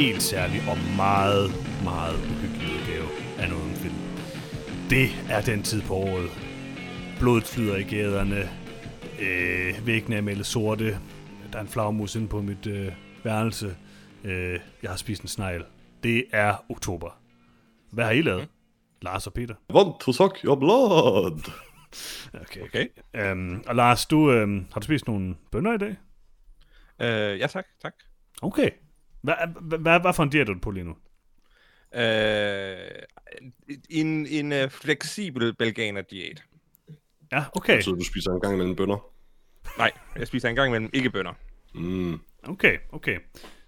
helt særlig og meget, meget uhyggelig udgave af noget film. Det er den tid på året. Blodet flyder i gaderne. Øh, væggene er malet sorte. Der er en flagmus inde på mit øh, værelse. Øh, jeg har spist en snegl. Det er oktober. Hvad har I lavet? Lars og Peter. Want to suck your blood. Okay. okay. Um, og Lars, du, um, har du spist nogle bønner i dag? Uh, ja, tak. tak. Okay. Hvad, hvad, hvad, hvad for en diæt er du på lige nu? Uh, en en uh, fleksibel belganer-diæt. Ja, okay. Så du spiser en gang imellem bønner? Nej, jeg spiser en gang imellem ikke bønner. Mm. Okay, okay.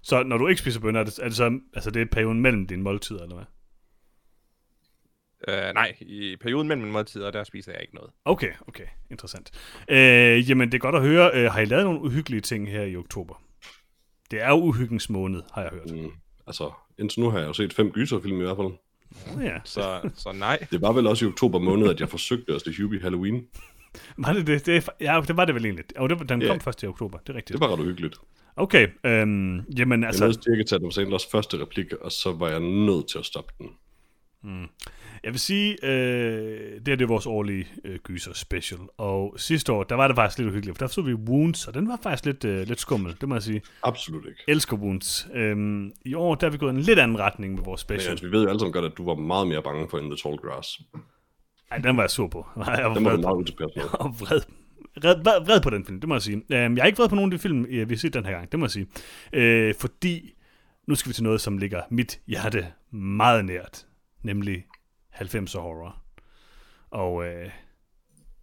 Så når du ikke spiser bønner, er det, er det så altså det er perioden mellem dine måltider, eller hvad? Uh, nej, i perioden mellem mine måltider, der spiser jeg ikke noget. Okay, okay. Interessant. Uh, jamen, det er godt at høre. Uh, har I lavet nogle uhyggelige ting her i oktober? Det er jo uhyggens måned, har jeg hørt. Mm. Altså, indtil nu har jeg jo set fem gyserfilm i hvert fald. Oh, ja. Så, så nej. Det var vel også i oktober måned, at jeg forsøgte os til Hubie Halloween. Var det det? det ja, det var det vel egentlig. Og det, den kom yeah. først i oktober, det er rigtigt. Det var ret uhyggeligt. Okay, øhm, jamen altså... Jeg nåede ikke til Adam Sandlers første replik, og så var jeg nødt til at stoppe den. Mm. Jeg vil sige, øh, det er det vores årlige øh, gyser special. Og sidste år, der var det faktisk lidt uhyggeligt, for der så vi Wounds, og den var faktisk lidt, øh, lidt skummel, det må jeg sige. Absolut ikke. Elsker Wounds. Øhm, I år, der er vi gået en lidt anden retning med vores special. Men altså, vi ved jo alle sammen godt, at du var meget mere bange for In the Tall Grass. Nej, den var jeg sur på. Jeg var den var meget utilpas med. Og vred. Vred, vred, vred på den film, det må jeg sige. Øhm, jeg er ikke vred på nogen af de film, vi har set den her gang, det må jeg sige. Øh, fordi nu skal vi til noget, som ligger mit hjerte meget nært, nemlig 90'er horror. Og øh,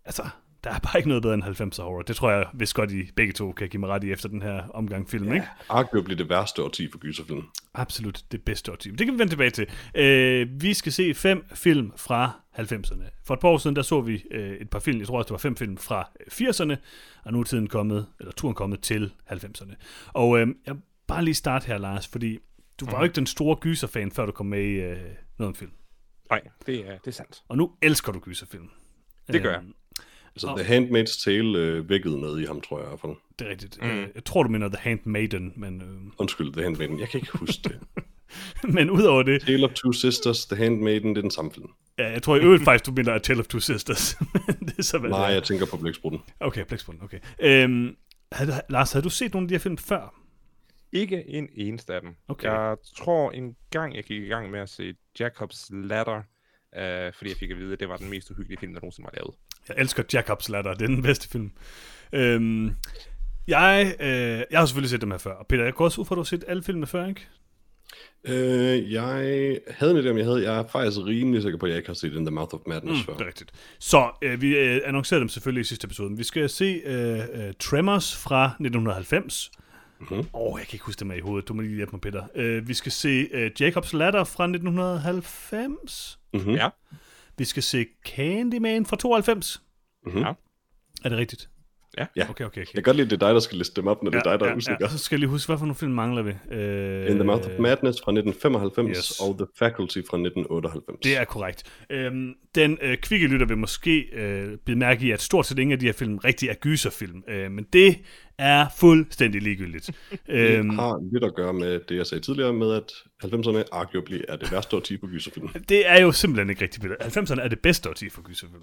altså, der er bare ikke noget bedre end 90'er horror. Det tror jeg, hvis godt I begge to kan give mig ret i efter den her omgang film, ja. ikke? Arguably det værste årti for gyserfilm. Absolut det bedste årti. Det kan vi vende tilbage til. Øh, vi skal se fem film fra 90'erne. For et par år siden, der så vi øh, et par film, jeg tror også, det var fem film fra 80'erne, og nu er tiden kommet, eller turen kommet til 90'erne. Og øh, jeg vil bare lige starte her, Lars, fordi du var jo ikke den store gyserfan, før du kom med i øh, noget om film. Nej, det er, det er sandt. Og nu elsker du gyserfilm. Det gør jeg. Øhm, Altså, The Handmaid's Tale øh, vækkede noget i ham, tror jeg i hvert fald. Det er rigtigt. Mm. Jeg tror, du mener The Handmaiden, men... Øh... Undskyld, The Handmaiden. Jeg kan ikke huske det. men udover det... Tale of Two Sisters, The Handmaiden, det er den samme film. Ja, jeg tror i øvrigt faktisk, du mener A Tale of Two Sisters. det er så, hvad Nej, det er. jeg tænker på Blæksprutten. Okay, Blæksprutten, okay. Øhm, havde, Lars, havde du set nogle af de her film før? Ikke en eneste af dem. Okay. Jeg tror en gang, jeg gik i gang med at se Jacobs Ladder, øh, fordi jeg fik at vide, at det var den mest uhyggelige film, der nogensinde var lavet. Jeg elsker Jacobs Ladder, det er den bedste film. Øhm, jeg, øh, jeg har selvfølgelig set dem her før. Og Peter, jeg går også ud fra, at du har set alle filmene før, ikke? Øh, jeg havde en idé om, jeg havde. Jeg er faktisk rimelig sikker på, at jeg ikke har set In the Mouth of Madness Mm, før. det er rigtigt. Så øh, vi øh, annoncerede dem selvfølgelig i sidste episode. Vi skal se øh, øh, Tremors fra 1990. Åh, Mhm. oh, jeg kan ikke huske det med i hovedet. Du må lige hjælpe mig, Peter. Øh, vi skal se øh, Jacobs Ladder fra 1990. Mm-hmm. Ja. Vi skal se Candyman fra 92. Mhm. Ja. Er det rigtigt? Ja. Ja. Okay, okay, okay. Jeg kan godt lide, at det er dig, der skal liste dem op, når det er dig, der er usikker. Så skal jeg lige huske, hvad for nogle film mangler vi? Øh, In the Mouth of Madness fra 1995 Yes. og The Faculty fra 1998. Det er korrekt. Øhm, den øh, kvikke lytter vil måske øh, blive mærke i, at stort set ingen af de her film rigtig er gyserfilm. Øh, men det er fuldstændig ligegyldigt. øhm, Det har lidt at gøre med det, jeg sagde tidligere, med at 90'erne arguably er det værste årti på gyserfilm. det er jo simpelthen ikke rigtigt, Peter. 90'erne er det bedste årti for gyserfilm.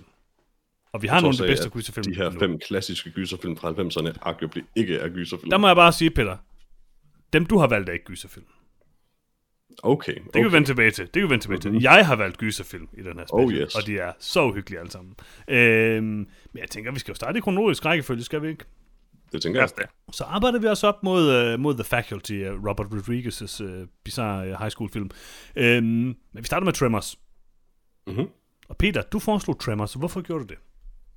Og vi har nogle af de bedste gyserfilm. De her nu. fem klassiske gyserfilm fra 90'erne arguably ikke er gyserfilm. Der må jeg bare sige, Peter. Dem, du har valgt, er ikke gyserfilm. Okay, Det kan vi okay. vende tilbage til. Det kan vi vende tilbage til. Jeg har valgt gyserfilm i den her special, Oh, yes. og de er så uhyggelige alle sammen. Øhm, men jeg tænker, vi skal jo starte i kronologisk rækkefølge, skal vi ikke? Det tænker jeg. Det. Så arbejder vi også op mod, uh, mod The Faculty, uh, Robert Rodriguez' uh, bizarre uh, high school film. Øhm, men vi starter med Tremors. Mhm. Og Peter, du foreslog Tremors. Hvorfor gjorde du det?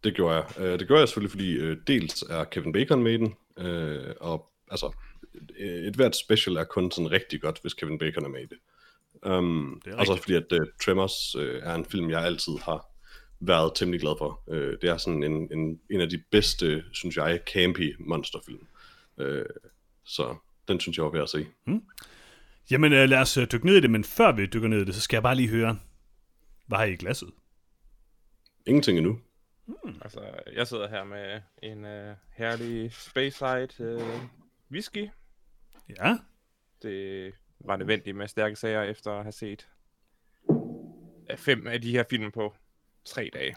Det gjorde jeg. Øh, Det gjorde jeg selvfølgelig, fordi øh, dels er Kevin Bacon med i den, øh, og altså, øh, et hvert special er kun sådan rigtig godt, hvis Kevin Bacon er med i det. Um, Det er også rigtigt. fordi, at uh, Tremors uh, er en film, jeg altid har været temmelig glad for. Uh, det er sådan en, en, en af de bedste, synes jeg, campy monsterfilm. Uh, så den synes jeg var værd at se. Jamen, uh, lad os uh, dykke ned i det, men før vi dykker ned i det, så skal jeg bare lige høre, hvad har I i glasset? Ingenting endnu. Altså, jeg sidder her med en uh, herlig Speyside uh, whisky. Ja, Det var nødvendigt med stærke sager efter at have set øh, fem af de her film på tre dage.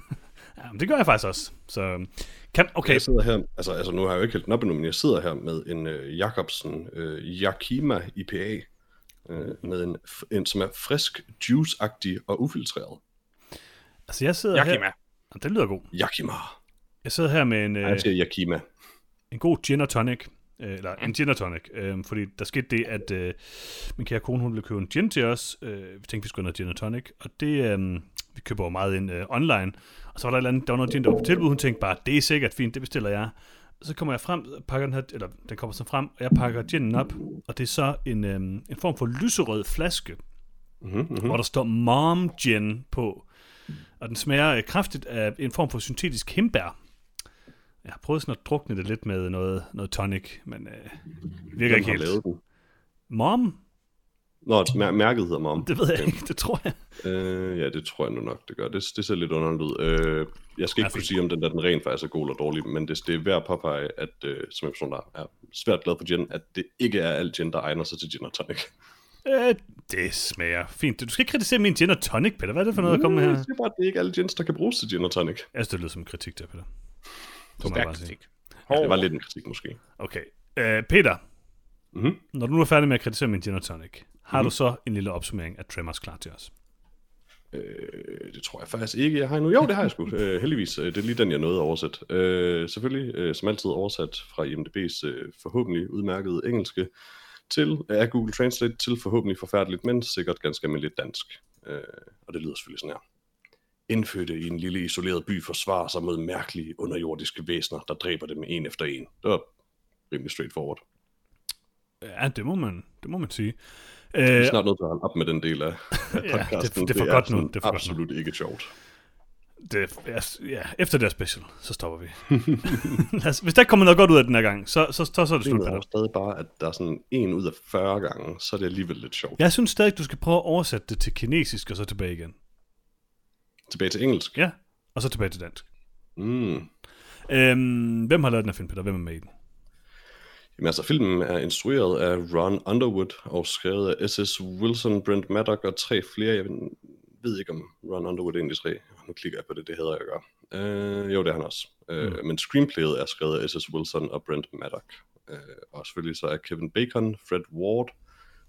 ja men det gør jeg faktisk også. Så kan, okay, Jeg sidder her, altså, altså nu har jeg jo ikke hældt den op endnu, men jeg sidder her med en uh, Jacobsen uh, Yakima IPA, uh, med en, en, som er frisk, juice-agtig og ufiltreret. altså jeg sidder Yakima. her... Det lyder god. Yakima. Jeg sidder her med en, Øh. øh, Jeg siger Yakima. en god gin og tonic. Øh, eller en gin og tonic. Øh, fordi der skete det, at øh, min kære kone, hun ville købe en gin til os. Øh, vi tænkte, vi skulle have noget gin og tonic. Og det, øh, vi køber jo meget ind øh, online. Og så var der, et eller andet, der var noget gin, der var på tilbud. Hun tænkte bare, det er sikkert fint, det bestiller jeg. Så kommer jeg frem, pakker den her, eller den kommer så frem, og jeg pakker ginen op. Og det er så en, øh, en form for lyserød flaske, Mm-hmm, mm-hmm. hvor der står Mom Gin på. Og den smager øh, kraftigt af en form for syntetisk himbær. Jeg har prøvet sådan at drukne det lidt med noget, noget tonic, men øh, virker Hvem ikke helt. Mom? Nå, mær- mærket hedder Mom. Det ved jeg ikke, det tror jeg. Øh, ja, det tror jeg nu nok, det gør. Det, det ser lidt underligt ud. Øh, jeg skal ikke kunne sige, om den der den rent faktisk er god eller dårlig, men det, det er værd at påpege, at øh, som en person, der er svært glad for gin, at det ikke er alt gin, der egner sig til gin og tonic. Øh, det smager fint. Du skal ikke kritisere min gin og tonic, Peter. Hvad er det for noget at komme med her? Jeg siger bare, at det er ikke alle gins, der kan bruges til gin og tonic. Jeg synes, det lyder som en kritik der, Peter. Det Stærk kritik. Ja, det var lidt en kritik måske. Okay. Øh, Peter, Mhm. når du nu er færdig med at kritisere min gin og tonic, har Mhm. du så en lille opsummering af Tremors klar til os? Øh, det tror jeg faktisk ikke, jeg har endnu. Jo, det har jeg sgu. øh, heldigvis. Øh, Det er lige den, jeg nåede at oversætte. Øh, selvfølgelig, øh, som altid, oversat fra IMDb's øh, forhåbentlig udmærkede engelske til af Google Translate til forhåbentlig forfærdeligt, men sikkert ganske almindeligt dansk. Øh, og det lyder selvfølgelig sådan her. Indfødte i en lille isoleret by forsvarer sig mod mærkelige underjordiske væsener, der dræber dem en efter en. Det var rimelig straightforward. Ja, det må man, det må man sige. Vi er Øh, snart nødt til at holde op med den del af, af Ja, podcasten. det- det er for godt nu, sådan det er for godt nu. absolut ikke sjovt. det, ja, ja, efter det her special, så stopper vi. Os, hvis der kommer noget godt ud af den her gang, så, så, så, så er det slut, Problemet er stadig bare, at der er sådan en ud af 40 gange, så er det alligevel lidt sjovt. Jeg synes stadig, du skal prøve at oversætte det til kinesisk, og så tilbage igen. Tilbage til engelsk. Ja, og så tilbage til dansk. Mm. Øhm, hvem har lavet den her film, Peter? Hvem er med i den? Jamen altså, filmen er instrueret af Ron Underwood og skrevet af S.S. Wilson, Brent Maddock og tre flere. Jeg ved ikke, om Ron Underwood er en af de tre. Nu klikker jeg på det, det hedder jeg gør. Øh, jo, det er han også. Øh, Mm. Men screenplayet er skrevet af S.S. Wilson og Brent Maddock. Øh, og selvfølgelig så er Kevin Bacon, Fred Ward,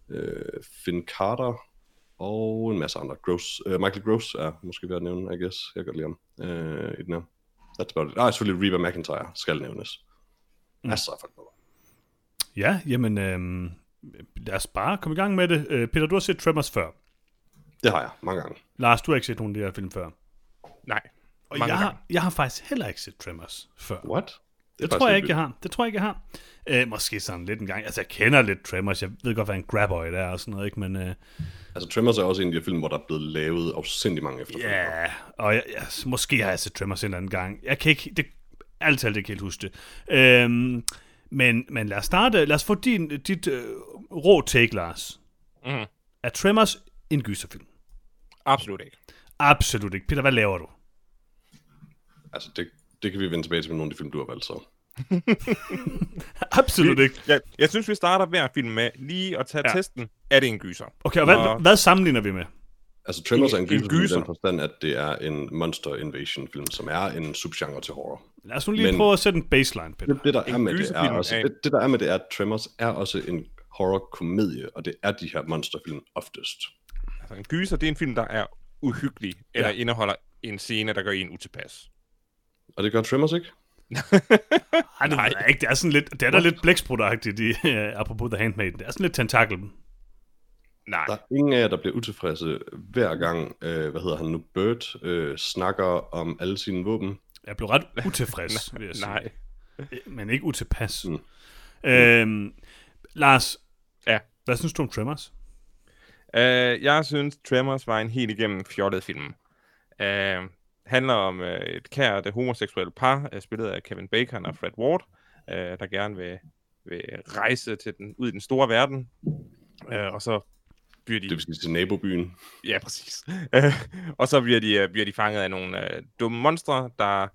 øh, Finn Carter og en masse andre. Gross, øh, Michael Gross er måske ved at nævne, I guess. Jeg kan godt lide ham øh, i den her. That's about it. Ah, selvfølgelig Reba McIntyre skal nævnes. Mm. Masser af folk med. Ja, jamen, øhm, lad os bare komme i gang med det. Øh, Peter, du har set Tremors før. Det har jeg mange gange. Lars, du har ikke set nogen af de her film før. Nej. Og Mange jeg gange. har, jeg har faktisk heller ikke set Tremors før. What? Det tror jeg ikke, jeg har. Det tror jeg ikke, jeg har. Øh, måske sådan lidt en gang. Altså, jeg kender lidt Tremors. Jeg ved godt, hvad en graboid er og sådan noget, ikke? Men øh, Altså, Tremors er også en af de film, hvor der er blevet lavet afsindig mange efterfølgere. ja, og jeg, jeg, måske har jeg set Tremors en eller anden gang. Jeg kan ikke, det, alt talt ikke helt huske det. Øhm, men, men lad os starte. Lad os få din, dit øh, rå take, Lars. Mm. Er Tremors en gyserfilm? Absolut ikke. Absolut ikke. Peter, hvad laver du? Altså, det, det kan vi vende tilbage til med nogle af de film, du har valgt så. Absolut ikke. Jeg, jeg synes, vi starter hver film med lige at tage Ja. testen. Er det en gyser? Okay, og hvad, Nå. hvad sammenligner vi med? Altså, Tremors er en En- en gyser, i gyser. den forstand, at det er en monster invasion film, som er en subgenre til horror. Lad os nu lige Men- prøve at sætte en baseline, Peter. Det, det der er En med det er også, er- det, det der er med det er, at Tremors er også en horror-komedie, og det er de her monsterfilm oftest. Altså, en gyser, det er en film, der er uhyggelig, eller Ja. indeholder en scene, der gør en utilpas. Og det gør Tremors ikke? Ej, det, Nej. ikke. det er sådan lidt, det er da lidt blæksprutagtigt, i, uh, apropos The Handmaiden. Det er sådan lidt tentakel. Nej. Der er ingen af jer, der bliver utilfredse hver gang, øh, hvad hedder han nu, Bert øh, snakker om alle sine våben. Jeg blev ret utilfreds, vil jeg sige. Nej. Men ikke utilpas. Mm. Mm. Øhm, Lars, Ja. hvad synes du om Tremors? Uh, jeg synes, Tremors var en helt igennem fjollet film. Uh, handler om uh, et kært homoseksuelt par, uh, spillet af Kevin Bacon og Fred Ward, uh, der gerne vil, vil rejse til den, ud i den store verden. Uh, og så bliver de... Det vil sige til nabobyen. Ja, præcis. Og så bliver de, øh, bliver de fanget af nogle øh, dumme monstre, der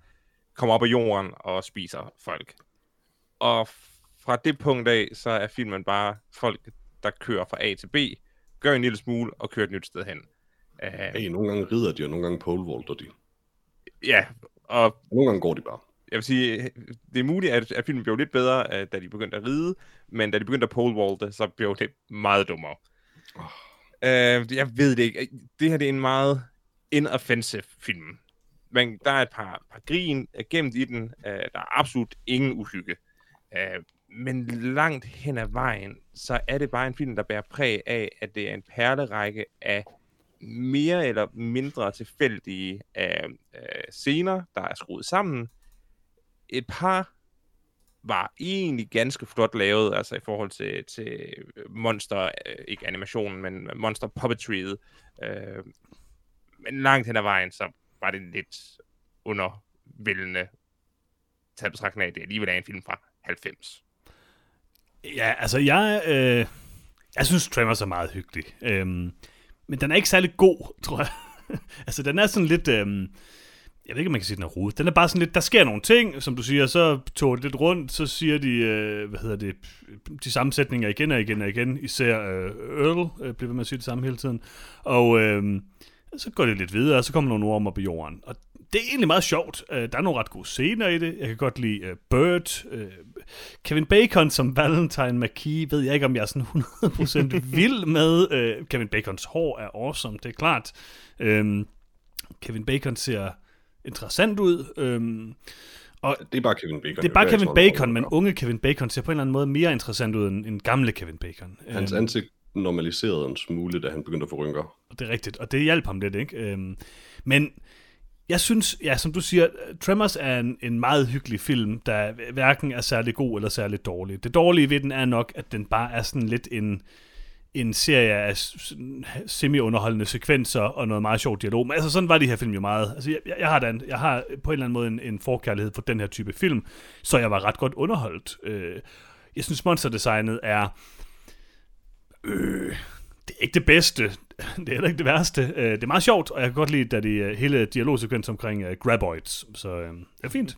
kommer op af jorden og spiser folk. Og fra det punkt af, så er filmen bare folk, der kører fra A til B, gør en lille smule og kører et nyt sted hen. Uh, hey, nogle gange rider de, og nogle gange polevaulter de. Ja, og... Nogle gange går de bare. Jeg vil sige, det er muligt, at, at filmen blev lidt bedre, da de begyndte at ride, men da de begyndte at polevalte, så blev det meget dummere. Oh. Øh, jeg ved det ikke. Det her det er en meget inoffensive film. Men der er et par, par grin gemt i den. Øh, der er absolut ingen uhygge. Øh, men langt hen ad vejen, så er det bare en film, der bærer præg af, at det er en perlerække af mere eller mindre tilfældige øh, uh, scener, der er skruet sammen. Et par var egentlig ganske flot lavet, altså i forhold til, til øh, monster, øh, ikke animationen, men monster puppetryet. Øh, men langt hen ad vejen, så var det lidt undervældende taget betragtning af, at det alligevel er en film fra 90. Ja, altså jeg, øh, jeg synes Tremors er meget hyggelig. Øhm, men den er ikke særlig god, tror jeg. altså den er sådan lidt, øh, jeg ved ikke, om man kan sige, den er rodet. Den er bare sådan lidt, der sker nogle ting, som du siger, så tog det lidt rundt, så siger de, øh, hvad hedder det, de samme sætninger igen og igen og igen, især øh, Earl øh, bliver ved med at sige det samme hele tiden. Og øh, så går det lidt videre, og så kommer nogle ormer på jorden. Og det er egentlig meget sjovt. Uh, der er nogle ret gode scener i det. Jeg kan godt lide uh, Bird. Uh, Kevin Bacon som Valentine McKee, ved jeg ikke, om jeg er sådan 100% vild med. Uh, Kevin Bacons hår er awesome, det er klart. Uh, Kevin Bacon ser interessant ud. Uh, og det er bare Kevin Bacon. Det er bare Kevin Bacon, men unge Kevin Bacon ser på en eller anden måde mere interessant ud end, end gamle Kevin Bacon. Hans ansigt normaliserede en smule, da han begyndte at få rynker. Det er rigtigt, og det hjalp ham lidt, ikke? Øhm, men jeg synes, ja, som du siger, Tremors er en, en meget hyggelig film, der hverken er særlig god eller særlig dårlig. Det dårlige ved den er nok, at den bare er sådan lidt en, en serie af semi-underholdende sekvenser og noget meget sjovt dialog. Men altså, sådan var de her film jo meget. Altså, jeg, jeg, har, den, jeg har på en eller anden måde en, en forkærlighed for den her type film, så jeg var ret godt underholdt. Øh, jeg synes, monsterdesignet er øh, det er ikke det bedste, det er heller ikke det værste. Øh, det er meget sjovt, og jeg kan godt lide, at de øh, hele dialogsekvens omkring uh, graboids, så øh, det er fint.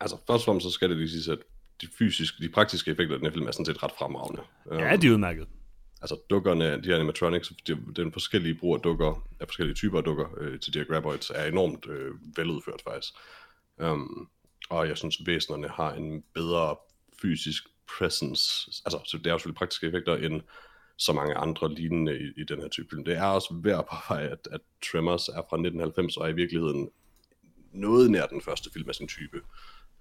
Altså, først og fremmest så skal det lige sige, at de fysiske, de praktiske effekter af den her film er sådan set ret fremragende. Ja, de er udmærket. Altså dukkerne, de her animatronics, de, den forskellige brug af dukker, af forskellige typer af dukker øh, til de her graboids, er enormt øh, veludført faktisk. Um, og jeg synes, væsenerne har en bedre fysisk presence, altså så det er jo selvfølgelig praktiske effekter, end så mange andre lignende i, i den her type film. Det er også værd på vej, at, at Tremors er fra 1990 og er i virkeligheden noget nær den første film af sin type.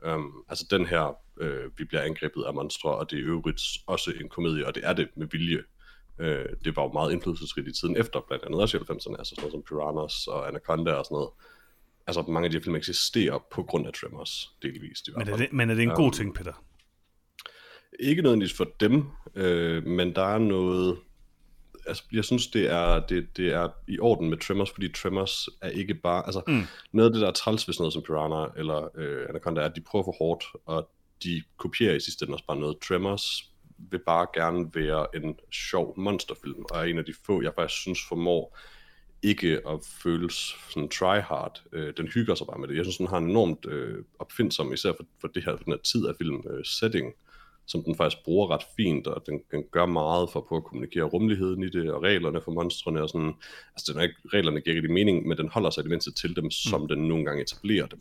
Um, altså den her, øh, vi bliver angrebet af monstre, og det er øvrigt også en komedie, og det er det med vilje. Øh, det var jo meget indflydelsesrigt i tiden efter, blandt andet også i 90'erne, altså sådan noget som Piranhas og Anaconda og sådan noget. Altså mange af de her film eksisterer på grund af Tremors, delvist i hvert fald. Men er det, men er det en um, god ting, Peter? Ikke nødvendigvis for dem, øh, men der er noget... Altså, jeg synes, det er, det, det er i orden med Tremors, fordi Tremors er ikke bare... Altså, mm. noget af det, der er træls ved sådan noget som Piranha eller øh, Anaconda, er, at de prøver for hårdt, og de kopierer i sidste ende også bare noget. Tremors vil bare gerne være en sjov monsterfilm, og er en af de få, jeg faktisk synes formår ikke at føles sådan try-hard. Øh, den hygger sig bare med det. Jeg synes, den har en enormt øh, opfindsom, især for, for det her, den her tid af film, øh, setting, som den faktisk bruger ret fint, og den, den gør meget for på at kommunikere rummeligheden i det, og reglerne for monstrene, og sådan, altså den er ikke, reglerne giver ikke mening, men den holder sig i det mindste til dem, som mm. den nogle gange etablerer dem.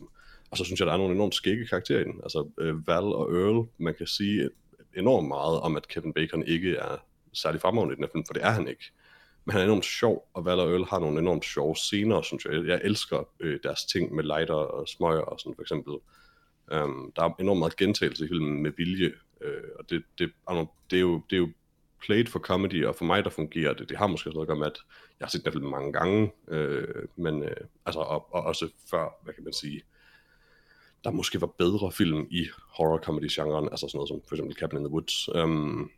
Og så synes jeg, der er nogle enormt skægge karakterer i den. Altså øh, Val og Earl, man kan sige enormt meget om, at Kevin Bacon ikke er særlig fremragende i den her film, for det er han ikke. Men han er enormt sjov, og Val og Earl har nogle enormt sjove scener, synes jeg. Jeg elsker øh, deres ting med lighter og smøger og sådan for eksempel. Um, der er enormt meget gentagelse i filmen med vilje, Øh, og det, det, altså, det, er jo, det er jo played for comedy, og for mig der fungerer det. Det har måske noget at gøre med, at jeg har set den mange gange, øh, men øh, altså, og, og også før, hvad kan man sige, der måske var bedre film i horror-comedy-genren, altså sådan noget som for eksempel Cabin in the Woods. Um,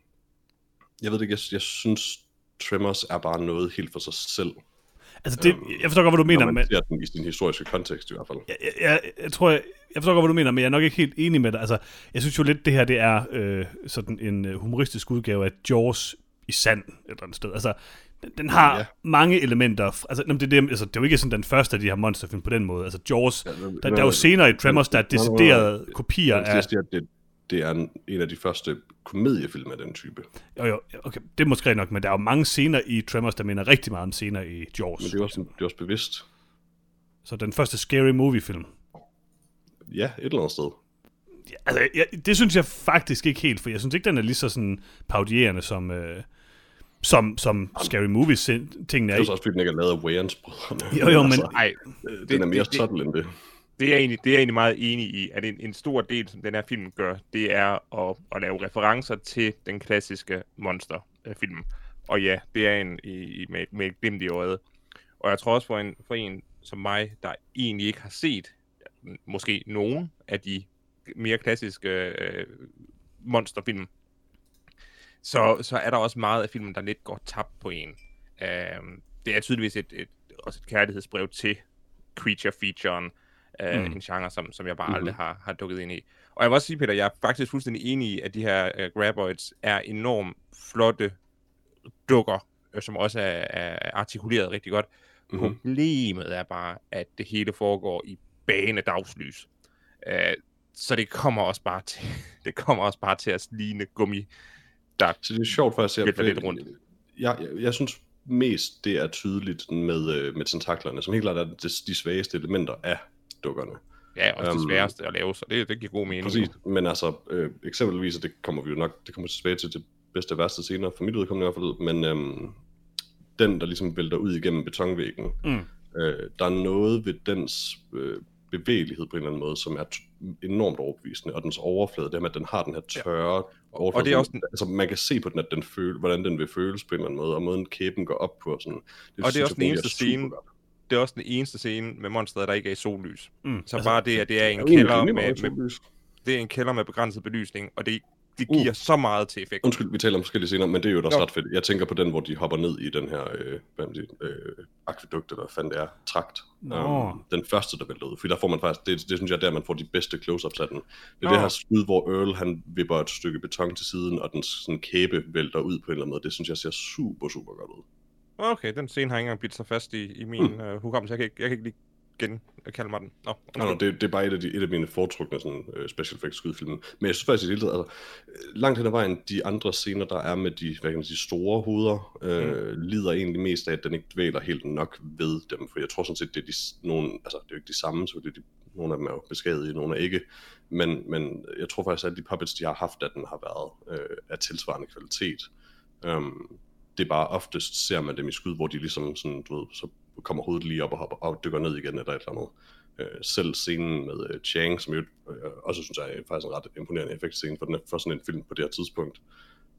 jeg ved ikke, jeg, jeg synes Tremors er bare noget helt for sig selv. Altså, det, øhm, jeg forstår godt, hvad du mener. Når man ser den i sin historiske kontekst i hvert fald. Jeg, jeg, jeg, jeg tror, jeg, jeg forstår godt, hvad du mener, men jeg er nok ikke helt enig med dig. Altså, jeg synes jo lidt, det her det er øh, sådan en øh, humoristisk udgave af Jaws i sand et eller andet sted. Altså, den, den har ja. mange elementer. Altså, det, det, altså, det er jo ikke sådan den første af de her monsterfilm på den måde. Altså, Jaws, ja, der, der er jo senere i Tremors, der er deciderede kopier af... Det, det, det er en, en af de første komediefilm af den type. Jo, jo, okay, det er måske nok, men der er jo mange scener i Tremors, der minder rigtig meget om scener i Jaws. Men det er også, det er også bevidst. Så den første Scary Movie-film. Ja, et eller andet sted. Ja, altså, jeg, det synes jeg faktisk ikke helt, for jeg synes ikke, den er lige så sådan paudierende som, øh, som, som Scary Movie-tingene Det er. er også, fordi den ikke er lavet af Wayans-brødrene. Jo, jo, men- Ej, øh, den er mere det- subtle end det det er jeg egentlig, det er jeg egentlig meget enig i, at en, en stor del, som den her film gør, det er at, at lave referencer til den klassiske monsterfilm. Øh, Og ja, det er en i, med, med et glimt i øjet. Og jeg tror også for en, for en som mig, der egentlig ikke har set måske nogen af de mere klassiske øh, monsterfilm, så, så er der også meget af filmen, der lidt går tabt på en. Øh, det er tydeligvis et, et, også et kærlighedsbrev til creature-featuren, øh, Mm. mm. en genre, som, som jeg bare Mhm. aldrig har, har dukket ind i. Og jeg vil også sige, Peter, jeg er faktisk fuldstændig enig i, at de her uh, graboids er enormt flotte dukker, øh, som også er, er artikuleret rigtig godt. Mm-hmm. Problemet er bare, at det hele foregår i bane dagslys. Uh, så det kommer også bare til, det kommer også bare til at ligne gummi, der Så det er sjovt faktisk. Jeg, Vælter lidt rundt. Jeg, jeg, jeg synes mest, det er tydeligt med, øh, med tentaklerne, som helt klart er de, de svageste elementer af dukkerne. ja, også det Øhm, sværeste at lave, så det, det giver god mening. Præcis, men altså øh, eksempelvis, og det kommer vi jo nok, det kommer tilbage til det bedste og værste senere, for mit udkommende i hvert fald, men øhm, den, der ligesom vælter ud igennem betonvæggen, Mm. øh, der er noget ved dens øh, bevægelighed på en eller anden måde, som er enormt overbevisende, og dens overflade, det med, at den har den her tørre ja. overflade. det er også sådan- Altså, man kan se på den, at den føle, hvordan den vil føles på en eller anden måde, og måden kæben går op på. Sådan, det Og det er også den eneste scene. Det er også den eneste scene med monsteret, der ikke er i sollys. Mm. Så altså, bare det, at det er en er kælder med, med, det er en kælder med begrænset belysning, og det, det Uh. giver så meget til effekt. Undskyld, vi taler om forskellige scener, men det er jo Nå. ret fedt. Jeg tænker på den, hvor de hopper ned i den her øh, hvad man siger, øh, akvedukt, eller hvad fanden det er, trakt. Nå. Um, den første, der vælter ud. For der får man faktisk, det, det synes jeg er der, man får de bedste close-ups af den. Det er Nå. det her skud, hvor Earl han vipper et stykke beton til siden, og den sådan, kæbe vælter ud på en eller anden måde. Det synes jeg ser super, super godt ud. Okay, den scene har ikke engang bidt sig fast i, i min mm. uh, hukommelse. Jeg kan, ikke, jeg kan ikke lige genkalde mig den. Nå, nå, det, det er bare et af, de, et af mine foretrukne sådan, uh, special effects skudfilm. Men jeg synes faktisk i det hele taget, altså, øh, langt hen ad vejen, de andre scener, der er med de, hvad kan man sige, store hoveder, øh, mm. lider egentlig mest af, at den ikke dvæler helt nok ved dem. For jeg tror sådan set, det er, de, nogle, altså, det er jo ikke de samme, så det er de, nogle af dem er jo beskadiget, nogle er ikke. Men, men jeg tror faktisk, at de puppets, de har haft, at den har været øh, af tilsvarende kvalitet. Um, det er bare oftest ser man dem i skud, hvor de ligesom sådan, du ved, så kommer hovedet lige op og, hopper, og dykker ned igen eller et eller andet. Øh, selv scenen med øh, Chang, som jeg øh, også synes jeg er faktisk en ret imponerende effektscene for, den, for sådan en film på det her tidspunkt.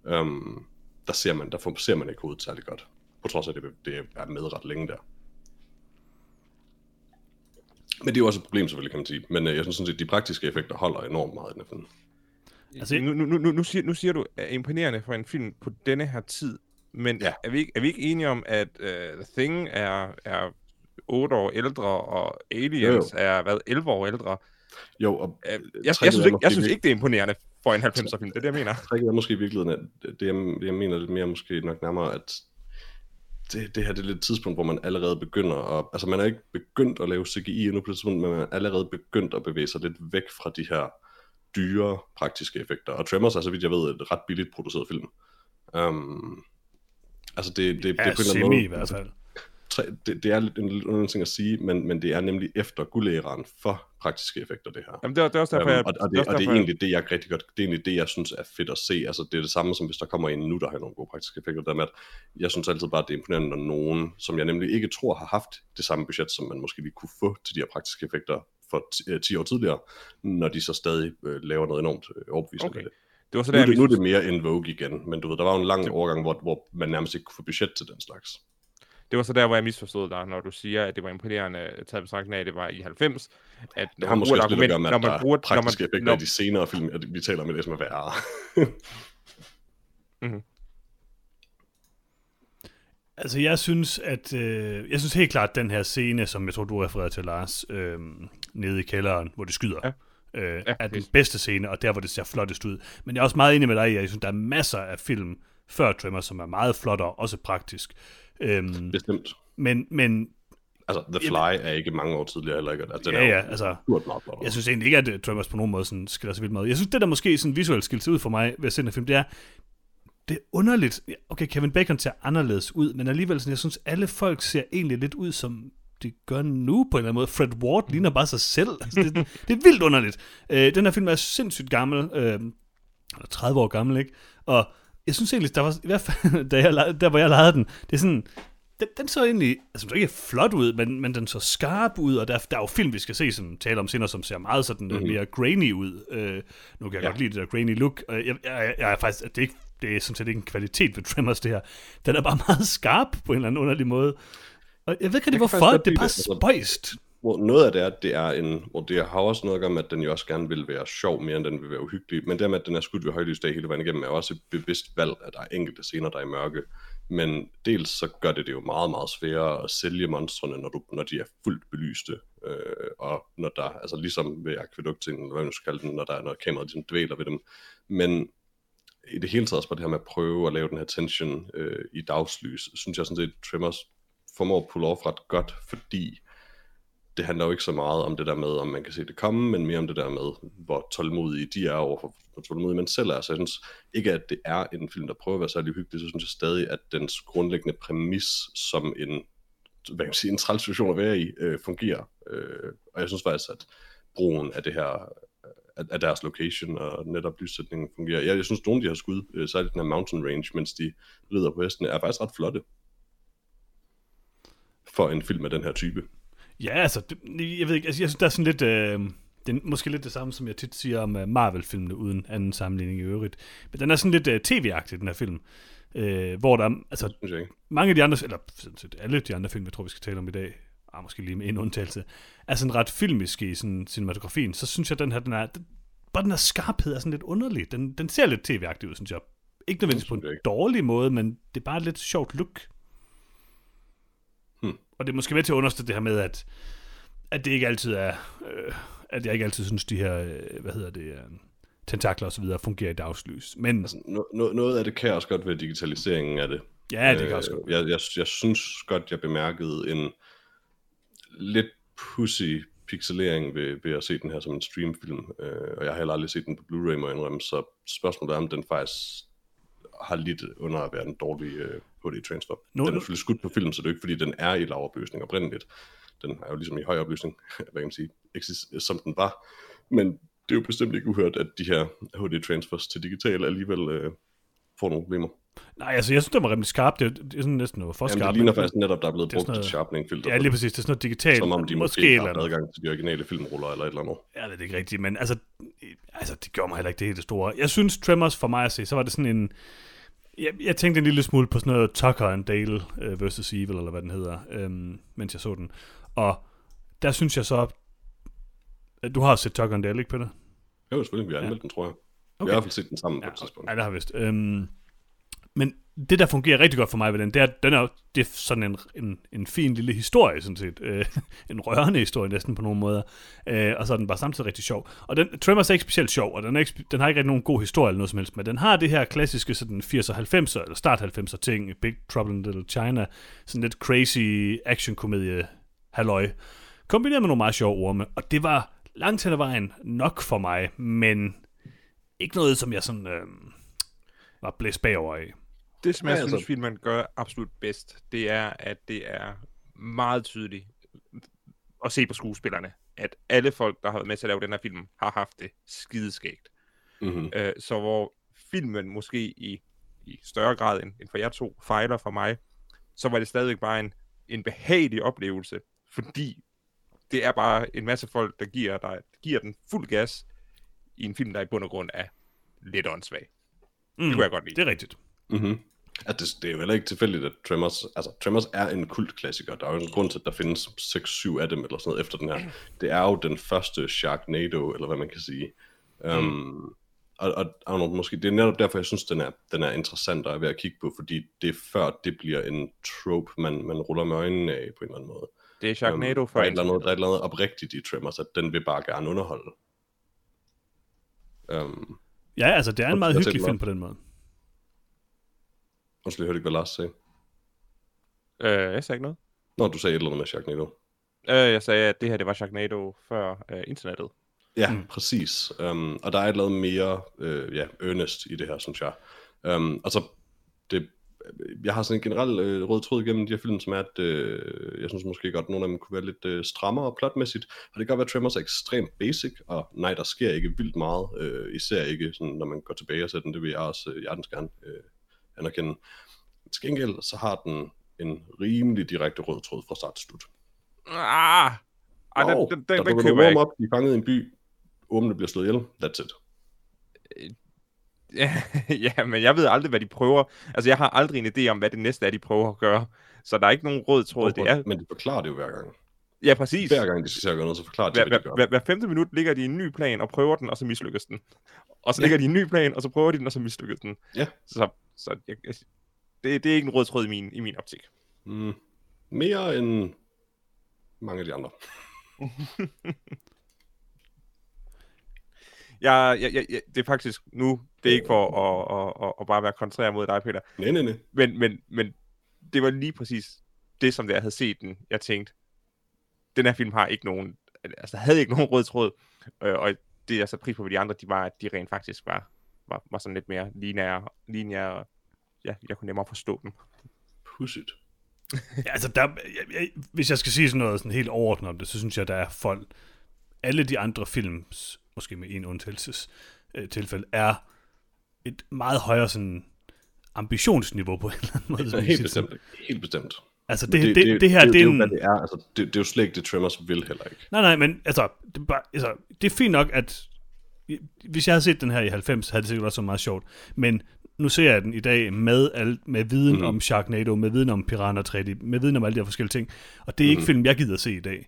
øhm, der ser man, der ser man ikke hovedet særlig godt. På trods af, at det, det er med ret længe der. Men det er jo også et problem selvfølgelig, kan man sige. Men øh, jeg synes sådan set, at de praktiske effekter holder enormt meget i den her film. Altså, nu, nu, nu, nu, siger, nu siger du, at imponerende for en film på denne her tid, men Ja. er, vi ikke, er vi ikke enige om, at uh, The Thing er, er 8 år ældre, og Aliens Jo, er hvad, 11 år ældre? Jo, og Uh, jeg, jeg, synes ikke, jeg synes ikke, det er imponerende for en 90'er film. Det er det, jeg mener. tricket er måske i virkeligheden, at det, jeg, det jeg mener lidt mere måske nok nærmere, at det, det her det er lidt et tidspunkt, hvor man allerede begynder at, altså man er ikke begyndt at lave CGI endnu på det tidspunkt, men man er allerede begyndt at bevæge sig lidt væk fra de her dyre praktiske effekter. Og Tremors er, så vidt jeg ved, et ret billigt produceret film. Um, altså det, det, det, Ja, det er på en eller anden semi måde, i hvert fald. tre, det, det er lidt en lidt underlig ting at sige, men, men det er nemlig efter guldæraen for praktiske effekter, det her. Jamen, det er, det er også derfor, Øhm, jeg... og, og, det er det, og det er egentlig det, jeg rigtig godt, det er egentlig det, jeg synes er fedt at se. Altså, det er det samme, som hvis der kommer en nu, der har nogle gode praktiske effekter. Der med, at jeg synes altid bare, at det er imponerende, når nogen, som jeg nemlig ikke tror har haft det samme budget, som man måske lige kunne få til de her praktiske effekter for ti- øh, 10 år tidligere, når de så stadig øh, laver noget enormt øh, overbevisende Okay. det. Det var så Nu, der, er det, nu er det mere en Vogue igen, men du ved, der var en lang overgang, hvor, hvor man nærmest ikke kunne få budget til den slags. det var så der, hvor jeg misforstod dig, når du siger, at det var imponerende, taget betragtning af, at det var i 90. At Det har måske også lidt at gøre med, når at der man bruger, er praktiske når man, effekter når, i de senere film, at vi taler om det, som er værre. Altså, jeg synes, at øh, jeg synes helt klart, at den her scene, som jeg tror, du refererede til, Lars, øh, nede i kælderen, hvor de skyder, ja. Øh, Ja, er den bedste scene, og der, hvor det ser flottest ud. Men jeg er også meget enig med dig jeg synes, der er masser af film før Tremor, som er meget flottere, også praktisk. Øhm, Bestemt. men, men Altså, The Fly er ikke mange år tidligere heller ikke. Altså, den Ja, er jo ja, altså, jeg synes egentlig ikke, at uh, Tremors på nogen måde sådan, skiller sig vildt meget. Jeg synes, det der måske sådan visuelt skilte sig ud for mig ved at se den film, det er, det er underligt. Okay, Kevin Bacon ser anderledes ud, men alligevel, sådan, jeg synes, alle folk ser egentlig lidt ud, som de gør nu på en eller anden måde. Fred Ward ligner bare sig selv. Altså, det, det er vildt underligt. Øh, den her film er sindssygt gammel. Øh, eller 30 år gammel, ikke? Og jeg synes egentlig, der var, i hvert fald, da jeg, der hvor jeg lejede den, det er sådan, den, den så egentlig, altså den så ikke flot ud, men, men den så skarp ud, og der, der er jo film, vi skal se, som taler om senere, som ser meget sådan mm-hmm. mere grainy ud. Øh, nu kan jeg ja. Ja. godt lide det der grainy look. og Jeg, jeg, jeg er faktisk, det er, ikke, det er sådan set ikke en kvalitet ved Tremors, det her. Den er bare meget skarp på en eller anden underlig måde. Og jeg ved ikke rigtig, hvorfor. Det er bare altså. spøjst. Hvor noget af det er, at det er en, hvor det har også noget at gøre med, at den jo også gerne vil være sjov, mere end den vil være uhyggelig. Men det med, at den er skudt ved højlysdag hele vejen igennem, er også et bevidst valg, at der er enkelte scener, der er i mørke. Men dels så gør det det jo meget, meget sværere at sælge monstrene, når, du, når de er fuldt belyste. Øh, og når der, altså ligesom ved akvædukten, eller hvad man skal kalde den, når, der, når kameraet ligesom dvæler ved dem. Men i det hele taget også bare det her med at prøve at lave den her tension øh, i dagslys, synes jeg sådan set, Tremors formår at pulle off ret godt, fordi det handler jo ikke så meget om det der med, om man kan se det komme, men mere om det der med, hvor tålmodige de er overfor, hvor tålmodige man selv er. Så jeg synes ikke, at det er en film, der prøver at være særlig hyggelig, så synes jeg stadig, at dens grundlæggende præmis som en, hvad kan man sige, en træls situation at være i, øh, fungerer. Øh, og jeg synes faktisk, at brugen af det her af, af deres location og netop lyssætningen fungerer. Jeg, jeg synes, nogle af de her skud, øh, særligt den her mountain range, mens de rider på hesten, er faktisk ret flotte for en film af den her type. Ja, altså, det, jeg ved ikke, altså, jeg synes, der er sådan lidt, øh, det er måske lidt det samme, som jeg tit siger om uh, Marvel-filmene, uden anden sammenligning i øvrigt. Men den er sådan lidt uh, tv-agtig, den her film. Øh, hvor der, er- altså, mange af de andre, eller sådan set alle de andre film, jeg tror, vi skal tale om i dag, ah, måske lige med en undtagelse, er sådan ret filmisk i sådan, cinematografien, så synes jeg, den her, den er, den, bare den her skarphed er sådan lidt underlig. Den, den ser lidt tv-agtig ud, synes jeg. Ikke nødvendigvis på en dårlig måde, men det er bare et lidt sjovt look. Og det er måske med til at understøtte det her med, at, at det ikke altid er, øh, at jeg ikke altid synes, de her, øh, hvad hedder det, øh, tentakler og så videre fungerer i dagslys. Men Altså, no, no, noget af det kan også godt være digitaliseringen af det. ja, det kan også godt. Øh, jeg, jeg, jeg synes godt, jeg bemærkede en lidt pussy pixelering ved, ved at se den her som en streamfilm, øh, og jeg har heller aldrig set den på Blu-ray, må jeg indrømme, så spørgsmålet er, om den faktisk har lidt under at være en dårlig øh, HD-transfer. Nu- No, den er selvfølgelig skudt på film, så det er ikke, fordi den er i lav opløsning oprindeligt. Den er jo ligesom i høj opløsning, hvad kan man sige, som den var. Men det er jo bestemt ikke uhørt, at de her HD-transfers til digital alligevel øh, får nogle problemer. Nej, altså, jeg synes, det var rimelig skarpt. Det, er- det er sådan næsten noget for Jamen, skarpt. det ligner faktisk netop, der er blevet er brugt et sharpening-filter. Ja, lige det. præcis. Det er sådan noget digitalt. Som om de måske eller har adgang til de originale filmruller eller et eller andet. Ved det ikke rigtigt, men altså, altså, det gjorde mig heller ikke det helt store. Jeg synes, Tremors for mig at se, så var det sådan en... Jeg, jeg tænkte en lille smule på sådan noget Tucker and Dale uh, versus Evil, eller hvad den hedder, øhm, mens jeg så den. Og der synes jeg så... at Du har set Tucker and Dale, ikke, Peter? Jo, selvfølgelig, vi har anmeldt den, tror jeg. Vi har i hvert fald set den sammen på et tidspunkt. Ja, det har jeg vist. Øhm, men det, der fungerer rigtig godt for mig ved den, det er, den er, det er sådan en, en, en fin lille historie, sådan set. Øh, en rørende historie næsten på nogle måder. Øh, og så er den bare samtidig rigtig sjov. Og den, Tremors er ikke specielt sjov, og den, er ikke, den har ikke rigtig nogen god historie eller noget som helst, men den har det her klassiske sådan 80'er 90'er, eller start 90'er ting, Big Trouble in Little China, sådan lidt crazy action-komedie halløj, kombineret med nogle meget sjove orme, og det var langt hen ad vejen nok for mig, men ikke noget, som jeg sådan øh, var blæst bagover af. Det, som jeg Ja, synes, altså- filmen gør absolut bedst, det er, at det er meget tydeligt at se på skuespillerne, at alle folk, der har været med til at lave den her film, har haft det skideskægt. Mm-hmm. Øh, så hvor filmen måske i, i større grad end, end for jer to fejler for mig, så var det stadigvæk bare en, en behagelig oplevelse, fordi det er bare en masse folk, der giver, dig, giver den fuld gas i en film, der i bund og grund er lidt åndssvag. Mm, Det kunne jeg godt lide. Det er rigtigt. Mm-hmm. At det, det er jo heller ikke tilfældigt, at Tremors, altså Tremors er en kultklassiker. Der er jo en grund til, at der findes 6-7 af dem eller sådan noget efter den her. Det er jo den første Sharknado, eller hvad man kan sige. Um, og, og, og måske, det er netop derfor, jeg synes, den er, den er interessant at være at kigge på, fordi det er før, det bliver en trope, man, man ruller med øjnene af på en eller anden måde. Det er Sharknado Øhm, for der, er et eller andet, der er et eller andet oprigtigt i Tremors, at den vil bare gerne underholde. Um, Ja, altså, det er en meget hyggelig film på den måde. Undskyld, jeg hørte ikke, hvad Lars sagde. Øh, jeg sagde ikke noget. Når du sagde et eller andet med Sharknado. Øh, jeg sagde, at det her det var Sharknado før øh, internettet. Ja, mm. præcis. Um, og der er et eller andet mere øh, ja, earnest i det her, synes jeg. Um, altså, det, jeg har sådan en generel øh, rød tråd igennem de her film, som er, at øh, jeg synes måske godt, at nogle af dem kunne være lidt øh, strammere plotmæssigt. Og det kan godt være, at Tremors er ekstremt basic, og nej, der sker ikke vildt meget, øh, især ikke, sådan, når man går tilbage og ser den, det vil jeg også øh, hjertens gerne øh, anerkende. Til gengæld, så har den en rimelig direkte rød tråd fra start til slut. Ah! Ej, den, den, den, der den køber nogle jeg ikke. op, de fanget i en by, ormene bliver slået ihjel, that's it. Ja, ja, men jeg ved aldrig, hvad de prøver. Altså, jeg har aldrig en idé om, hvad det næste er, de prøver at gøre. Så der er ikke nogen rød tråd. Det er... Men de forklarer det jo hver gang. Ja, præcis. Hver gang de skal gøre noget, så forklarer de, Hver, hvad de gør. hver, hver femte minut ligger de i en ny plan og prøver den, og så mislykkes den. Og så Ja. ligger de i en ny plan, og så prøver de den, og så mislykkes den. Ja. Så, så jeg, jeg, det, det er ikke en rød tråd i min, i min optik. Mm, mere end mange af de andre. Jeg, jeg, jeg, jeg, det er faktisk nu, det er ikke for at, at, at, at bare være kontrær mod dig, Peter, Nej, nej, nej. men, men, men det var lige præcis det, som jeg havde set den, jeg tænkte, den her film har ikke nogen, altså havde ikke nogen rød tråd, øh, og det jeg satte pris på ved de andre, de var, at de rent faktisk var, var, var sådan lidt mere lineære, lineære og ja, jeg kunne nemmere forstå dem. Pudsigt. Ja, altså, der, jeg, jeg, hvis jeg skal sige sådan noget sådan helt overordnet om det, så synes jeg, der er folk... Alle de andre films, måske med en undtagelses øh, tilfælde, er et meget højere sådan ambitionsniveau på en eller anden måde. Ja, helt bestemt. Helt bestemt. Altså, det, det, det, det her, det, det, er er jo, en... hvad det er. Altså, det, det er jo slet ikke det, Tremors vil heller ikke. Nej, nej, men altså det, er bare, altså, det er fint nok, at hvis jeg havde set den her i 90, havde det sikkert også været meget sjovt. Men nu ser jeg den i dag med, al, med viden mm. om Sharknado, med viden om Piranha 3D, med viden om alle de her forskellige ting. Og det er ikke Mhm. film, jeg gider se i dag.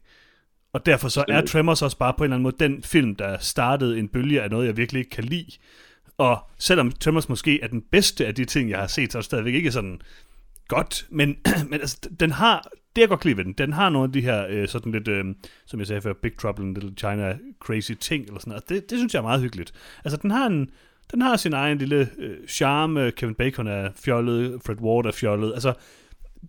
Og derfor så er. Tremors også bare på en eller anden måde den film, der startede en bølge af noget, jeg virkelig ikke kan lide. Og selvom Tremors måske er den bedste af de ting, jeg har set, så er det stadigvæk ikke sådan godt. Men, men altså, den har, det jeg godt kan lide ved den, den har nogle af de her øh, sådan lidt, øh, som jeg sagde før, Big Trouble in Little China crazy ting, eller sådan noget. Det, det synes jeg er meget hyggeligt. Altså, den har en, den har sin egen lille øh, charme. Kevin Bacon er fjollet, Fred Ward er fjollet. Altså,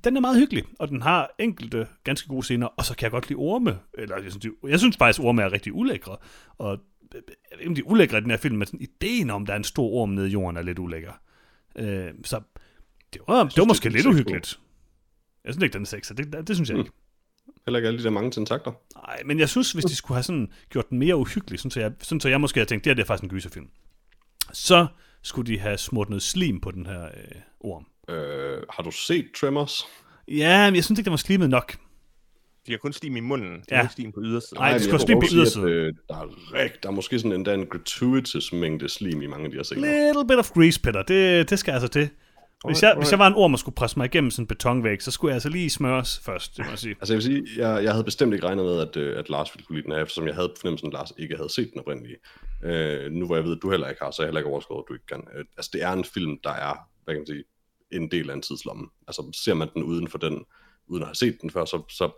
den er meget hyggelig, og den har enkelte ganske gode scener, og så kan jeg godt lide orme. Eller, jeg, synes, de, jeg synes faktisk, orme er rigtig ulækre. Og øh, jeg ved ikke, om de er ulækre i den her film, men sådan, ideen om, der er en stor orm nede i jorden, er lidt ulækker. Øh, så det var, det var det måske er lidt uhyggeligt. Jeg synes ikke, den er sexet. Det, det, det synes jeg Mm. ikke. Heller ikke alle de der mange tentakler. Nej, men jeg synes, hvis de skulle have sådan gjort den mere uhyggelig, sådan så jeg, sådan så jeg måske havde tænkt, det her det er faktisk en gyserfilm, så skulle de have smurt noget slim på den her øh, orm. Øh, har du set Tremors? Ja, men jeg synes ikke, den var slimet nok. De har kun slim i munden, de Ja. har ikke slim på ydersiden. Nej, det også lige vil på ydersiden. at, øh, der, er rigt, der er måske sådan endda en gratuitous mængde slim i mange af de her scener. Little bit of grease, Peter. Det, det skal altså til. Hvis jeg, hvis jeg var en orm og skulle presse mig igennem sådan en betonvæg, så skulle jeg altså lige smøres først, det må jeg sige. Altså jeg vil sige, jeg, jeg havde bestemt ikke regnet med, at, øh, at Lars ville kunne lide den her, eftersom jeg havde fornemmelsen, at Lars ikke havde set den oprindelige. Øh, nu hvor jeg ved, at du heller ikke har, så er jeg heller ikke overskåret, at du ikke kan. Øh, altså det er en film, der er, hvad kan man sige, en del af en tidslomme. Altså ser man den uden for den, uden at have set den før, så, så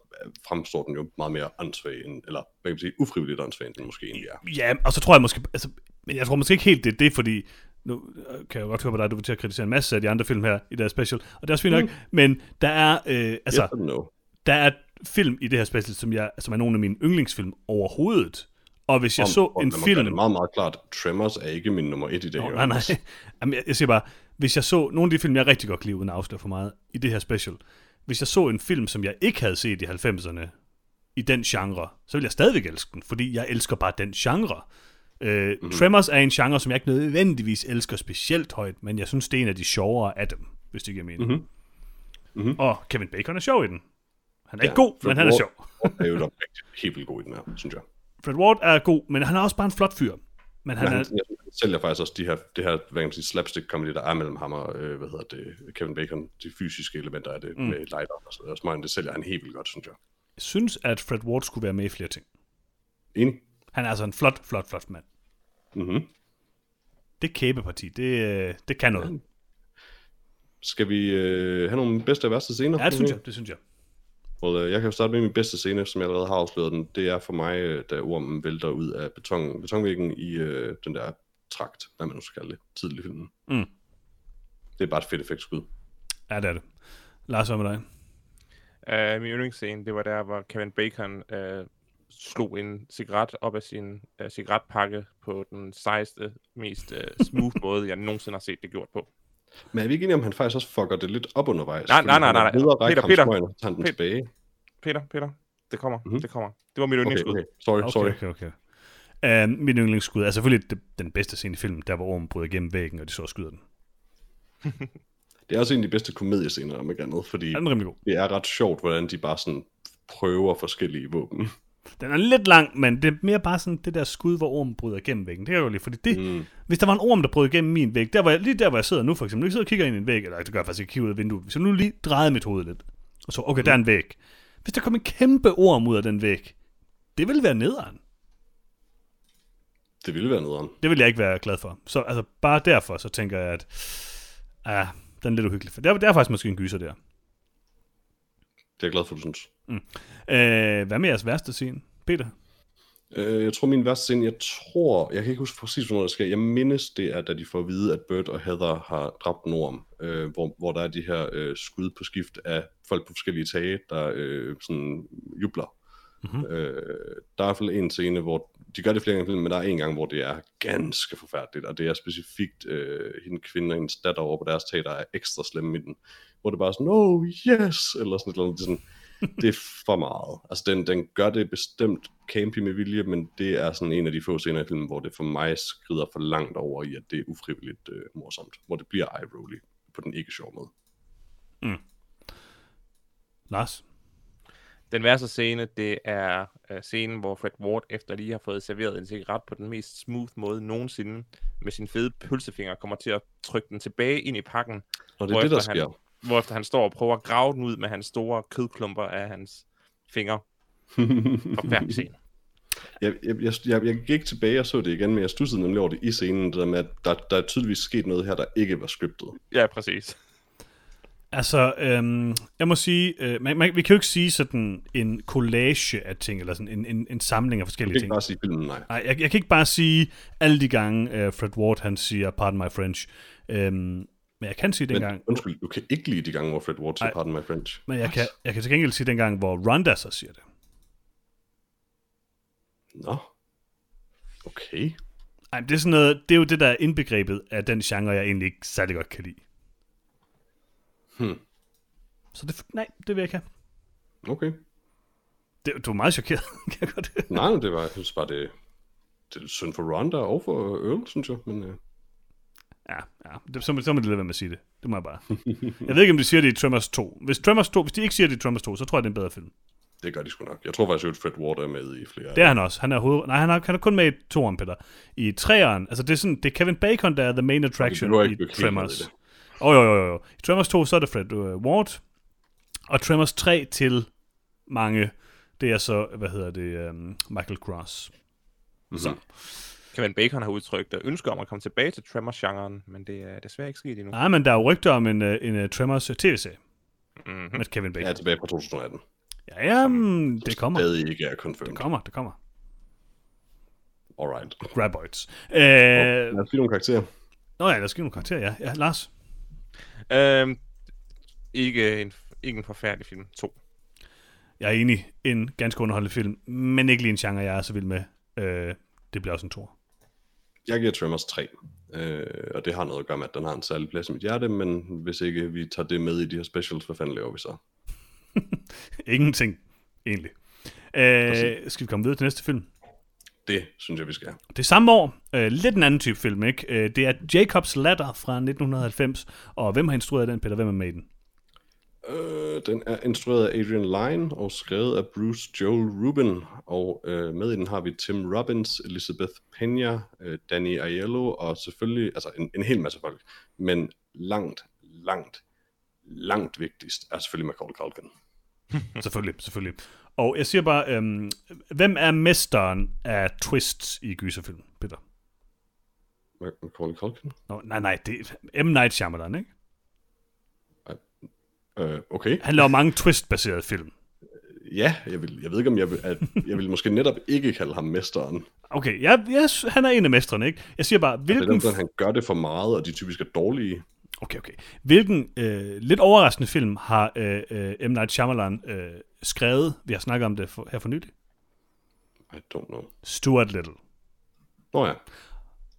fremstår den jo meget mere åndssvag, end, eller hvad kan man sige, ufrivilligt åndssvag, end den måske egentlig er. Ja, og så tror jeg måske, altså, men jeg tror måske ikke helt, det er det, fordi nu øh, kan jeg jo godt høre på dig, du vil til at kritisere en masse af de andre film her i deres special, og det er også fint nok, men der er, øh, altså, Yes and no. der er film i det her special, som, jeg, som er nogle af mine yndlingsfilm overhovedet, og hvis jeg Om- så og en film... Det er meget, meget klart, Tremors er ikke min nummer et i det her. nej, nej. Jamen, jeg, jeg siger bare, hvis jeg så nogle af de film, jeg rigtig godt kan lide, uden at afsløre for meget, i det her special, hvis jeg så en film, som jeg ikke havde set i 90'erne, i den genre, så ville jeg stadigvæk elske den, fordi jeg elsker bare den genre. Øh, mm-hmm. Tremors er en genre, som jeg ikke nødvendigvis elsker specielt højt, men jeg synes, det er en af de sjovere af dem, hvis det giver mening. Mhm. Mhm. Og Kevin Bacon er sjov i den. Han er ikke Ja, god, Fred men han er sjov. Det er jo rigtig helt vildt god i den her, synes jeg. Fred Ward er god, men han er også bare en flot fyr. Men han Han, er, han, jeg synes, han sælger faktisk også de her, det her hvad kan man sige, slapstick comedy, der er mellem ham og, øh, hvad hedder det, Kevin Bacon, de fysiske elementer af det, mm. med light og så videre. Det sælger han helt vildt godt, synes jeg. jeg synes, at Fred Ward skulle være med i flere ting. Enig? Han er altså en flot, flot, flot mand. Mm-hmm. Det kæbeparti, det, øh, det kan noget. Skal vi øh, have nogle bedste og værste scener? Ja, det synes jeg. Det synes jeg. Og, øh, jeg kan jo starte med min bedste scene, som jeg allerede har afsløret den. Det er for mig, øh, da ormen vælter ud af beton, betonvæggen i øh, den der trakt, hvad man nu skal kalde det, tidlig i filmen. Mm. Det er bare et fedt effektskud. Ja, det er det. Lars, hvad med dig? Uh, min yndlingsscene, det var der, hvor Kevin Bacon uh, slog en cigaret op af sin uh, cigaretpakke på den sejeste, mest uh, smooth måde, jeg nogensinde har set det gjort på. Men er vi ikke enige om, han faktisk også fucker det lidt op undervejs? Nej, nej, nej, nej. række Peter, Peter. han den Peter. tilbage. Peter, Peter, det kommer, Mhm. mm-hmm. det kommer. Det var mit yndlingsskud. okay. Sorry, Okay, sorry. okay, okay. Uh, min yndlingsskud er selvfølgelig det, den bedste scene i filmen, der hvor ormen bryder igennem væggen, og de så skyder den. Det er også en af de bedste komediescener, om ikke andet, fordi Den er det er ret sjovt, hvordan de bare sådan prøver forskellige våben. Den er lidt lang, men det er mere bare sådan det der skud, hvor ormen bryder igennem væggen. Det er jo lige, fordi det, mm. hvis der var en orm, der brød igennem min væg, der var jeg, lige der, hvor jeg sidder nu for eksempel, nu sidder og kigger ind i en væg, eller det gør jeg faktisk ikke kigge ud af vinduet, hvis jeg nu lige drejede mit hoved lidt, og så, okay, der er en væg. Hvis der kom en kæmpe orm ud af den væg, det ville være nederen. Det ville være nederen. Det vil jeg ikke være glad for. Så altså, bare derfor, så tænker jeg, at ah, den er lidt uhyggelig. Det er, det er faktisk måske en gyser der. Det er jeg glad for, du synes. Øh, hvad med jeres værste scene, Peter? Øh, jeg tror, min værste scene, jeg tror, jeg kan ikke huske præcis, hvornår det sker. Jeg mindes, det er, da de får at vide, at Bert og Heather har dræbt en orm, øh, hvor, hvor der er de her øh, skud på skift af folk på forskellige tage, der øh, sådan jubler. Mm-hmm. Øh, der er i hvert fald en scene, hvor de gør det flere gange men der er en gang, hvor det er ganske forfærdeligt, og det er specifikt øh, hende kvinde og hendes datter over på deres tag, der er ekstra slemme i den, hvor det bare er sådan, oh yes, eller sådan noget, det er sådan, det er for meget. Altså, den, den gør det bestemt campy med vilje, men det er sådan en af de få scener i filmen, hvor det for mig skrider for langt over i, at det er ufrivilligt øh, morsomt. Hvor det bliver eye-rolly på den ikke sjove måde. Lars? Den værste scene, det er uh, scenen, hvor Fred Ward efter lige har fået serveret en cigaret på den mest smooth måde nogensinde, med sin fede pølsefinger, kommer til at trykke den tilbage ind i pakken, Og det er det, der Hvorefter han- sker. hvorefter han står og prøver at grave den ud med hans store kødklumper af hans fingre. Forfærdelig scene. Jeg, jeg, jeg, jeg, jeg gik tilbage og så det igen, men jeg stussede nemlig over det i scenen, det der med, at der, der er tydeligvis sket noget her, der ikke var scriptet. Ja, præcis. Altså, øhm, jeg må sige, øh, man, man, vi kan jo ikke sige sådan en collage af ting, eller sådan en, en, en samling af Jeg forskellige kan ikke ting. bare sige filmen, nej. Nej, jeg, jeg kan ikke bare sige alle de gange, uh, Fred Ward han siger, pardon my French. Øhm, men jeg kan sige Men dengang, undskyld, du kan ikke lide de gange, hvor Fred Ward siger, Nej. pardon my French. men jeg kan, jeg kan til gengæld sige dengang, hvor Ronda så siger det. Nå. Okay. Ej, det er sådan noget, det er jo det, der er indbegrebet af den genre, jeg egentlig ikke særlig godt kan lide. Hmm. Så det, nej, det vil jeg ikke have. Okay. Det, du er meget chokeret, kan jeg godt Nej, det var, jeg synes bare, det, det er synd for Ronda og for Earl, synes jeg. Men øh, Ja, ja. Det, så, så må det lade være med at sige det. Det må jeg bare. Jeg ved ikke, om de siger det i Tremors 2. Hvis, Tremors 2, hvis de ikke siger det i Tremors 2, så tror jeg, det er en bedre film. det gør de sgu nok. Jeg tror faktisk, at Fred Ward er med i flere. Det er han også. Han er, hoved... Nej, han er, han er kun med i toeren, Peter. I treeren, altså det er, sådan, det er Kevin Bacon, der er the main attraction i Tremors. det. Åh, oh, jo, jo, jo. I Tremors 2, så er det Fred uh, Ward. Og Tremors 3 til mange, det er så, hvad hedder det, um, Michael Cross. Mhm. Så. Kevin Bacon har udtrykt øh, ønske om at komme tilbage til Tremors-genren, men det er desværre ikke sket endnu. Nej, men der er jo rygter om en, uh, en uh, Tremors tv-serie Mm-hmm. med Kevin Jeg er Bacon. tilbage fra 2018. Ja, ja, mm, det kommer. Stadig ikke er confirmed. Det kommer, det kommer. Alright. Graboids. Øh, Lad os give nogle karakterer. Nå ja, der skal nogle karakterer, ja. ja Lars? Øhm, ikke, en, ikke en forfærdelig film. To. Jeg er enig. En ganske underholdende film, men ikke lige en genre, jeg er så vild med. Øh, det bliver også en tor. Jeg giver Tremors 3. Øh, og det har noget at gøre med, at den har en særlig plads i mit hjerte, men hvis ikke vi tager det med i de her specials, hvad fanden laver vi så? Ingenting, egentlig. Øh, skal vi komme videre til næste film? Det synes jeg, vi skal. Det samme år. Øh, lidt en anden type film, ikke? Øh, det er Jacobs Ladder fra 1990. Og hvem har instrueret den, Peter? Hvem er med i den? Øh, den er instrueret af Adrian Lyne og skrevet af Bruce Joel Rubin. Og øh, med i den har vi Tim Robbins, Elizabeth Pena, øh, Danny Aiello og selvfølgelig altså en, en hel masse folk. Men langt, langt, langt vigtigst er selvfølgelig Macaulay Culkin. selvfølgelig, selvfølgelig. Og jeg siger bare, øhm, hvem er mesteren af twists i gyserfilm, Peter? Ma- Macaulay Culkin? Nå, nej, nej, det er M. Night Shyamalan, ikke? Øh, okay. Han laver mange twist-baserede film. Ja, jeg, vil, jeg ved ikke, om jeg vil, at, jeg vil måske netop ikke kalde ham mesteren. Okay, jeg, jeg, han er en af mestrene, ikke? Jeg siger bare, Det er hvilken... dem, han gør det for meget, og de typisk er dårlige. Okay, okay. Hvilken øh, lidt overraskende film har øh, øh, M. Night Shyamalan øh, skrevet? Vi har snakket om det for, her for nylig. I don't know. Stuart Little. Nå ja.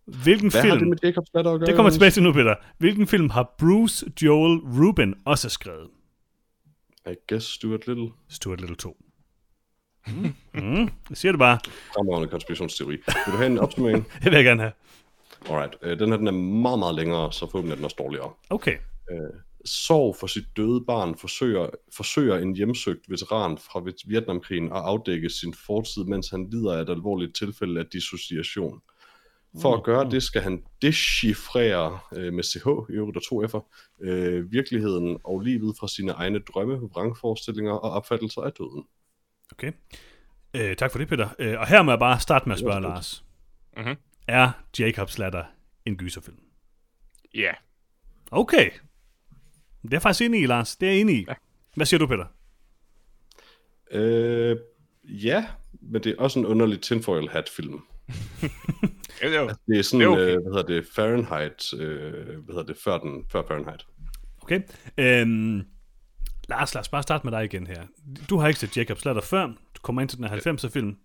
Hvilken Hvad film... har det med Jacobs latter at gøre? det kommer tilbage til nu, Peter. Hvilken film har Bruce Joel Rubin også skrevet? I guess Stuart Little. Stuart Little 2. Mm. Mm. Jeg siger det bare. Fremragende konspirationsteori. Vil du have en opsummering? Det vil jeg gerne have. Alright. Øh, den her den er meget, meget længere, så forhåbentlig er den også dårligere. Okay. Sorg for sit døde barn forsøger, forsøger en hjemsøgt veteran fra Viet- Vietnamkrigen at afdække sin fortid, mens han lider af et alvorligt tilfælde af dissociation. For at gøre det, skal han dechiffrere øh, med CH, i øvrigt der to F'er, øh, virkeligheden og livet fra sine egne drømme, vrangforestillinger og opfattelser af døden. Okay. Øh, tak for det, Peter. Øh, og her må jeg bare starte med at spørge Lars. Mhm. Er Jacobs Latter en gyserfilm? Ja. Okay. Det er jeg faktisk enig i, Lars. Det er jeg enig i. Hvad siger du, Peter? Øh, ja, men det er også en underlig tinfoil hat film. Jo, jo. Det er sådan, Det er det okay. øh, hvad hedder det, Fahrenheit, øh, hvad hedder det, før, den, før Fahrenheit. Okay. Øhm, Lars, lad os bare starte med dig igen her. Du har ikke set Jacobs Latter før. Du kommer ind til den her 90'er film.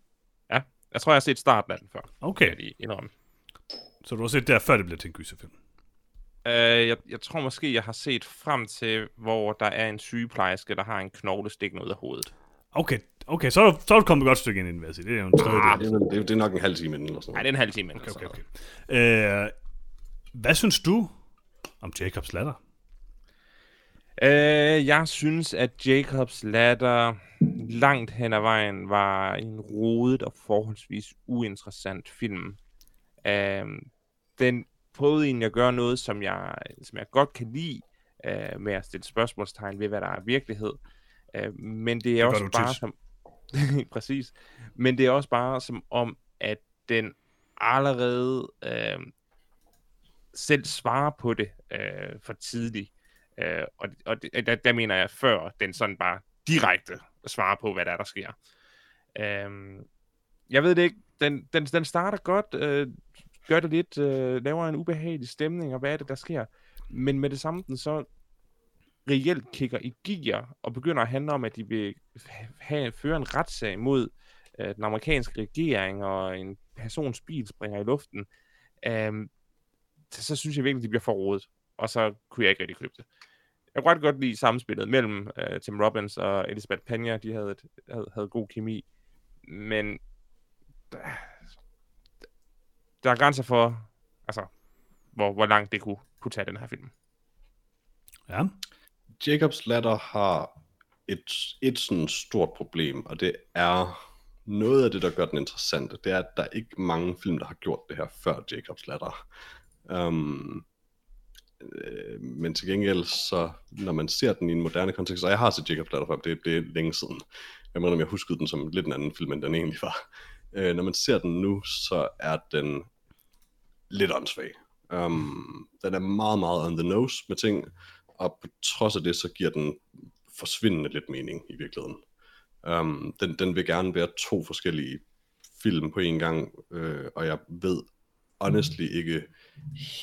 Ja. Jeg tror, jeg har set starten af den før. Okay. Jeg indrømme. Så du har set der, før det blev til en gyserfilm. Uh, jeg, jeg tror måske, jeg har set frem til, hvor der er en sygeplejerske, der har en knogle stikkende ud af hovedet. Okay, okay så, er du, så er du kommet et godt stykke ind i den, vil jeg sige. Det er jo en tredje Ah. Det er, det, er, det er nok en halv time inden, eller sådan Nej, det er en halv time. Okay, Okay, okay. Øh, hvad synes du om Jacobs Latter? Uh, jeg synes, at Jacobs Ladder langt hen ad vejen var en rodet og forholdsvis uinteressant film. Uh, den prøvede egentlig at gøre noget, som jeg, som jeg godt kan lide, uh, med at stille spørgsmålstegn ved, hvad der er virkelighed. Uh, men det er gør også bare tit. som... Præcis. Men det er også bare som om, at den allerede øh, selv svarer på det øh, for tidligt. Øh, og og det, der, der mener jeg før, den sådan bare direkte svare på, hvad der er, der sker. Øh, jeg ved det ikke. Den, den, den starter godt, øh, gør det lidt, øh, laver en ubehagelig stemning, og hvad er det, der sker. Men med det samme, den så reelt kigger i gear, og begynder at handle om, at de vil have, føre en retssag mod øh, den amerikanske regering, og en persons bil springer i luften, øh, så, så synes jeg virkelig, de bliver for rodet. Og så kunne jeg ikke rigtig købe det. Jeg kunne ret godt lide samspillet mellem øh, Tim Robbins og Elisabeth Pena. De havde, et, havde, havde god kemi. Men der, der er grænser for, altså, hvor, hvor langt det kunne, kunne tage den her film. Ja. Jacobs Ladder har et, et sådan stort problem, og det er noget af det, der gør den interessant, det er, at der er ikke mange film, der har gjort det her før Jacobs Ladder. Um, øh, men til gengæld, så når man ser den i en moderne kontekst, og jeg har set Jacob Ladder det, det er længe siden. Jeg mener, jeg huskede den som lidt en anden film, end den egentlig var. Øh, når man ser den nu, så er den lidt åndssvag. Um, den er meget, meget on the nose med ting, og på trods af det, så giver den forsvindende lidt mening i virkeligheden. Um, den, den vil gerne være to forskellige film på en gang, øh, og jeg ved honestly ikke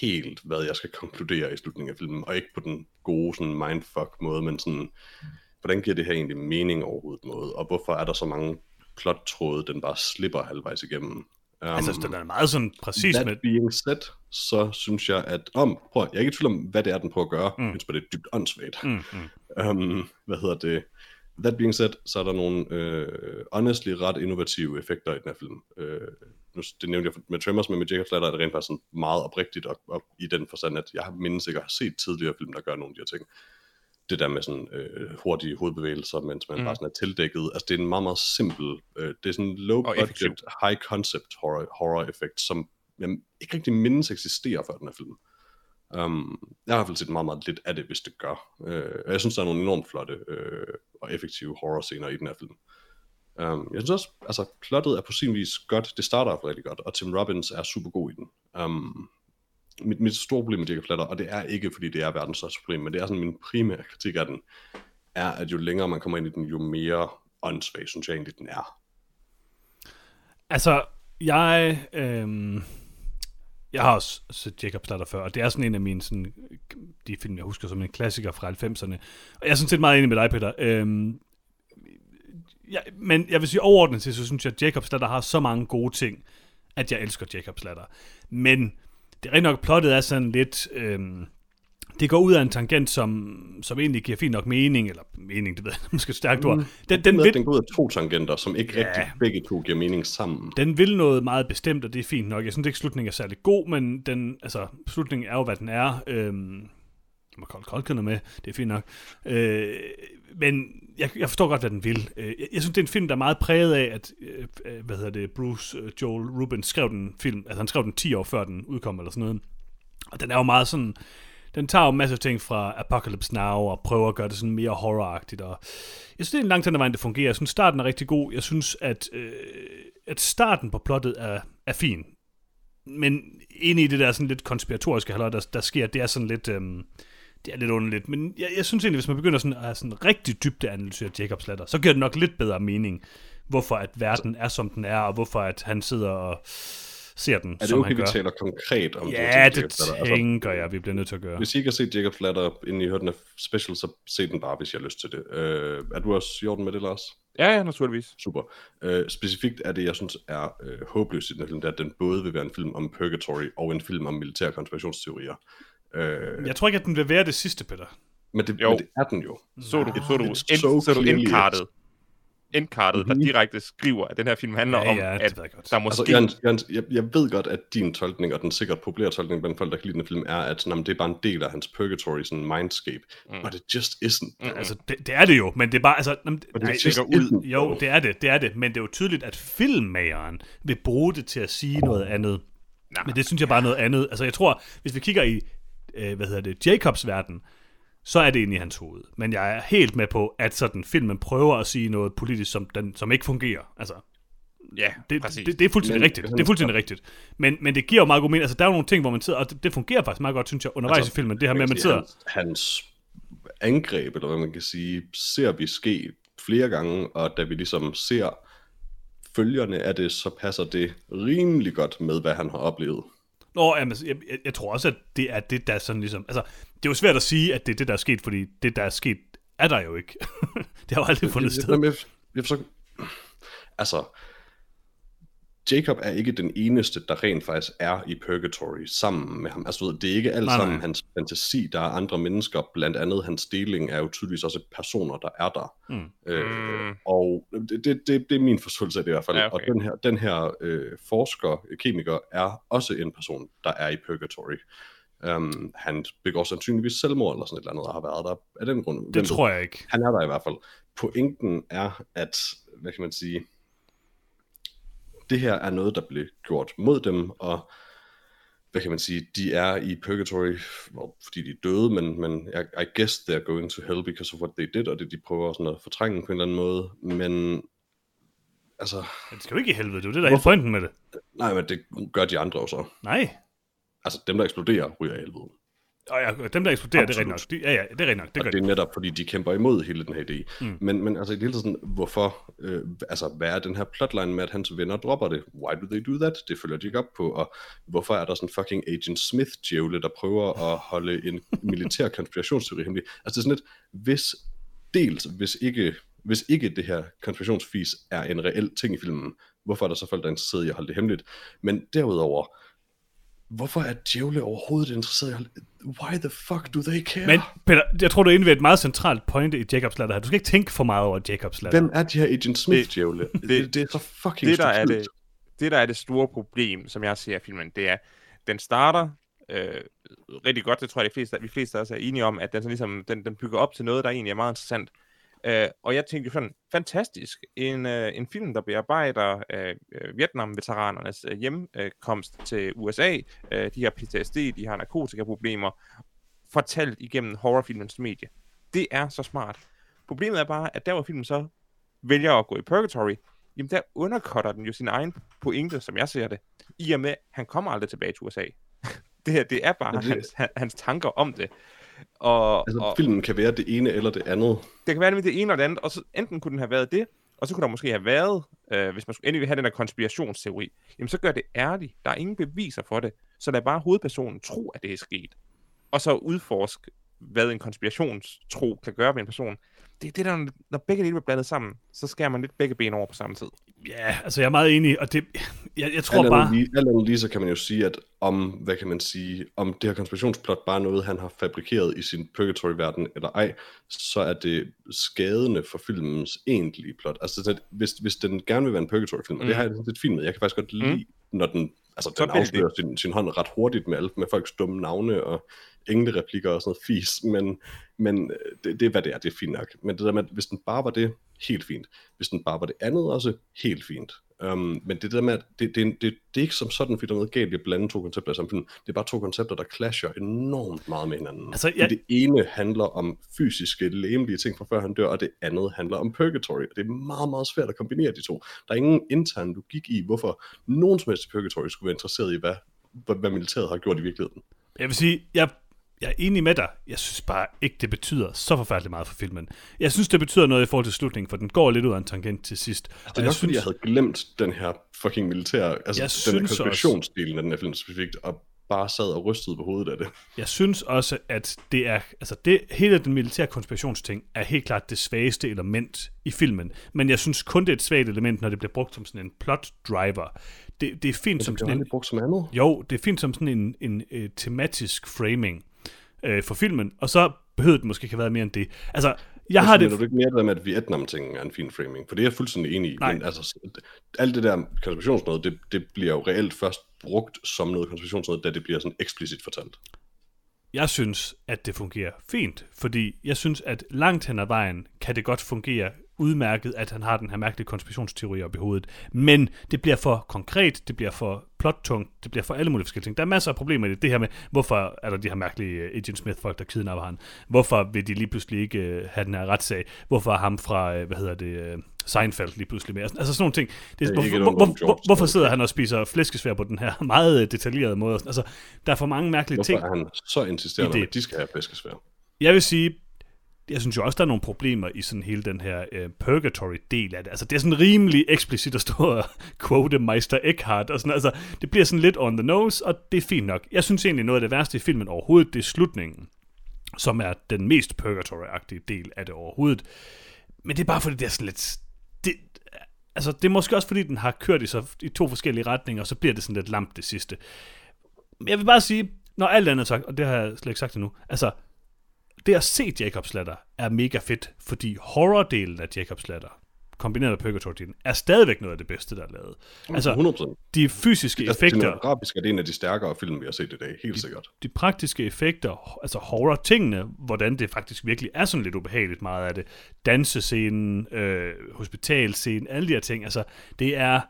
helt, hvad jeg skal konkludere i slutningen af filmen, og ikke på den gode sådan mindfuck måde, men sådan, hvordan giver det her egentlig mening overhovedet måde, og hvorfor er der så mange plottråde, den bare slipper halvvejs igennem. Um, Altså, den er meget sådan præcis That med... being said, så synes jeg, at om, prøv, jeg er ikke i tvivl om, hvad det er, den prøver at gøre, Mm. mm. men det er dybt åndssvagt. Mm, mm. Um, hvad hedder det? That being said, så er der nogle øh, honestly ret innovative effekter i den her film. Øh, nu, det nævnte jeg med Tremors, men med Jacob's Ladder er det rent faktisk sådan meget oprigtigt, og, og i den forstand, at jeg har mindes ikke at have set tidligere film, der gør nogle af de her ting. Det der med sådan øh, hurtige hovedbevægelser, mens man Mm. bare sådan er tildækket. Altså det er en meget, meget simpel, øh, det er sådan low budget, high concept horror, horror effekt, som jeg ikke rigtig mindes eksisterer før den her film. Um, jeg har i hvert fald set meget, meget lidt af det, hvis det gør. Uh, og jeg synes, der er nogle enormt flotte uh, og effektive horror-scener i den her film. Um, jeg synes også, altså, plottet er på sin vis godt. Det starter op rigtig godt, og Tim Robbins er super god i den. Um, mit, mit store problem med Jacob Flatter, og det er ikke, fordi det er verdens største problem, men det er sådan min primære kritik af den, er, at jo længere man kommer ind i den, jo mere åndssvag, synes jeg egentlig, den er. Altså, jeg... Øh jeg har også set Jacob Slatter før, og det er sådan en af mine, sådan, de film, jeg husker som en klassiker fra 90'erne. Og jeg er sådan set meget enig med dig, Peter. Øhm, ja, men jeg vil sige overordnet til, så synes jeg, at Jacob Slatter har så mange gode ting, at jeg elsker Jacob Slatter. Men det er rigtig nok, plottet er sådan lidt... Øhm, det går ud af en tangent, som, som egentlig giver fint nok mening, eller mening, det ved jeg måske stærkt ord. Den, Den, den, den, vil, den går ud af to tangenter, som ikke Ja. rigtig begge to giver mening sammen. den vil noget meget bestemt, og det er fint nok. Jeg synes ikke, slutningen er særlig god, men den, altså, slutningen er jo, hvad den er. Øhm, jeg må kolde koldkender med, det er fint nok. Øh, men jeg, jeg forstår godt, hvad den vil. Øh, jeg, jeg synes, det er en film, der er meget præget af, at øh, øh, hvad hedder det, Bruce øh, Joel Rubin skrev den film, altså han skrev den 10 år før den udkom, eller sådan noget. Og den er jo meget sådan, den tager jo en masse ting fra Apocalypse Now og prøver at gøre det sådan mere horroragtigt. Og jeg synes, det er en lang tid, vejen, det fungerer. Jeg synes, starten er rigtig god. Jeg synes, at, øh, at starten på plottet er, er fin. Men inde i det der sådan lidt konspiratoriske halløj, der, der sker, det er sådan lidt... Øh, det er lidt underligt, men jeg, jeg synes egentlig, hvis man begynder sådan at have sådan rigtig dybde analysere Jacobs latter, så giver det nok lidt bedre mening, hvorfor at verden er, som den er, og hvorfor at han sidder og ser den, Er det som okay, han vi gør. taler konkret om Ja, her det Ladder? Altså, tænker jeg, vi bliver nødt til at gøre. Hvis I ikke har set Jacob's Ladder, inden I hørte den af special, så se den bare, hvis I har lyst til det. Øh, er du også i orden med det, Lars? Ja, ja, naturligvis. Super. Øh, specifikt er det, jeg synes er øh, håbløst i den her film, det er, at den både vil være en film om purgatory og en film om militære konspirationsteorier. Øh, Jeg tror ikke, at den vil være det sidste, Peter. men, det, Jo. men det er den jo. Så du, så du, end, so så du clearly endkartet, endkartet, der Mhm. direkte skriver, at den her film handler Ja, om, ja, det at jeg godt. der måske... Altså, jeg, jeg, jeg, jeg ved godt, at din tolkning, og den sikkert populære tolkning blandt folk, der kan lide den film, er, at jamen, det er bare en del af hans purgatory, sådan mindscape. Mm. But it just isn't. Mm. Altså, det, det er det jo, men det er bare, altså... Jamen, But nej, stikker ud. jo, det er det, det er det, men det er jo tydeligt, at filmmageren vil bruge det til at sige noget andet. Nej. Men det synes jeg bare er noget andet. Altså, jeg tror, hvis vi kigger i, øh, hvad hedder det, Jacobs verden, så er det inde i hans hoved. Men jeg er helt med på, at sådan filmen prøver at sige noget politisk, som, den, som ikke fungerer. Altså, Ja, det, præcis. det, det er fuldstændig Men- rigtigt. Det er fuldstændig rigtigt. Men, men det giver jo meget god mening. Altså, der er jo nogle ting, hvor man sidder, og det, det fungerer faktisk meget godt, synes jeg, undervejs altså, i filmen. Det her med, at man sidder... Hans, hans angreb, eller hvad man kan sige, ser vi ske flere gange, og da vi ligesom ser følgerne af det, så passer det rimelig godt med, hvad han har oplevet. Nå, jamen, jeg, jeg, jeg tror også, at det er det, der sådan ligesom... Altså, det er jo svært at sige, at det er det, der er sket, fordi det, der er sket, er der jo ikke. det har jo aldrig fundet sted. Jamen, jeg, jeg forstår, altså, Jacob er ikke den eneste, der rent faktisk er i Purgatory sammen med ham. Altså, ved, det er ikke alt Nej, sammen nej. hans fantasi, der er andre mennesker. Blandt andet hans deling er jo tydeligvis også personer, der er der. Mm. Øh, Mm. Og det, det, det, det er min forståelse af det i hvert fald. Ja, okay. Og den her, den her øh, forsker, kemiker, er også en person, der er i Purgatory. Um, han begår sandsynligvis selvmord eller sådan et eller andet, og har været der af den grund. Det tror jeg ikke. Han er der i hvert fald. Pointen er, at, hvad kan man sige, det her er noget, der blev gjort mod dem, og hvad kan man sige, de er i purgatory, well, fordi de er døde, men, men I, I guess they're going to hell because of what they did, og det de prøver sådan at fortrænge på en eller anden måde, men altså, Det skal jo ikke i helvede, det er jo det, der er pointen med det. nej, men det gør de andre jo så. Nej. Altså, dem der eksploderer, ryger i helvede. Og ja, dem, der eksploderer, det er rigtigt Absolut. nok. De, ja, ja, det er rigtigt nok. Det og det de. er netop, fordi de kæmper imod hele den her idé. Mm. Men, men altså i det hele sådan, hvorfor, øh, altså hvad er den her plotline med, at hans venner dropper det? Why do they do that? Det følger de ikke op på, og hvorfor er der sådan fucking Agent smith djævle der prøver at holde en militær konspirationsteori hemmelig? Altså det er sådan lidt, hvis dels, hvis ikke, hvis ikke det her konspirationsfis er en reel ting i filmen, hvorfor er der så folk, der er interesseret i at holde det hemmeligt? Men derudover, hvorfor er djævle overhovedet interesseret i. Why the fuck do they care? Men Peter, jeg tror, du er inde ved et meget centralt pointe i Jacobs latter her. Du skal ikke tænke for meget over Jacobs latter. Hvem er de her Agent Smith-djævle? Det, det- det, det er så fucking det, der er det, det, der er det store problem, som jeg ser af filmen, det er, den starter øh, rigtig godt, det tror jeg, de fleste, vi fleste også er enige om, at den, sådan ligesom, den, den bygger op til noget, der egentlig er meget interessant. Øh, og jeg tænkte jo sådan, fantastisk, en, øh, en film, der bearbejder øh, øh, Vietnam-veteranernes øh, hjemkomst til USA, øh, de har PTSD, de har narkotikaproblemer, fortalt igennem horrorfilmens medie. Det er så smart. Problemet er bare, at der hvor filmen så vælger at gå i purgatory, jamen der undercutter den jo sin egen pointe, som jeg ser det, i og med, at han kommer aldrig tilbage til USA. det her, det er bare det- hans, han- hans tanker om det. Og, Altså, og filmen kan være det ene eller det andet. det kan være nemlig det ene eller det andet, og så enten kunne den have været det, og så kunne der måske have været, øh, hvis man skulle endelig have den der konspirationsteori, jamen så gør det ærligt. Der er ingen beviser for det. så lad bare hovedpersonen tro, at det er sket. Og så udforske, hvad en konspirationstro kan gøre ved en person. Det er det, der, når begge dele bliver blandet sammen, så skærer man lidt begge ben over på samme tid. Ja, altså jeg er meget enig, og det, jeg, jeg tror Alt bare... alt andet lige, så kan man jo sige, at om, hvad kan man sige, om det her konspirationsplot bare er noget, han har fabrikeret i sin purgatory-verden eller ej, så er det skadende for filmens egentlige plot. Altså, det, hvis, hvis den gerne vil være en purgatory-film, mm. og det har jeg lidt fint med, jeg kan faktisk godt lide, mm. når den, altså, Så den bliver det afslører sin, sin hånd ret hurtigt med, alt, med folks dumme navne og englereplikker og sådan noget fis, men, men øh, det, det er, hvad det er, det er fint nok. Men det der med, hvis den bare var det, helt fint. Hvis den bare var det andet også, helt fint. Um, men det der med, at det, det, det, det er ikke som sådan, fordi der er noget galt i at blande to koncepter i samme film. Det er bare to koncepter, der clasher enormt meget med hinanden. Altså, jeg... Det ene handler om fysiske, læmelige ting fra før han dør, og det andet handler om purgatory. Og det er meget, meget svært at kombinere de to. Der er ingen intern logik i, hvorfor nogen som helst purgatory skulle være interesseret i, hvad, hvad, hvad militæret har gjort i virkeligheden. Jeg vil sige, jeg, jeg er enig med dig. Jeg synes bare ikke, det betyder så forfærdeligt meget for filmen. Jeg synes, det betyder noget i forhold til slutningen, for den går lidt ud af en tangent til sidst. Altså, det er nok, synes... fordi jeg havde glemt den her fucking militær, altså Jeg den her konspirationsdelen af den her film specifikt, og bare sad og rystede på hovedet af det. Jeg synes også, at det er, altså det, hele den militære konspirationsting er helt klart det svageste element i filmen. Men jeg synes kun, det er et svagt element, når det bliver brugt som sådan en plot driver. Det, det er fint Men som det sådan blev en, brugt som andet. jo, det er fint som sådan en, en, en tematisk framing øh, for filmen, og så behøvede det måske ikke have været mere end det. Altså, jeg har det... det... du ikke mere det der med, at Vietnam-tingen er en fin framing? For det er jeg fuldstændig enig i. Nej. Men altså, alt det der konspirationsnød, det, det bliver jo reelt først brugt som noget konspirationsnød, da det bliver sådan eksplicit fortalt. Jeg synes, at det fungerer fint, fordi jeg synes, at langt hen ad vejen kan det godt fungere udmærket, at han har den her mærkelige konspirationsteori op i hovedet. Men det bliver for konkret, det bliver for plottungt, det bliver for alle mulige forskellige ting. Der er masser af problemer i det. Det her med, hvorfor er der de her mærkelige uh, Agent Smith-folk, der kidnapper han? Hvorfor vil de lige pludselig ikke uh, have den her retssag? Hvorfor er ham fra, uh, hvad hedder det, Seinfeld lige pludselig med? Altså sådan nogle ting. Det, er hvor, ikke hvor, hvor, hvor, George, hvorfor sidder han og spiser flæskesvær på den her meget detaljerede måde? Altså, der er for mange mærkelige Hvorfor ting. er han så insisterende, det. at de skal have flæskesvær? Jeg vil sige, jeg synes jo også, der er nogle problemer i sådan hele den her øh, purgatory-del af det. Altså, det er sådan rimelig eksplicit at stå og quote Meister Eckhart og sådan Altså, det bliver sådan lidt on the nose, og det er fint nok. Jeg synes egentlig, noget af det værste i filmen overhovedet, det er slutningen, som er den mest purgatory-agtige del af det overhovedet. Men det er bare fordi, det er sådan lidt... Det, altså, det er måske også fordi, den har kørt i, så, i to forskellige retninger, og så bliver det sådan lidt lamp det sidste. Men jeg vil bare sige, når alt andet er sagt, og det har jeg slet ikke sagt endnu, altså, det at se Jacobs Ladder er mega fedt, fordi horror-delen af Jacobs Ladder, kombineret med Purgatory-delen, er stadigvæk noget af det bedste, der er lavet. Altså, 100%. de fysiske Altså, effekter, cinematografisk er det en af de stærkere film, vi har set i dag, helt sikkert. de praktiske effekter, altså horror-tingene, hvordan det faktisk virkelig er sådan lidt ubehageligt meget af det, dansescenen, øh, hospitalscenen, alle de her ting, altså, det er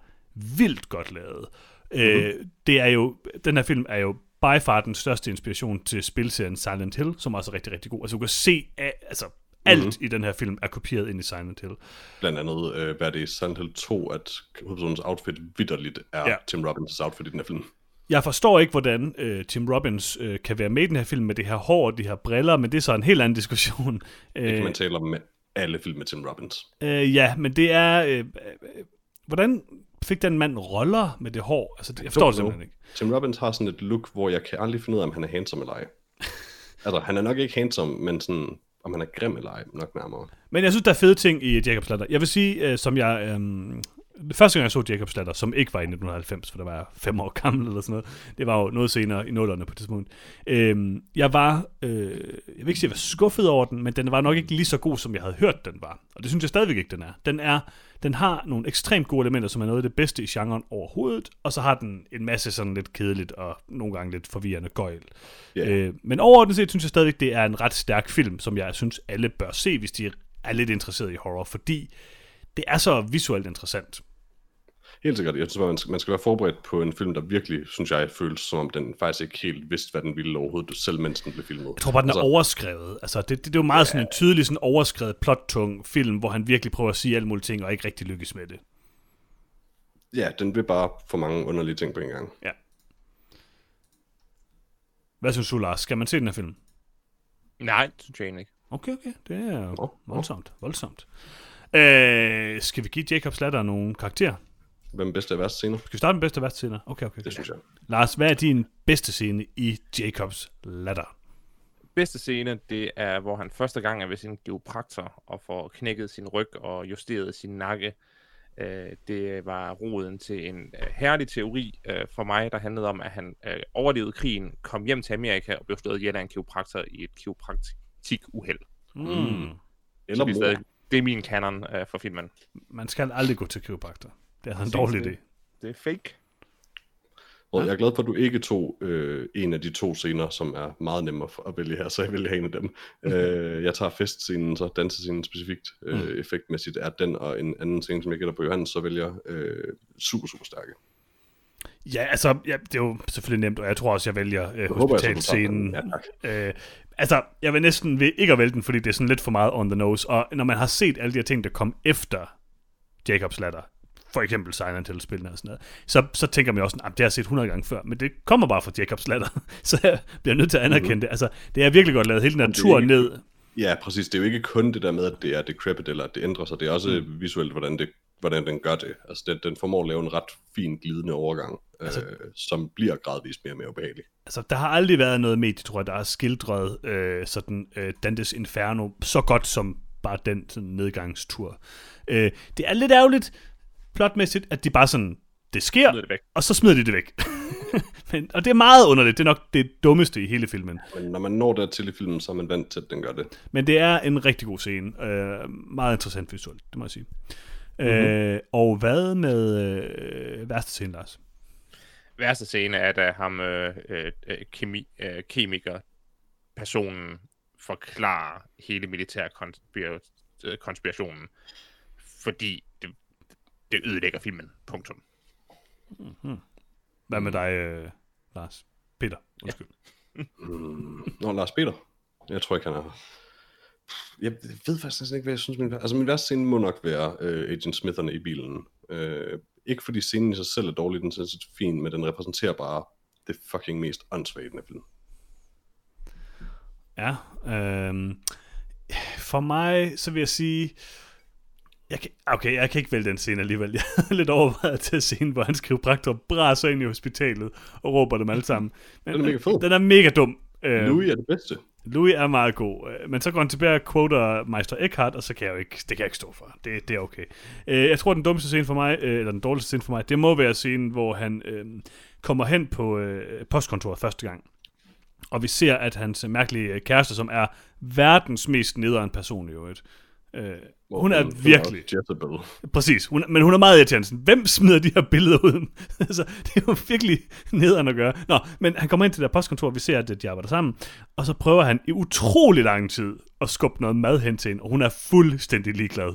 vildt godt lavet. Mm-hmm. Øh, det er jo, den her film er jo by far den største inspiration til spilserien Silent Hill, som også er rigtig, rigtig god. Altså, du kan se, at, altså, alt mm-hmm. i den her film er kopieret ind i Silent Hill. Blandt andet, øh, hvad er det i Silent Hill 2, at hovedpersonens outfit vidderligt er Ja. ja. Tim Robbins' outfit i den her film. Jeg forstår ikke, hvordan øh, Tim Robbins øh, kan være med i den her film med det her hår og de her briller, men det er så en helt anden diskussion. Det kan Øh, man tale om med alle film med Tim Robbins. øh, ja, men det er... Øh, øh, hvordan fik den mand roller med det hår? Altså, det, jeg forstår det simpelthen ikke. Tim Robbins har sådan et look, hvor jeg kan aldrig finde ud af, om han er handsome eller ej. altså, han er nok ikke handsome, men sådan, om han er grim eller ej, nok nærmere. Men jeg synes, der er fede ting i Jacobs Ladder. Jeg vil sige, øh, som jeg... Øh, første gang, jeg så Jacobs Ladder, som ikke var i 1990, for der var jeg fem år gammel eller sådan noget. Det var jo noget senere i nullerne på det tidspunkt. Øhm, jeg var, øh, jeg vil ikke sige, jeg var skuffet over den, men den var nok ikke lige så god, som jeg havde hørt, den var. Og det synes jeg stadigvæk ikke, den er. Den er, den har nogle ekstremt gode elementer, som er noget af det bedste i genren overhovedet, og så har den en masse sådan lidt kedeligt og nogle gange lidt forvirrende gøjl. Ja. Øh, men overordnet set synes jeg stadigvæk, det er en ret stærk film, som jeg synes, alle bør se, hvis de er lidt interesseret i horror, fordi det er så visuelt interessant. Helt sikkert. Jeg synes man skal, man skal være forberedt på en film, der virkelig, synes jeg, føles som om den faktisk ikke helt vidste, hvad den ville overhovedet, selv mens den blev filmet. Jeg tror bare, den er altså, overskrevet. Altså, det, det, det er jo meget sådan en tydelig, sådan overskrevet, plottung film, hvor han virkelig prøver at sige alle mulige ting, og ikke rigtig lykkes med det. Ja, den vil bare for mange underlige ting på en gang. Ja. Hvad synes du, Lars? Skal man se den her film? Nej, det synes jeg egentlig ikke. Okay, okay. Det er nå. voldsomt, voldsomt. Øh, skal vi give Jacobs Latter nogle karakterer? Hvem bedste og værste scener? Skal vi starte med bedste og værste scener? Okay, okay. Det synes jeg. Lars, hvad er din bedste scene i Jacobs Ladder? Bedste scene, det er, hvor han første gang er ved sin geopraktor og får knækket sin ryg og justeret sin nakke. Øh, det var roden til en øh, herlig teori øh, for mig, der handlede om, at han øh, overlevede krigen, kom hjem til Amerika og blev slået ihjel af en kiropraktor i et kiropraktik-uheld. Mm. Eller Så det, er mor. stadig, det er min kanon øh, for filmen. Man skal aldrig gå til kiropraktor. Det er en dårlig det- idé. Det er fake. Og jeg er glad for, at du ikke tog øh, en af de to scener, som er meget nemmere for at vælge her, så jeg vælger en af dem. øh, jeg tager festscenen, så dansescenen specifikt, øh, Mm. effektmæssigt er den, og en anden scene, som jeg gætter på Johannes, så vælger øh, super, super stærke. Ja, altså, ja, det er jo selvfølgelig nemt, og jeg tror også, jeg vælger øh, hospitalscenen. Ja. Øh, altså, jeg vil næsten ved ikke at vælge den, fordi det er sådan lidt for meget on the nose. Og når man har set alle de her ting, der kom efter Jacobs Ladder, for eksempel Silent Hill-spillene og sådan noget, så, så tænker man også, at det har jeg set 100 gange før, men det kommer bare fra Jacobs Ladder, så jeg bliver nødt til at anerkende mm-hmm. det. Altså, det er virkelig godt lavet, hele tur ikke- ned. Ja, præcis. Det er jo ikke kun det der med, at det er decrepit, eller at det ændrer sig. Det er også mm. visuelt, hvordan, det, hvordan den gør det. Altså, den, den formår at lave en ret fin glidende overgang, altså, øh, som bliver gradvist mere og mere ubehagelig. Altså, der har aldrig været noget medie, tror jeg, der har skildret øh, sådan øh, Dantes Inferno så godt som bare den sådan, nedgangstur. Øh, det er lidt ærgerligt, plotmæssigt, at de bare sådan, det sker, Smider det væk. og så smider de det væk. Men, og det er meget underligt, det er nok det dummeste i hele filmen. Men når man når dertil i filmen, så er man vant til, at den gør det. Men det er en rigtig god scene. Øh, meget interessant visuelt, det må jeg sige. Mm-hmm. Øh, og hvad med øh, værste scene, Lars? værste scene er, da ham øh, øh, øh, kemi, øh, kemiker personen forklarer hele militær konspira- øh, konspirationen, fordi det, ødelægger filmen. Punktum. Hvad med dig, øh, Lars? Peter, undskyld. Nå, Lars Peter. Jeg tror ikke, han er her. Jeg ved faktisk næsten ikke, hvad jeg synes. Min, altså, min værste scene må nok være øh, Agent Smitherne i bilen. Øh, ikke fordi scenen i sig selv er dårlig, den er sådan set fin, men den repræsenterer bare det fucking mest åndssvage i den her film. Ja, øhm, for mig, så vil jeg sige, jeg kan, okay, jeg kan ikke vælge den scene alligevel. Jeg er lidt overvejet til scenen, hvor hans kiropraktor braser ind i hospitalet og råber dem alle sammen. Men, Den er mega fed. Den er mega dum. Øhm, Louis er det bedste. Louis er meget god, øh, men så går han tilbage og quoter Meister Eckhart, og så kan jeg jo ikke, det kan jeg ikke stå for. Det, det er okay. Øh, jeg tror, den dummeste scene for mig, øh, eller den dårligste scene for mig, det må være scenen, hvor han øh, kommer hen på øh, postkontoret første gang. Og vi ser, at hans mærkelige kæreste, som er verdens mest nederen person i øvrigt, øh, Hvor hun er virkelig, præcis, hun, men hun er meget irriterende. Sådan, Hvem smider de her billeder ud? altså, det er jo virkelig nederen at gøre. Nå, men han kommer ind til det der postkontor, vi ser, at de arbejder sammen, og så prøver han i utrolig lang tid at skubbe noget mad hen til hende, og hun er fuldstændig ligeglad.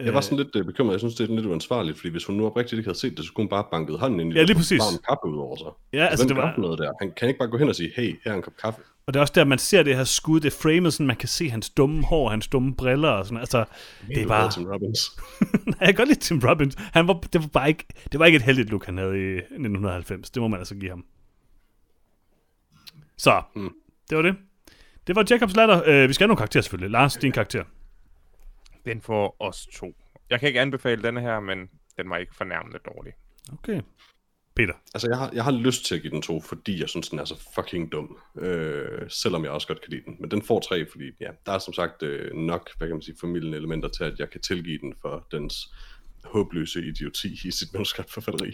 Jeg var sådan lidt øh, bekymret. Jeg synes, det er lidt uansvarligt, fordi hvis hun nu oprigtigt ikke havde set det, så kunne hun bare banket hånden ind i Ja, det, lige præcis. varm kaffe ud over sig. Ja, altså, det Hvem var- gør sådan noget der? Han kan ikke bare gå hen og sige, hey, her er en kop kaffe. Og det er også der, man ser det her skud, det er framet, sådan man kan se hans dumme hår, hans dumme briller og sådan. Altså, det er bare... Tim Robbins. Nej, jeg kan godt lide Tim Robbins. Han var, det var bare ikke, det var ikke et heldigt look, han havde i 1990. Det må man altså give ham. Så, Mm. det var det. Det var Jacobs Ladder. Øh, vi skal have nogle karakterer selvfølgelig. Lars, din karakter. Den får os to. Jeg kan ikke anbefale denne her, men den var ikke fornærmende dårlig. Okay. Peter. Altså, jeg har, jeg har lyst til at give den to, fordi jeg synes, den er så fucking dum. Øh, selvom jeg også godt kan lide den. Men den får tre, fordi ja, der er som sagt øh, nok, hvad kan man sige, familien elementer til, at jeg kan tilgive den for dens håbløse idioti i sit manuskriptforfatteri.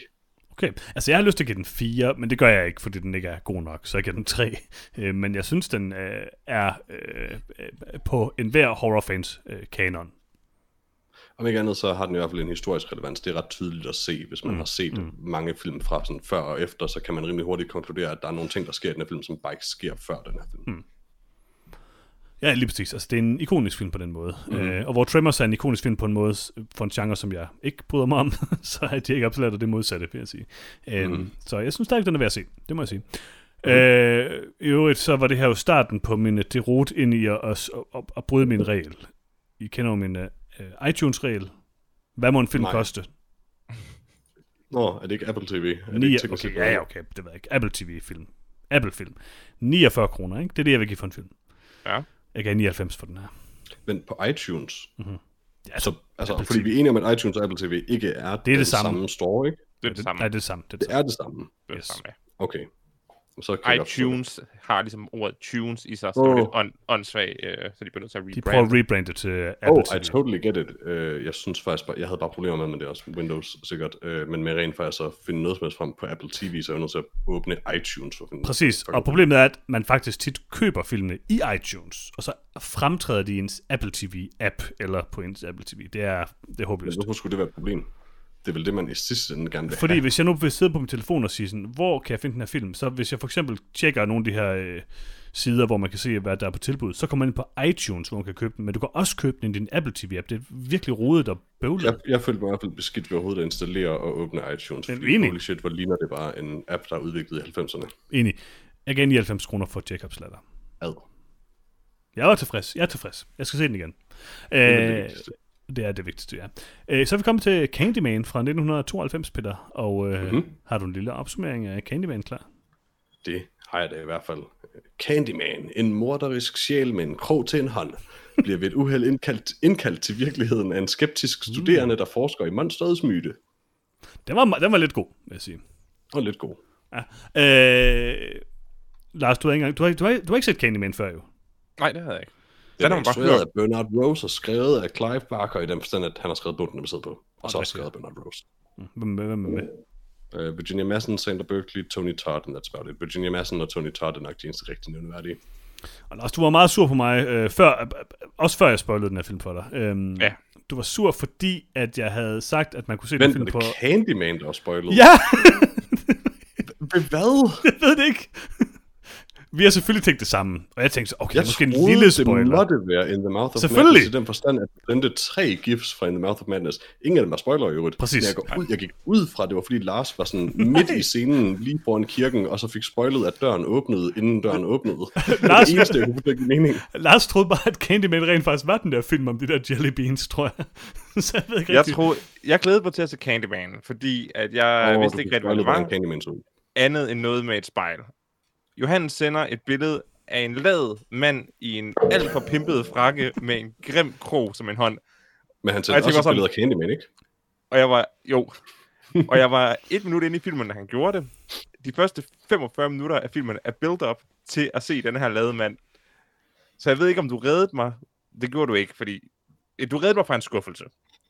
Okay, altså jeg har lyst til at give den 4, men det gør jeg ikke, fordi den ikke er god nok, så jeg giver den 3. Øh, men jeg synes, den øh, er øh, øh, på enhver horrorfans øh, kanon. Om ikke andet, så har den i hvert fald en historisk relevans. Det er ret tydeligt at se, hvis man mm. har set mm. mange film fra sådan før og efter, så kan man rimelig hurtigt konkludere, at der er nogle ting, der sker i den her film, som bare ikke sker før den her film. Mm. Ja, lige præcis. Altså, det er en ikonisk film på den måde. Mm. Øh, og hvor Tremors er en ikonisk film på en måde, for en genre, som jeg ikke bryder mig om, så er Jacob's Ladder det modsatte, vil jeg sige. Mm. Øh, så jeg synes stadig, den er værd at se. Det må jeg sige. Mm. Øh, I øvrigt, så var det her jo starten på min derot ind i at, at, at, at bryde min regel. I kender jo min uh, iTunes-regel. Hvad må en film Nej. koste? Nå, er det ikke Apple TV? Er det Ni, ikke okay, ja, ja, okay, det ved jeg ikke. Apple TV-film. Apple-film. 49 kroner, ikke? Det er det, jeg vil give for en film. Ja. Jeg gav 99 for den her. Men på iTunes, Mhm. mm-hmm. Så, altså, Apple fordi TV. vi er enige om, at iTunes og Apple TV ikke er det den samme. samme store, ikke? Det er det samme. Nej, det er det samme. Det er det Det samme. er det samme. Det er det samme, ja. Okay. Så iTunes har ligesom ordet tunes i sig, så det er lidt ånd, åndssvagt, øh, så de bliver nødt til at De prøver rebrande. at rebrande det til Apple Oh, TV. I totally get it. Uh, jeg synes faktisk bare, jeg havde bare problemer med, men det er også Windows sikkert, uh, men med rent faktisk at finde noget som helst frem på Apple TV, så er jeg nødt til at åbne iTunes for at finde Præcis, og problemet er, at man faktisk tit køber filmene i iTunes, og så fremtræder de i ens Apple TV-app, eller på ens Apple TV. Det er, det er håbløst. Men hvorfor skulle det være et problem? Det er vel det, man i sidste ende gerne vil Fordi have. hvis jeg nu vil sidde på min telefon og sige sådan, hvor kan jeg finde den her film? Så hvis jeg for eksempel tjekker nogle af de her øh, sider, hvor man kan se, hvad der er på tilbud, så kommer man ind på iTunes, hvor man kan købe den, men du kan også købe den i din Apple TV-app. Det er virkelig rodet og bøvlet. Jeg, jeg følte mig i hvert fald beskidt ved overhovedet at installere og åbne iTunes, Men fordi enig. holy shit, hvor ligner det bare en app, der er udviklet i 90'erne. Enig. Jeg gav 99 kroner for Jacobs latter. Ad. Jeg var tilfreds. Jeg er tilfreds. Jeg skal se den igen. Det er det Øh, vigtigste. Det er det vigtigste, ja. Øh, så er vi kommet til Candyman fra 1992, Peter. Og øh, Mhm. mm-hmm. har du en lille opsummering af Candyman klar? Det har jeg da i hvert fald. Candyman, en morderisk sjæl med en krog til en hånd, bliver ved et uheld indkaldt, indkaldt til virkeligheden af en skeptisk studerende, der forsker i monsterets myte. Den var, den var lidt god, vil jeg sige. Og lidt god. Ja. Øh, Lars, du har, ikke engang, du, har, du, har, du har ikke set Candyman før, jo. Nej, det havde jeg ikke. Den har er man bare hørt. af Bernard Rose og skrevet af Clive Barker i den forstand, at han har skrevet bogen, den er baseret på. Og så også skrevet af Bernard Rose. Hvem hvem- hvem er med? Uh, Virginia Madsen, Sandra Berkeley, Tony Todd, and that's about it. Virginia Madsen og Tony Todd er nok de eneste rigtig nævneværdige. Og Lars, du var meget sur på mig, øh, før, øh, også før jeg spoilede den her film for dig. Øhm, Ja. Du var sur, fordi at jeg havde sagt, at man kunne se den Vent, film det på... er Candyman, der er spoilet. Ja, Hvad? jeg ved det ikke. Vi har selvfølgelig tænkt det samme, og jeg tænkte så, okay, Jeg måske en troede, lille det spoiler. måtte være In the Mouth of Selvfølgelig. Madness i den forstand, at du sendte tre gifs fra In the Mouth of Madness. Ingen af dem var spoiler i øvrigt. Præcis. Men Jeg, går ud, jeg gik ud fra, at det var fordi Lars var sådan midt i scenen, lige foran kirken, og så fik spoilet, at døren åbnede, inden døren åbnede. det Lars- det eneste, jeg kunne mening. Lars troede bare, at Candyman rent faktisk var den der film om de der jelly beans, tror jeg. så jeg ved ikke Jeg, rigtig. troede, jeg glædede mig til at se Candyman, fordi at jeg Åh, vidste ikke rigtig, hvad det var, Candyman så andet end noget med et spejl. Johannes sender et billede af en lad mand i en alt for pimpet frakke med en grim krog som en hånd. Men han sendte tænker også et billede af Candyman, ikke? Og jeg var, jo, og jeg var et minut inde i filmen, da han gjorde det. De første 45 minutter af filmen er build up til at se den her lade mand. Så jeg ved ikke, om du reddede mig. Det gjorde du ikke, fordi... Du reddede mig fra en skuffelse.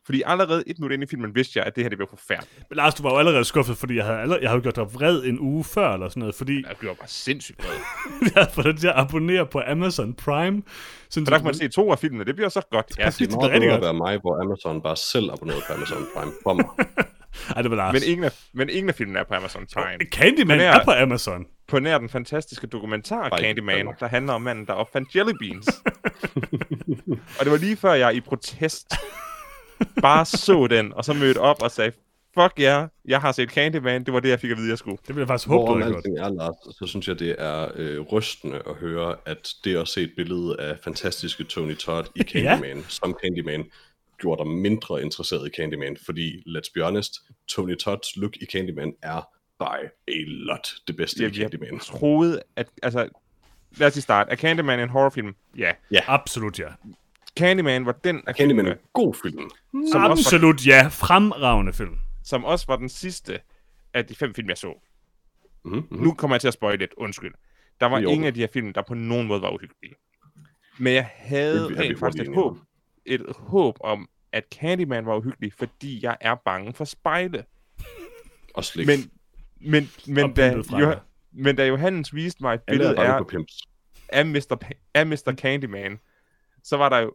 Fordi allerede et minut inde i filmen vidste jeg, at det her det blev forfærdeligt. Men Lars, du var jo allerede skuffet, fordi jeg havde, allerede, jeg havde gjort dig vred en uge før, eller sådan noget, fordi Jeg gjorde mig sindssygt vred. jeg havde fået dig til at abonnere på Amazon Prime. Sådan, Så der kan man se to af filmene. Det bliver så godt. Ja. Det Det meget rigtig bedre at godt. være mig, hvor Amazon bare selv abonnerede på Amazon Prime for mig. Ej, det var Lars. men, ingen af, men ingen af filmene er på Amazon Prime. Candyman er, jeg- er på Amazon. På nær den fantastiske dokumentar Bare i Candyman, der handler om manden, der opfandt jelly beans. og det var lige før jeg i protest bare så den, og så mødte op og sagde, fuck ja, yeah, jeg har set Candyman, det var det, jeg fik at vide, jeg skulle. Det bliver faktisk håbe, du Hvorom gjort. alting er, Lars, så synes jeg, det er øh, rystende at høre, at det at se et billede af fantastiske Tony Todd i Candyman, ja. som Candyman, gjorde dig mindre interesseret i Candyman, fordi, let's be honest, Tony Todds look i Candyman er by a lot det bedste i Jeg, jeg Candyman. troede, at, altså, lad os lige starte. Er Candyman en horrorfilm? Ja. Absolut ja. Candyman var den af Candyman er en god film. som også, var, Absolut ja. Fremragende film. som også var den sidste af de fem film, jeg så. Mm-hmm. Nu kommer jeg til at spoil lidt, undskyld. Der var i ingen af de her film, der på nogen måde var uhyggelige. Men jeg havde Det vi rent faktisk et håb, et håb om, at Candyman var uhyggelig, fordi jeg er bange for spejle. Og slik. Men, men, men, Og da, jo, men da Johannes viste mig et billede af, af, Mr. Pa- af Mr. Candyman, så var der jo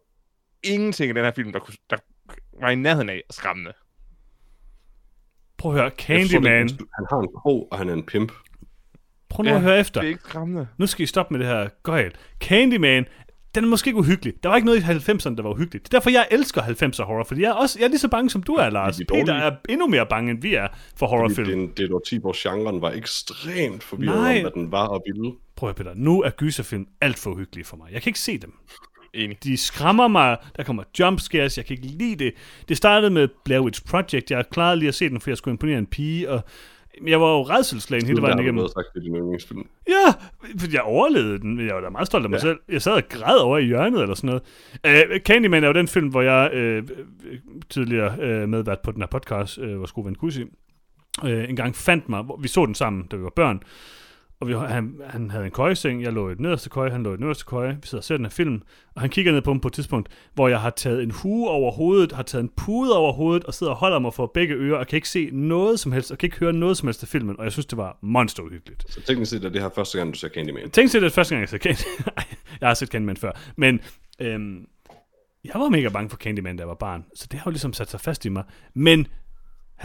ingenting i den her film, der, kunne, der var i nærheden af skræmmende. Prøv at høre. Candyman. det, Han har en krog, og han er en pimp. Prøv nu at høre efter. Det er ikke skræmmende. Nu skal I stoppe med det her gøjl. Candyman, den er måske ikke uhyggelig. Der var ikke noget i 90'erne, der var uhyggeligt. Det er derfor, jeg elsker 90'er horror, fordi jeg er, også, jeg er lige så bange, som du er, Lars. er Peter er endnu mere bange, end vi er for horrorfilm. det, er det er et årti, hvor genren var ekstremt forvirret Nej. om, hvad den var og ville. Prøv at høre, Peter. Nu er gyserfilm alt for uhyggelige for mig. Jeg kan ikke se dem. Enig. De skræmmer mig. Der kommer jumpscares. Jeg kan ikke lide det. Det startede med Blair Witch Project. Jeg klarede lige at se den, for jeg skulle imponere en pige, og Jeg var jo redselslagen hele vejen igennem. Du sagt, det er din yndlingsfilm. Ja, jeg overlevede den. Jeg var da meget stolt af mig ja. selv. Jeg sad og græd over i hjørnet eller sådan noget. Uh, Candyman er jo den film, hvor jeg uh, tidligere uh, medvært på den her podcast, uh, vores gode ven Kusi, uh, en gang fandt mig. Vi så den sammen, da vi var børn. Og vi, han, han havde en køjeseng, jeg lå i den nederste køje, han lå i den nederste køje, vi sidder og ser den her film, og han kigger ned på mig på et tidspunkt, hvor jeg har taget en hue over hovedet, har taget en pude over hovedet, og sidder og holder mig for begge ører, og kan ikke se noget som helst, og kan ikke høre noget som helst af filmen, og jeg synes, det var monsteruhyggeligt. Så teknisk set er det her første gang, du ser Candyman? Teknisk set er det første gang, jeg ser Candyman. jeg har set Candyman før, men øhm, jeg var mega bange for Candyman, da jeg var barn, så det har jo ligesom sat sig fast i mig. Men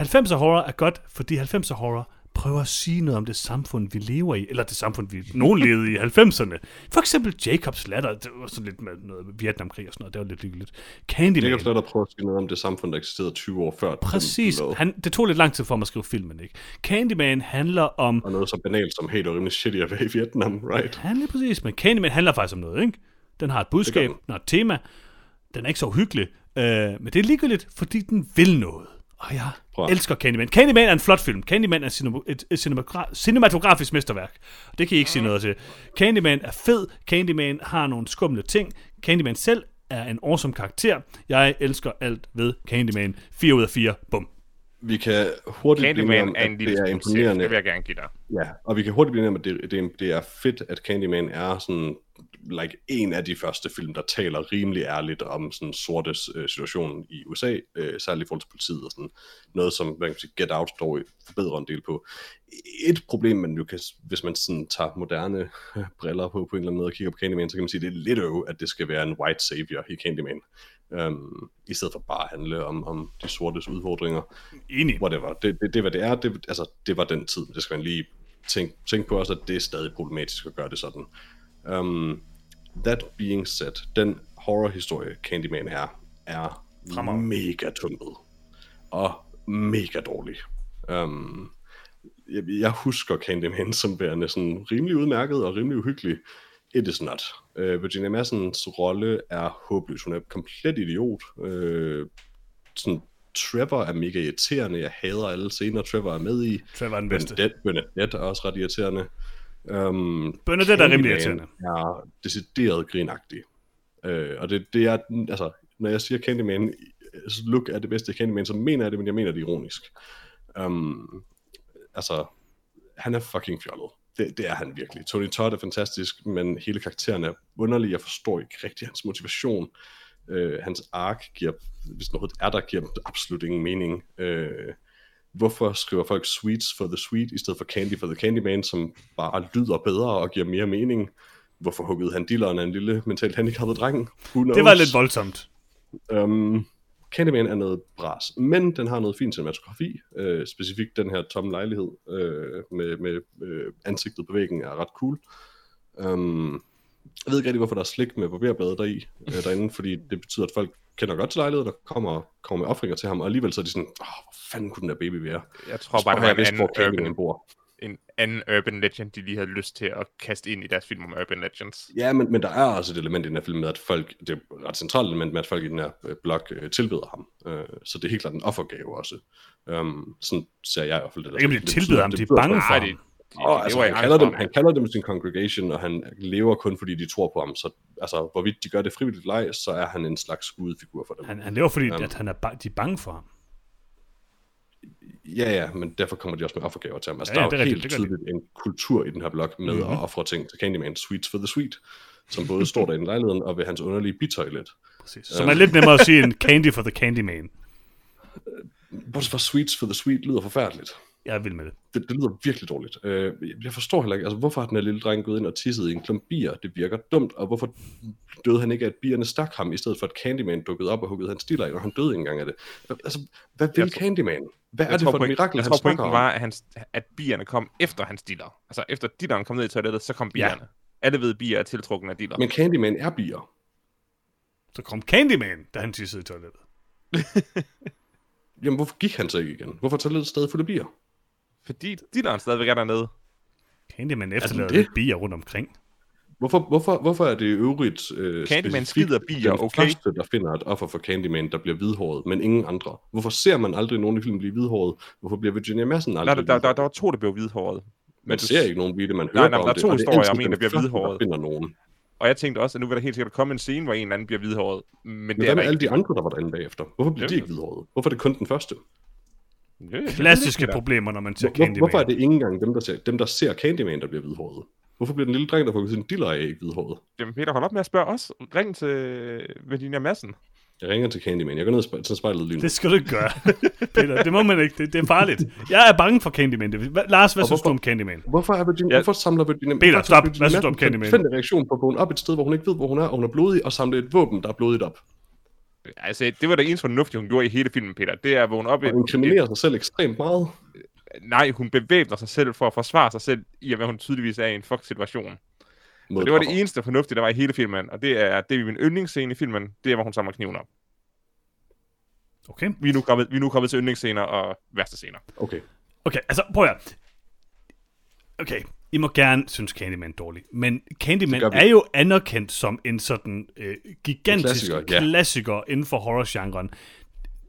90'er horror er godt, fordi 90'er horror prøver at sige noget om det samfund, vi lever i, eller det samfund, vi nogen levede i 90'erne. For eksempel Jacobs Ladder, det var sådan lidt med noget Vietnamkrig og sådan noget, det var lidt hyggeligt. Candyman. Jacobs Ladder prøver at sige noget om det samfund, der eksisterede 20 år før. Præcis. Han, det tog lidt lang tid for mig at skrive filmen, ikke? Candyman handler om... Og noget så banalt som, det var rimelig shitty at være i Vietnam, right? Han er præcis, men Candyman handler faktisk om noget, ikke? Den har et budskab, den har et tema, den er ikke så uhyggelig, øh, men det er ligegyldigt, fordi den vil noget. Og jeg Prøv. elsker Candyman. Candyman er en flot film. Candyman er et, et cinemagra- cinematografisk mesterværk. Det kan I ikke sige noget til. Candyman er fed. Candyman har nogle skumle ting. Candyman selv er en awesome karakter. Jeg elsker alt ved Candyman. 4 ud af 4. Bum. Vi kan hurtigt Candyman blive om, er en lille det er imponerende. Det vil jeg gerne give dig. Ja, og vi kan hurtigt blive om, at det, det, det er fedt, at Candyman er sådan like en af de første film, der taler rimelig ærligt om sådan sorte øh, situation i USA, øh, særligt i forhold til politiet og sådan noget, som man kan sige, Get Out dog forbedrer en del på. Et problem, man jo kan, hvis man sådan tager moderne øh, briller på på en eller anden måde og kigger på Candyman, så kan man sige, at det er lidt øv, at det skal være en white savior i Candyman. Um, I stedet for bare at handle om, om de sortes udfordringer. Enig. Whatever. Det, det, det, hvad det er, det, altså, det var den tid. Det skal man lige tænke, tænke på også, at det er stadig problematisk at gøre det sådan. Um, that being said, den horror-historie Candyman er, er Fremad. mega tumpet. Og mega dårlig. Um, jeg, jeg husker Candyman som værende sådan rimelig udmærket og rimelig uhyggelig. It is not. Uh, Virginia Massens rolle er håbløs. Hun er komplet idiot. Uh, sådan, Trevor er mega irriterende. Jeg hader alle scener, Trevor er med i. Trevor er den bedste. Bernadette, Bernadette er også ret irriterende. Um, Bernadette er rimelig irriterende. er decideret grinagtig. Uh, og det, det er, altså, når jeg siger Candyman, look er det bedste Candyman, så mener jeg det, men jeg mener det ironisk. Um, altså, han er fucking fjollet. Det, det er han virkelig. Tony Todd er fantastisk, men hele karakteren er underlig. Jeg forstår ikke rigtig hans motivation. Uh, hans ark giver, hvis noget er der, giver absolut ingen mening. Uh, hvorfor skriver folk sweets for the sweet, i stedet for candy for the Candyman, som bare lyder bedre og giver mere mening? Hvorfor huggede han dilleren af en lille mentalt handicappet dreng? Det var lidt voldsomt. Um, Candyman er noget bras, men den har noget fin cinematografi, øh, specifikt den her tomme lejlighed øh, med, med øh, ansigtet på væggen er ret cool. Um, jeg ved ikke rigtig, hvorfor der er slik med barberblade deri, øh, derinde, fordi det betyder, at folk kender godt til lejligheden, og kommer, kommer med offringer til ham, og alligevel så er de sådan, åh, hvor fanden kunne den der baby være? Jeg tror bare, det var en anden urban, bor. en anden urban legend, de lige havde lyst til at kaste ind i deres film om urban legends. Ja, men, men der er også et element i den her film med, at folk, det er et ret centralt element med, at folk i den her øh, blog øh, tilbeder ham. Øh, så det er helt klart en offergave også. Um, sådan ser jeg i hvert fald det. Der. Ikke, de tilbyder ham, de er bange for ham. Og, altså, han, kalder dem, han kalder dem sin congregation, og han lever kun fordi de tror på ham. Så altså, hvorvidt de gør det frivilligt leg, så er han en slags gudfigur for dem. Han, han lever fordi, um, at han er ba- de er bange for ham. Ja, ja, men derfor kommer de også med offergaver til ham. Altså, ja, ja, der er jo helt rigtigt, tydeligt en kultur i den her blog med mm-hmm. at ofre ting til Candyman, Sweets for the Sweet, som både står der i lejligheden og ved hans underlige bitoilet. Præcis. Som um, er lidt nemmere at sige en Candy for the Candyman. Bortset fra Sweets for the Sweet lyder forfærdeligt. Jeg er vild med det. Det, det lyder virkelig dårligt. Øh, jeg forstår heller ikke, altså hvorfor har den her lille dreng gået ind og tisset i en klump bier? Det virker dumt, og hvorfor døde han ikke af, at bierne stak ham, i stedet for at Candyman dukkede op og huggede hans stiller og han døde ikke engang af det? Altså, hvad vil tror, Candyman? Hvad er det for et mirakel, jeg han tror, pointen var, at, hans, at bierne kom efter hans diller. Altså, efter dilleren kom ned i toilettet, så kom bierne. Ja. Alle ved, at bier er tiltrukket af diller. Men Candyman er bier. Så kom Candyman, da han tissede i toilettet. Jamen, hvorfor gik han så ikke igen? Hvorfor toilettet stadig fuld af bier? Fordi dilleren stadigvæk er dernede. Candyman efterlader lidt bier rundt omkring. Hvorfor, hvorfor, hvorfor er det i øvrigt øh, Candyman skider bier, den okay? første, der finder et offer for Candyman, der bliver hvidhåret, men ingen andre? Hvorfor ser man aldrig nogen i filmen blive hvidhåret? Hvorfor bliver Virginia Madsen Der, aldrig der, der, der, der var to, der blev hvidhåret. Man du- ser ikke nogen blive det, man Nej, hører nej, der om er to det, historier om en, der bliver hvidhåret. finder nogen. Og jeg tænkte også, at nu vil der helt sikkert komme en scene, hvor en eller anden bliver hvidhåret. Men, Men det hvad er med der alle de andre, der var derinde bagefter? Hvorfor bliver de ikke hvidhåret? Hvorfor er det kun den første? Det Klassiske Peter. problemer, når man ser Hvor, Candyman. hvorfor er det ikke engang dem, der ser, dem, der ser Candyman, der bliver hvidhåret? Hvorfor bliver den lille dreng, der får sin diller af, ikke hvidhåret? Jamen Peter, hold op med at spørge os. Ring til Virginia Madsen. Jeg ringer til Candyman. Jeg går ned og spejl- til spejlet lige nu. Det skal du ikke gøre, Peter. Det må man ikke. Det, det er farligt. Jeg er bange for Candyman. Det- Hva- Lars, hvad Og synes du hvorfor- om Candyman? Hvorfor, er Virginia, Ja. hvorfor samler Virginia... Peter, stop. Virginia Hvad synes du om Candyman? konsekvent reaktion på at vågne op et sted, hvor hun ikke ved, hvor hun er, og hun er blodig, og samle et våben, der er blodigt op. Altså, det var det eneste fornuftige, hun gjorde i hele filmen, Peter. Det er at vågne op Og et, inkriminerer sig selv ekstremt meget. et, Nej, hun bevæbner sig selv for at forsvare sig selv, i og med at hun tydeligvis er i en fuck-situation. Mod Så det var det eneste fornuftige, der var i hele filmen. Og det er, det er min yndlingsscene i filmen. Det er, hvor hun samler kniven op. Okay. Vi er nu kommet, vi er nu kommet til yndlingsscener og værste scener. Okay. Okay, altså prøv at. Okay, I må gerne synes Candyman er dårlig, men Candyman er jo anerkendt som en sådan øh, gigantisk klassiker, ja. klassiker inden for horrorgenren.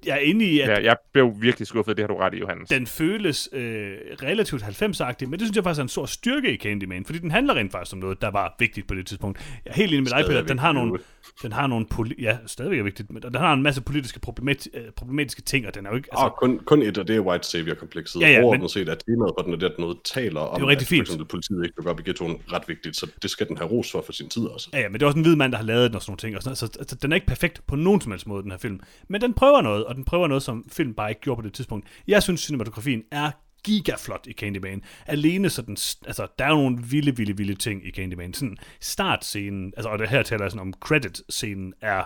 Jeg er inde i, at Ja, jeg blev virkelig skuffet, det har du ret i, Johannes. den føles øh, relativt 90-agtig, men det synes jeg faktisk er en stor styrke i Candyman, fordi den handler rent faktisk om noget, der var vigtigt på det tidspunkt. Jeg er helt enig med dig, Peter. er Den har nogle. Den har nogle poli- ja, stadigvæk er vigtigt, men den har en masse politiske problemati- øh, problematiske ting, og den er jo ikke... Altså, ah, kun, kun et, og det er white savior-komplekset. Ja, ja, Overordnet men- set er temaet for den, er det, at noget taler om, jo rigtig at fint. for eksempel politiet ikke dukker op i ghettoen ret vigtigt, så det skal den have ros for for sin tid også. Ja, ja, men det er også en hvid mand, der har lavet den og sådan nogle ting. Og sådan, så altså, den er ikke perfekt på nogen som helst måde, den her film. Men den prøver noget, og den prøver noget, som film bare ikke gjorde på det tidspunkt. Jeg synes, cinematografien er gigaflot i Candyman. Alene sådan, altså, der er nogle vilde, vilde, vilde ting i Candyman. Sådan startscenen, altså, og det her taler jeg sådan om credit-scenen, er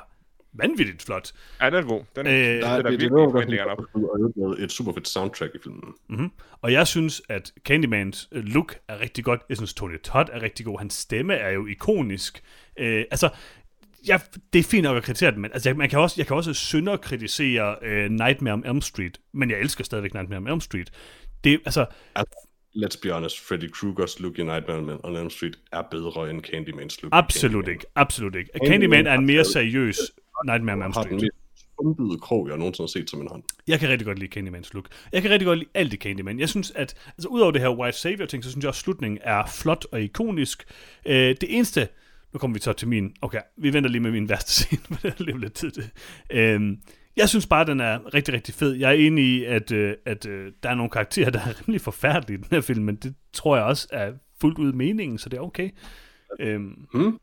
vanvittigt flot. Ja, den er god. Den, Øh, Der er, den det, er det er virkelig forventningerne op. der et super fedt soundtrack i filmen. Mm-hmm. Og jeg synes, at Candymans øh, look er rigtig godt. Jeg synes, Tony Todd er rigtig god. Hans stemme er jo ikonisk. Øh, altså, ja, det er fint nok at kritisere den, men altså, jeg, man kan også, jeg kan også sønderkritisere øh, Nightmare on Elm Street, men jeg elsker stadigvæk Nightmare on Elm Street. Det altså, Let's be honest, Freddy Kruegers look i Nightmare on Elm Street er bedre end Candymans look. absolut Candyman. ikke, absolut ikke. Candyman Candyman er en mere seriøs Nightmare on Elm Street. mest bumpede krog, jeg nogensinde har set som en hånd. Jeg kan rigtig godt lide Candymans look. Jeg kan rigtig godt lide alt i Candyman. Jeg synes, at altså, udover det her White Savior ting, så synes jeg også, at slutningen er flot og ikonisk. Øh, det eneste, nu kommer vi så til min, okay, vi venter lige med min værste scene, for det er lidt tid til. Øh, jeg synes bare, den er rigtig, rigtig fed. Jeg er enig i, at, øh, at øh, der er nogle karakterer, der er rimelig forfærdelige i den her film, men det tror jeg også er fuldt ud meningen, så det er okay. Øh, Hmm?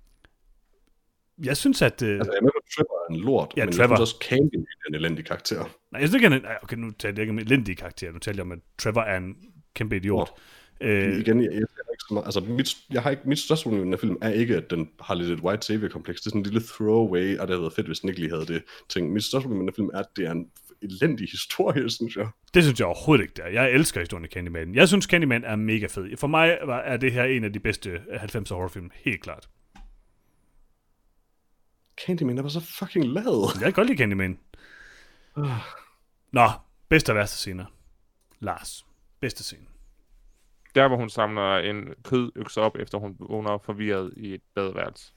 jeg synes, at... Øh, Altså, jeg er at Trevor er en lort, Ja, men Trevor. jeg synes også, Candyman er en elendig karakter. Nej, jeg synes ikke, han er, okay, nu taler jeg ikke om elendige karakterer, nu taler jeg om, at Trevor er en kæmpe idiot. Øh, Igen, jeg, jeg, så meget, altså, mit, jeg har ikke, mit største problem med den film er ikke, at den har lidt et white savior-kompleks. Det er sådan en lille throwaway, og det havde været fedt, hvis den ikke lige havde det ting. Mit største problem med den film er, at det er en elendig historie, synes jeg. Det synes jeg overhovedet ikke, der. Jeg elsker historien i Candyman. Jeg synes, Candyman er mega fed. For mig er det her en af de bedste 90'er horrorfilm. Helt klart. Candyman er bare så fucking lad. Jeg kan godt lide Candyman. Nå, bedste og værste scener. Lars, bedste scene. Der, hvor hun samler en kødøkse op, efter hun vågner forvirret i et badeværelse.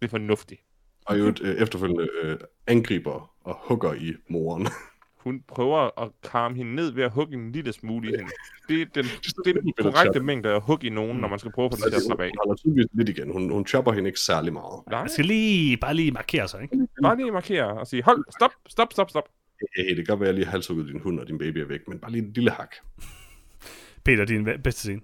Det er fornuftigt. Og jo øh, efterfølgende øh, angriber og hugger i moren. Hun prøver at karme hende ned ved at hugge en lille smule i hende. Det er den, det er den korrekte mængde at hugge i nogen, når man skal prøve at få den til at slappe af. Hun holder tydeligvis lidt igen. Hun, hun chopper hende ikke særlig meget. Nej, Jeg skal lige, bare lige markere sig, ikke? bare lige markere og sige, hold, stop, stop, stop, stop. Hey, det kan godt være, at jeg lige har halshugget din hund, og din baby er væk, men bare lige en lille hak. Peter, din bedste scene.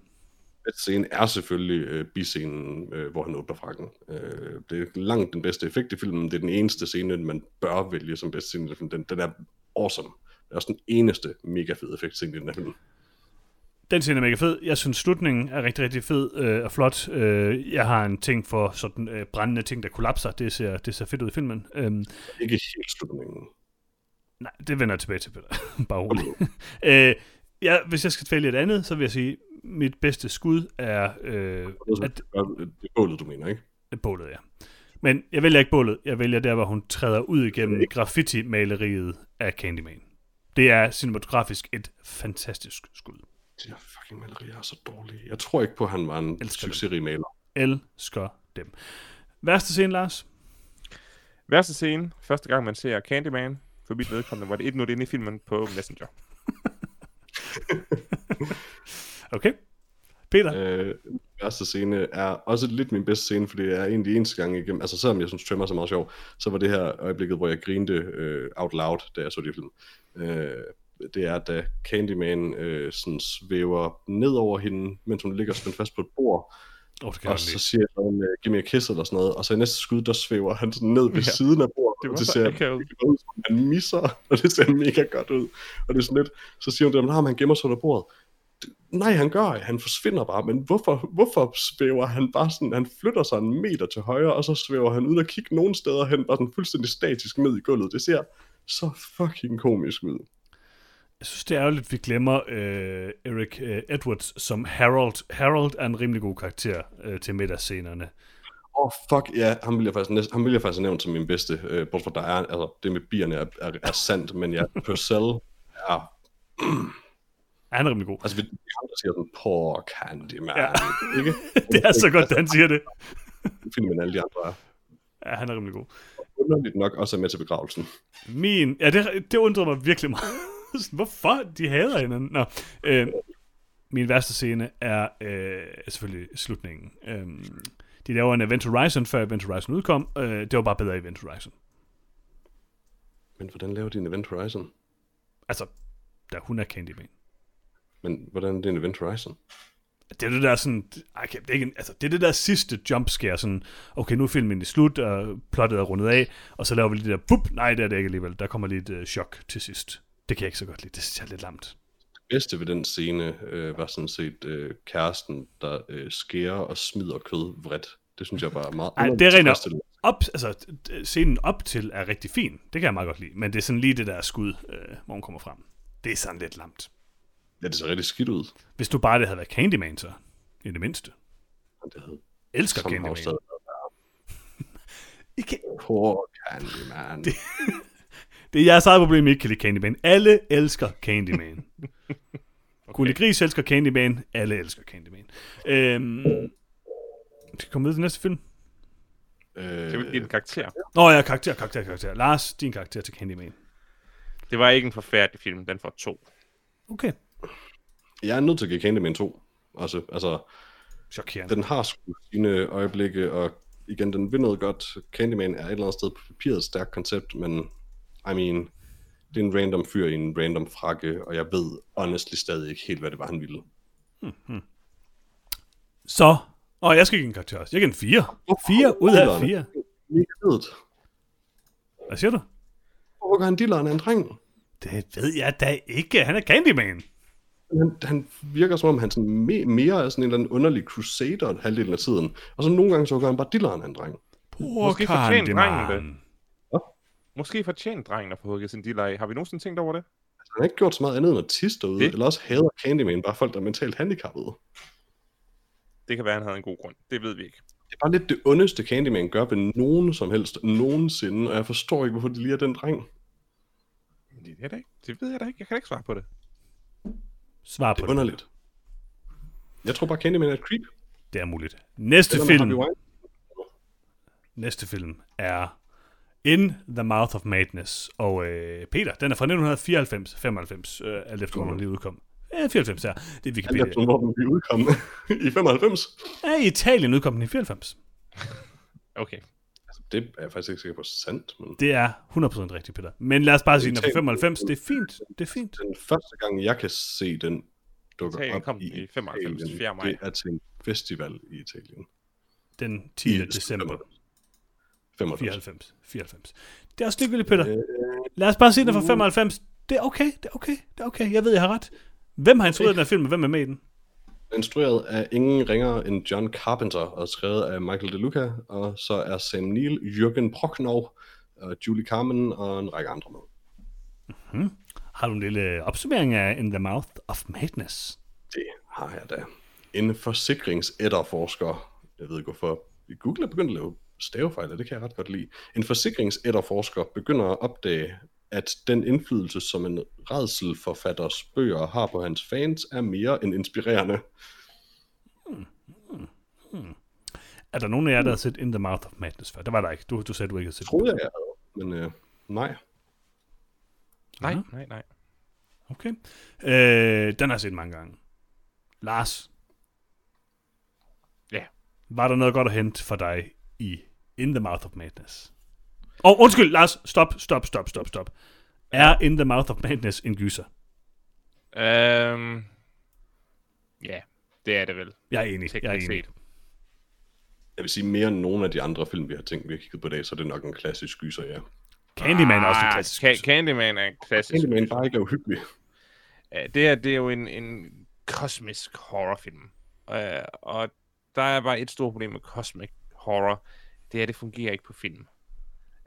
Bedste scene er selvfølgelig øh, biscenen, øh, hvor han åbner frakken. Øh, det er langt den bedste effekt i filmen. Det er den eneste scene, man bør vælge som bedste scene i filmen. Den, den er awesome. Det er også den eneste mega fede effektscene i den her film. Den scene er mega fed. Jeg synes, slutningen er rigtig, rigtig fed øh, og flot. Øh, jeg har en ting for sådan øh, brændende ting, der kollapser. Det ser, det ser fedt ud i filmen. Øhm, Ikke helt slutningen. nej, det vender jeg tilbage til, Peter. bare roligt. øh, ja, hvis jeg skal vælge et andet, så vil jeg sige, mit bedste skud er øh, At... Det er bålet, du mener, ikke? bålet, ja. Men jeg vælger ikke bålet. Jeg vælger der, hvor hun træder ud igennem graffiti-maleriet af Candyman. Det er cinematografisk et fantastisk skud. De her fucking malerier er så dårlige. Jeg tror ikke på, at han var en Elsker succesrig maler. Elsker dem. Værste scene, Lars? Værste scene, første gang man ser Candyman, for mit vedkommende, var det et minut inde i filmen på Messenger. Okay. Peter? Øh, første scene er også lidt min bedste scene, for det er de eneste gange igennem, altså selvom jeg synes Tremors er meget sjov, så var det her øjeblikket, hvor jeg grinte øh, out loud, da jeg så de film. Øh, det er, da Candyman øh, sådan svæver ned over hende, mens hun ligger spændt fast på et bord, Oh, det kan og så siger han, uh, giv me a kiss eller sådan noget, og så i næste skud, der svæver han sådan ned ved ja. siden af bordet, Det var og det ser akavet. ud, som han misser, og det ser mega godt ud, og det er sådan lidt, så siger hun det, at han gemmer sig under bordet, nej, han gør han forsvinder bare, men hvorfor, hvorfor svæver han bare sådan, han flytter sig en meter til højre, og så svæver han uden at kigge nogen steder hen, bare sådan fuldstændig statisk ned i gulvet, det ser så fucking komisk ud. Jeg synes, det er ærgerligt, at vi glemmer øh, Eric øh, Edwards som Harold. Harold er en rimelig god karakter øh, til middagsscenerne. Oh, fuck, ja, ham vil jeg faktisk, næsten, ham vil jeg faktisk nævne som min bedste, øh, bortset fra der er, altså, det med bierne er, er, er sandt, men ja, Purcell er Er han rimelig god? Altså, vi der siger sådan, poor Candyman, Ja. ja. ikke? det er så godt, at han siger det. Filmen alle de andre er. Ja, han er rimelig god. Underligt nok også er med til begravelsen. Min, ja, det, det undrede mig virkelig meget. Hvorfor? De hader hinanden. Nå, øh, min værste scene er øh, selvfølgelig slutningen. Øh, de laver en Event Horizon, før Event Horizon udkom. Øh, det var bare bedre i Event Horizon. Men hvordan laver de en Event Horizon? Altså, da hun er Candyman. Men hvordan er det en Event Horizon? Det er det der sådan, okay, det, er ikke, en- altså, det er det der sidste jumpscare, sådan, okay, nu er filmen i slut, og plottet er rundet af, og så laver vi lige det der, bup, nej, det er det ikke alligevel, der kommer lige et uh, chok til sidst. Det kan jeg ikke så godt lide, det synes jeg er lidt lamt. Bedste ved den scene øh, var sådan set øh, kæresten, der øh, skærer og smider kød vredt. Det synes jeg bare er meget Ej, det er rent. Op, altså, scenen op til er rigtig fin, det kan jeg meget godt lide, men det er sådan lige det der skud, øh, hvor hun kommer frem. Det er sådan lidt lamt. Ja, det ser rigtig skidt ud. Hvis du bare det havde været Candyman, så i det mindste. Det havde Elsker Candyman. stadig I kan, Poor Candyman. Det... Det er jeres eget problem, I ikke kan lide Candyman. Alle elsker Candyman. okay. Gulli Gris elsker Candyman. Alle elsker Candyman. Øhm, skal vi komme videre til næste film? Øh, Kan vi give en karakter? Nå ja, karakter, karakter, karakter. Lars, din karakter til Candyman. Det var ikke en forfærdelig film, den får to. Okay. jeg er nødt til at give Candyman 2. Altså, altså Chokerende. den har sgu sine øjeblikke, og igen, den vil noget godt. Candyman er et eller andet sted på papiret et stærkt koncept, men I mean, det er en random fyr i en random frakke, og jeg ved honestly stadig ikke helt, hvad det var, han ville. Så, og jeg skal give en karakter også. Jeg giver en 4. 4 ud af 4. Mega fedt. Hvad siger du? Gør han dilleren af en dreng? Det ved jeg da ikke. Han er Candyman. Han, han virker som om, han sådan me, mere er sådan en eller anden underlig crusader halvdelen af tiden. Og så nogle gange så gør han bare dilleren af en dreng. Poor Måske Candyman. Måske fortjent drengen at få hugget sin dealer af. Har vi nogensinde tænkt over det? Han har ikke gjort så meget andet end at tisse derude, Det- eller også hader Candyman bare folk, der er mentalt handicappede. Det kan være, han havde en god grund. Det ved vi ikke. Det er bare lidt det ondeste, Candyman gør ved nogen som helst nogensinde, og jeg forstår ikke, hvorfor de lige er den dreng. Det, er det, ikke. det ved jeg da ikke. Jeg kan ikke svare på det. Svar Det på er det. underligt. Jeg tror bare, Candyman er et creep. Det er muligt. Næste med film. Næste film er In the Mouth of Madness. Og øh, Peter, den er fra 1994, 95, øh, alt efter, hvornår den lige udkom. Ja, 94 her. Det er Alt Wikipedia. efter, hvor den blev udkommet i 95. Ja, i Italien udkom den i 94. Okay. Altså, det er jeg faktisk ikke sikker på sandt, men Det er 100% rigtigt, Peter. Men lad os bare sige, den er fra Italien. 95. Det er fint. Det er fint. den første gang, jeg kan se den dukker Italien op kom i i 95, Italien, 4. maj. det er til en festival i Italien. Den 10. I december 95. 94. 94. Det er også ligegyldigt, Peter. Øh, Lad os bare sige, den fra 95. Det er okay. Det er okay. Det er okay. Jeg ved, jeg har ret. Hvem har instrueret den her film, og hvem er med i den? instrueret af ingen ringere end John Carpenter og skrevet af Michael DeLuca, og så er Sam Neill, Jürgen Prochnow, Julie Carmen og en række andre med. Har du en lille opsummering af In the Mouth of Madness? Det har jeg da. En forsikringsætterforsker, jeg ved ikke hvorfor, Google er begyndt at lave stavefejl, og det kan jeg ret godt lide. En forsikringsætterforsker begynder at opdage, at den indflydelse, som en redselforfatters bøger har på hans fans, er mere end inspirerende. Er der nogen af jer, der har set In the Mouth of Madness før? Det var der ikke. Du, du sagde, du ikke havde set Det troede jeg, jeg havde, men øh, nej. Nej, Ja. nej, nej. Okay. Øh, den har jeg set mange gange. Lars? Ja. Var der noget godt at hente for dig i In the Mouth of Madness? Og oh, undskyld, Lars. Stop, stop, stop, stop, stop. Er In the Mouth of Madness en gyser? Øhm, ja, det er det vel. Jeg er enig. Jeg er enig. set. Jeg vil sige, mere end nogle af de andre film, vi har tænkt, vi har kigget på i dag, så er det nok en klassisk gyser, ja. Candyman er også en Ah, klassisk Ca- gyser. Candyman er en klassisk. Candyman bare ikke er uhyggelig. Ja, det her, det er jo en, en kosmisk horrorfilm. Uh, og der er bare et stort problem med cosmic horror. Det er, at det fungerer ikke på film.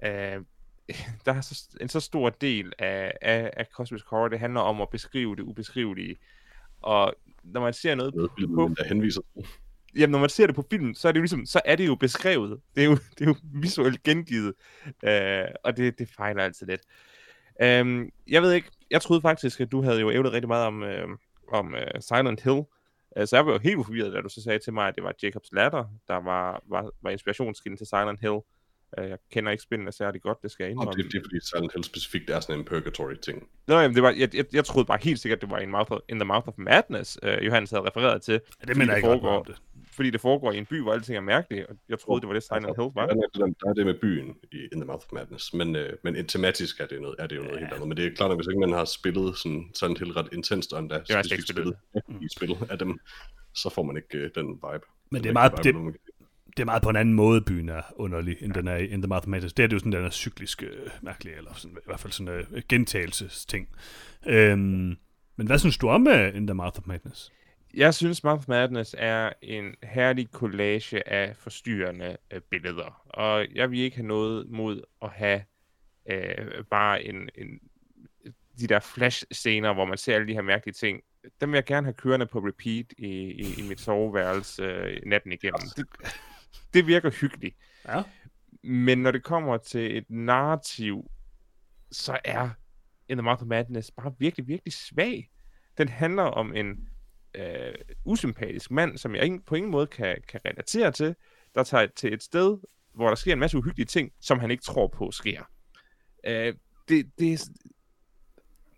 Uh, der er så, en så stor del af, af, af cosmic horror, det handler om at beskrive det ubeskrivelige. Og når man ser noget Noget film, på, der henviser jamen, når man ser det på film, så er det jo ligesom, så er det jo beskrevet. Det er jo, det er jo visuelt gengivet. Uh, og det, det fejler altid lidt. Um, jeg ved ikke, jeg troede faktisk, at du havde jo ævlet rigtig meget om, uh, om uh, Silent Hill. Så jeg var jo helt forvirret, da du så sagde til mig, at det var Jacobs Ladder, der var, var, var inspirationskilden til Silent Hill. Uh, jeg kender ikke spillene særlig godt, det skal jeg Og indrømme. det, det er fordi Silent Hill specifikt er sådan en purgatory-ting. Nå, jamen, det var, jeg, jeg, jeg troede bare helt sikkert, det var in, mouth of, in the Mouth of Madness, uh, Johannes havde refereret til. Ja, det mener jeg ikke foregår, om det. Fordi det foregår i en by, hvor alting er mærkeligt, og jeg troede, det var det Silent Hill var. Der er, det, der er det med byen i In the Mouth of Madness, men, øh, men en tematisk er det, noget, er det jo noget helt andet. Men det er klart, at hvis ikke man har spillet sådan Silent Hill ret intenst, og endda specifikt spillet i spil af dem, så får man ikke øh, den vibe. Men det er meget, vibe, det, det er meget på en anden måde, byen er underlig, end den er i In the Mouth of Madness. Det er det jo sådan, den er cyklisk øh, mærkelig, eller sådan, i hvert fald sådan en øh, gentagelsesting. Øhm, men hvad synes du om uh, In the Mouth of Madness? Jeg synes, Mouth of Madness er en herlig collage af forstyrrende øh, billeder. Og jeg vil ikke have noget mod at have øh, bare en, en, de der flash-scener, hvor man ser alle de her mærkelige ting. Dem vil jeg gerne have kørende på repeat i, i, i mit soveværelse øh, natten igennem. Det, det virker hyggeligt. Ja. Men når det kommer til et narrativ, så er In the Mouth of Madness bare virkelig, virkelig svag. Den handler om en øh, usympatisk mand, som jeg ingen, på ingen måde kan, kan relatere til, der tager til et sted, hvor der sker en masse uhyggelige ting, som han ikke tror på sker. Øh, det, det, er,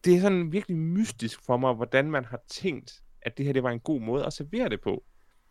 det er sådan virkelig mystisk for mig, hvordan man har tænkt, at det her det var en god måde at servere det på.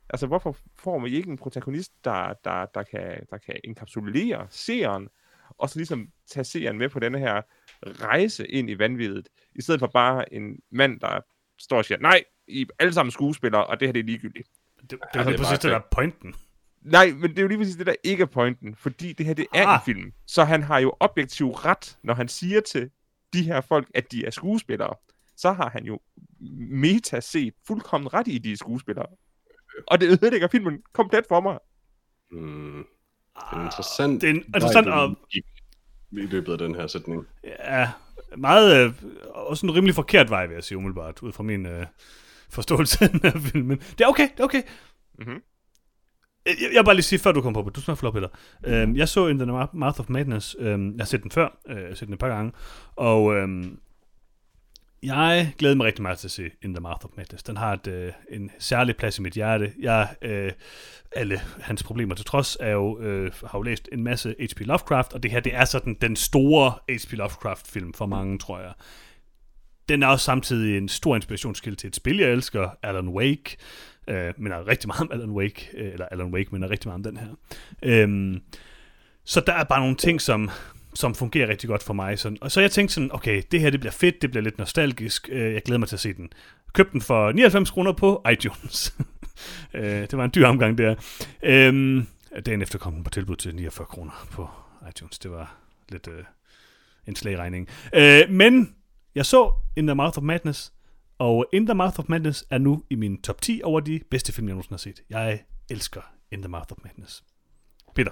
Altså, hvorfor får man ikke en protagonist, der, der, der, kan, der kan inkapsulere seeren, og så ligesom tage seeren med på denne her rejse ind i vanvittet, i stedet for bare en mand, der står og siger, nej, I er alle sammen skuespillere, og det her det er ligegyldigt. Det, det Ja, er jo det er præcis meget det, der er pointen. Nej, men det er jo lige præcis det, der ikke er pointen, fordi det her, det er Ah. en film. Så han har jo objektiv ret, når han siger til de her folk, at de er skuespillere. Så har han jo meta set fuldkommen ret i, at de er skuespillere. Og det ødelægger filmen komplet for mig. Mm, det er en interessant, Det er en interessant gik i løbet af den her sætning. ja, meget, øh, også en rimelig forkert vej, vil jeg sige umiddelbart, ud fra min øh, forståelse af den her film. Men det er okay, det er okay. Mhm. Jeg, jeg vil bare lige sige, før du kom på, du få lov, Peter. Øhm, jeg så In the Mouth of Madness, øhm, jeg har set den før, øh, jeg har set den et par gange, og øhm, jeg glæder mig rigtig meget til at se In the Mouth of Madness. Den har et, øh, en særlig plads i mit hjerte. Jeg, øh, alle hans problemer til trods, er jo, øh, har jo læst en masse H.P. Lovecraft, og det her, det er sådan den store H.P. Lovecraft-film for mange, tror jeg. Den er også samtidig en stor inspirationskilde til et spil, jeg elsker, Alan Wake, øh, men er rigtig meget om Alan Wake, øh, eller Alan Wake, men er rigtig meget om den her. Øh, så der er bare nogle ting, som, som fungerer rigtig godt for mig. Sådan. Og så jeg tænkte sådan, okay, det her det bliver fedt, det bliver lidt nostalgisk, øh, jeg glæder mig til at se den. Købte den for 99 kroner på iTunes. øh, det var en dyr omgang der. Øh, dagen efter kom den på tilbud til 49 kroner på iTunes. Det var lidt øh, en slagregning. Øh, men jeg så In the Mouth of Madness, og In the Mouth of Madness er nu i min top 10 over de bedste film, jeg nogensinde har set. Jeg elsker In the Mouth of Madness. Peter.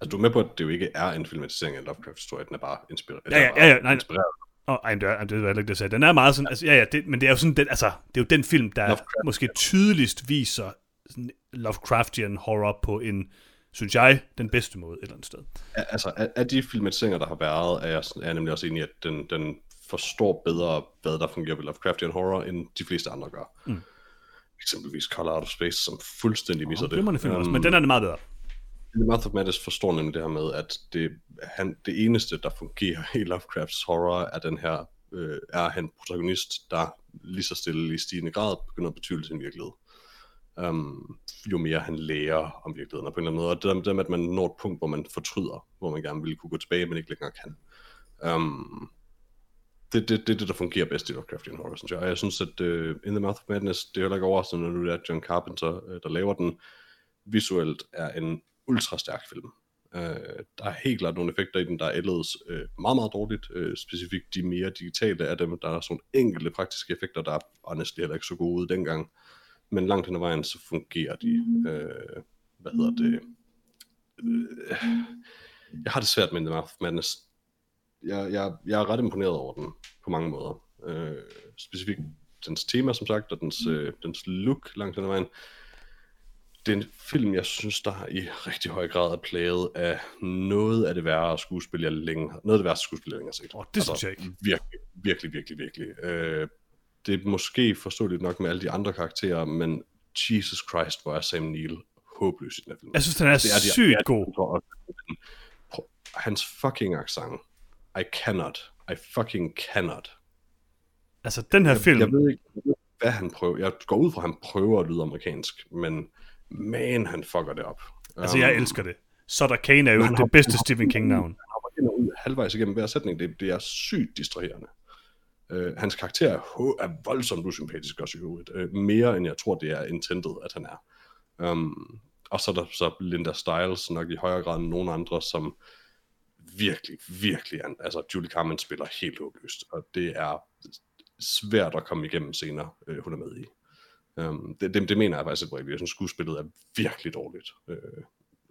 Altså, du er med på, at det jo ikke er en filmatisering af en Lovecraft-historie, den er bare inspireret. Ja, ja, ja, ja, nej. inspireret. Oh, ej, det, er, det var ikke det, jeg sagde. Den er meget sådan, altså, ja, ja, det, men det er jo sådan, den, altså, det er jo den film, der Lovecraft, måske tydeligst viser sådan Lovecraftian horror på en, synes jeg, den bedste måde et eller andet sted. Ja, altså, af, af de filmatiseringer, der har været, er jeg, er jeg nemlig også enig i, at den, den forstår bedre, hvad der fungerer ved Lovecraftian horror, end de fleste andre gør. Mm. eksempelvis Color Out of Space, som fuldstændig misser Oh, det. det. Også, Øhm, men den er meget bedre. The Mouth of Madness forstår nemlig det her med, at det, han, det eneste, der fungerer i Lovecrafts horror, er den her, øh, er han protagonist, der lige så stille i stigende grad begynder at betyde sin virkelighed. Um, jo mere han lærer om virkeligheden og på en eller anden måde. Og det der, med, at man når et punkt, hvor man fortryder, hvor man gerne ville kunne gå tilbage, men ikke længere kan. Um, det, det, det det, der fungerer bedst i Lovecraftian horror, synes jeg. Og jeg synes, at uh, In the Mouth of Madness, det er heller ikke overraskende, når det er John Carpenter, uh, der laver den, visuelt er en ultra stærk film. Uh, der er helt klart nogle effekter i den, der ældes uh, meget, meget dårligt. Uh, specifikt de mere digitale af dem. Der er sådan enkelte praktiske effekter, der er honestly heller ikke så gode ud dengang. Men langt hen ad vejen, så fungerer de. Uh, hvad hedder det? Uh, jeg har det svært med The Mouth Madness. Jeg, jeg, jeg er ret imponeret over den på mange måder. Uh, specifikt dens tema, som sagt, og dens, uh, dens look langt hen ad vejen det er en film, jeg synes, der i rigtig høj grad er plaget af noget af det værre skuespil, jeg længe Noget af det værste skuespil, jeg længe har set. Åh, det synes jeg ikke. Virkelig, virkelig, virkelig, virkelig. Øh, det er måske forståeligt nok med alle de andre karakterer, men Jesus Christ, hvor er Sam Neill håbløs i den her film. Jeg synes, den er, Det er sygt er de god. Hans fucking accent. I cannot. I fucking cannot. Altså, den her film, Jeg ved ikke, jeg ved ikke, hvad han prøver. Jeg går ud fra, at han prøver at lyde amerikansk, men man, han fucker det op. altså, jeg Um, elsker det. Sutter Kane er jo det bedste har- Stephen King-navn. Han hopper ind og ud halvvejs igennem hver sætning. Det, det er sygt distraherende. Uh, hans karakter er, er voldsomt usympatisk også i øvrigt. Uh, mere end jeg tror, det er intended, at han er. Um, og så er der så Linda Stiles nok i højere grad end nogen andre, som virkelig, virkelig altså Julie Carmen spiller helt håbløst, og det er svært at komme igennem senere, øh, hun er med i. Um, det, det, det mener jeg faktisk ikke, jeg synes skuespillet er virkelig dårligt. Øh,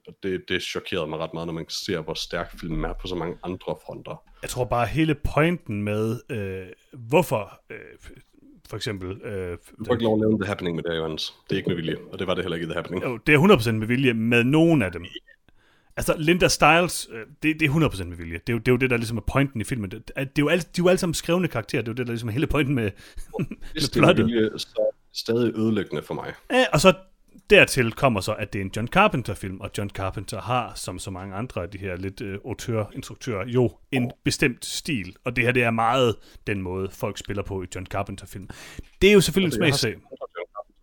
og det, det chokerede mig ret meget, når man ser, hvor stærk filmen er på så mange andre fronter. Jeg tror bare, hele pointen med, øh, hvorfor, øh, for eksempel... Øh, Du får ikke lov at lave The Happening med det, Jørgens. Det er ikke med vilje, og det var det heller ikke i The Happening. Jo, det er 100% med vilje med nogen af dem. Altså, Linda Stiles, øh, det, det er 100% med vilje. Det er, jo, det er jo det, der ligesom er pointen i filmen. Det, det er jo alle, de er jo alle sammen skrevne karakterer. Det er jo det, der ligesom er hele pointen med, med er plottet. vilje, så stadig ødelæggende for mig. Ja, og så dertil kommer så, at det er en John Carpenter-film, og John Carpenter har, som så mange andre af de her lidt øh, autør-instruktører, jo en bestemt stil. Og det her, det er meget den måde, folk spiller på i John Carpenter-film. Det er jo selvfølgelig en Jeg har smagssag.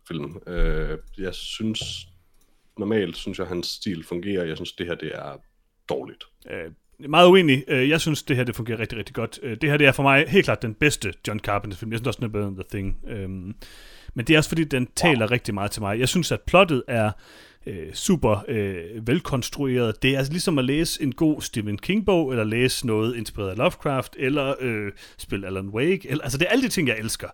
Carpenter-film. Øh, jeg synes, normalt synes jeg, hans stil fungerer. Jeg synes, det her det er dårligt. Øh, meget uenig. Øh, Jeg synes, det her det fungerer rigtig, rigtig godt. Øh, Det her det er for mig helt klart den bedste John Carpenter-film. Jeg synes også, den er bedre end The Thing. Øhm, Men det er også, fordi den taler rigtig meget til mig. Jeg synes, at plottet er øh, super øh, velkonstrueret. Det er altså ligesom at læse en god Stephen King-bog, eller læse noget inspireret af Lovecraft, eller øh, spille Alan Wake. Eller, altså, det er alle de ting, jeg elsker.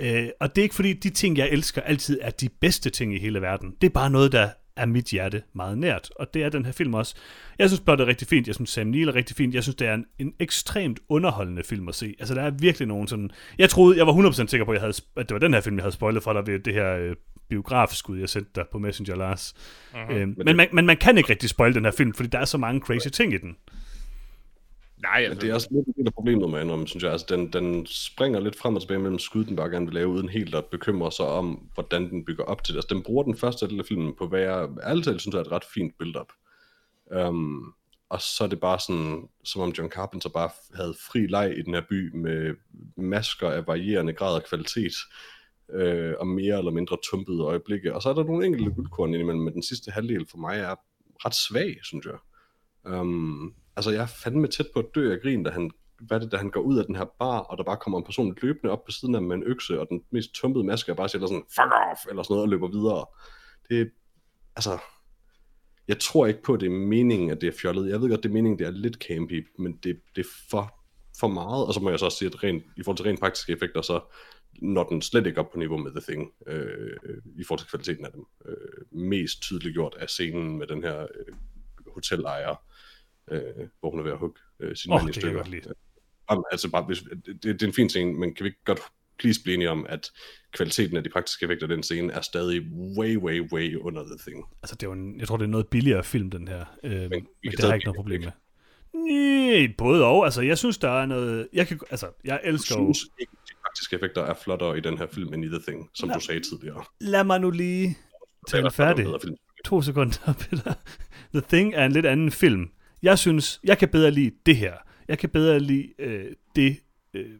Øh, og det er ikke, fordi de ting, jeg elsker, altid er de bedste ting i hele verden. Det er bare noget, der er mit hjerte meget nært, og det er den her film også. Jeg synes plottet er rigtig fint, jeg synes Sam Neill er rigtig fint, jeg synes det er en, en ekstremt underholdende film at se. Altså der er virkelig nogen sådan... Jeg troede, jeg var 100% sikker på, at, jeg havde, at det var den her film, jeg havde spoilet for dig ved det her øh, biografskud, jeg sendte dig på Messenger, Lars. Uh-huh. Øh, men, man, men man kan ikke rigtig spoil den her film, fordi der er så mange crazy ting i den. Nej, Men altså, det er også lidt en del af problemet med Anom, synes jeg. Altså, den, den springer lidt frem og tilbage mellem skud, den bare gerne vil lave, uden helt at bekymre sig om, hvordan den bygger op til det. Altså, den bruger den første del af filmen på, hvad jeg ærligt talt synes er et ret fint build-up. Um, og så er det bare sådan, som om John Carpenter bare havde fri leg i den her by med masker af varierende grad af kvalitet øh, og mere eller mindre tumpede øjeblikke. Og så er der nogle enkelte guldkorn indimellem, men den sidste halvdel for mig er ret svag, synes jeg. Um, altså, jeg er fandme tæt på at dø af grin, da han, hvad det, da han går ud af den her bar, og der bare kommer en person løbende op på siden af med en økse, og den mest tumpede maske og bare siger sådan, fuck off, eller sådan noget, og løber videre. Det altså, jeg tror ikke på, at det er meningen, at det er fjollet. Jeg ved godt, det er meningen, det er lidt campy, men det, det er for, for meget. Og så må jeg så også sige, at rent, i forhold til rent praktiske effekter, så når den slet ikke op på niveau med The Thing, øh, i forhold til kvaliteten af dem. Øh, mest tydeligt gjort af scenen med den her øh, hotelejer, øh, hvor hun er ved at hugge øh, sin Åh, mand i jeg stykker. Jamen, altså bare, hvis, det, det er en fin scene, men kan vi ikke godt please blive enige om, at kvaliteten af de praktiske effekter af den scene er stadig way, way, way under The Thing. Altså, det er jo en, jeg tror, det er noget billigere film, den her. Øh, men, men det har jeg ikke noget problem med. Nej, både og. Altså, jeg synes, der er noget... Jeg, kan, altså, jeg Jeg elsker jo... synes ikke, de praktiske effekter er flottere i den her film end i The Thing, som du sagde tidligere. Lad mig nu lige tale færdig. To sekunder, Peter. The Thing er en lidt anden film. Jeg synes, jeg kan bedre lide det her. Jeg kan bedre lide øh, det, øh,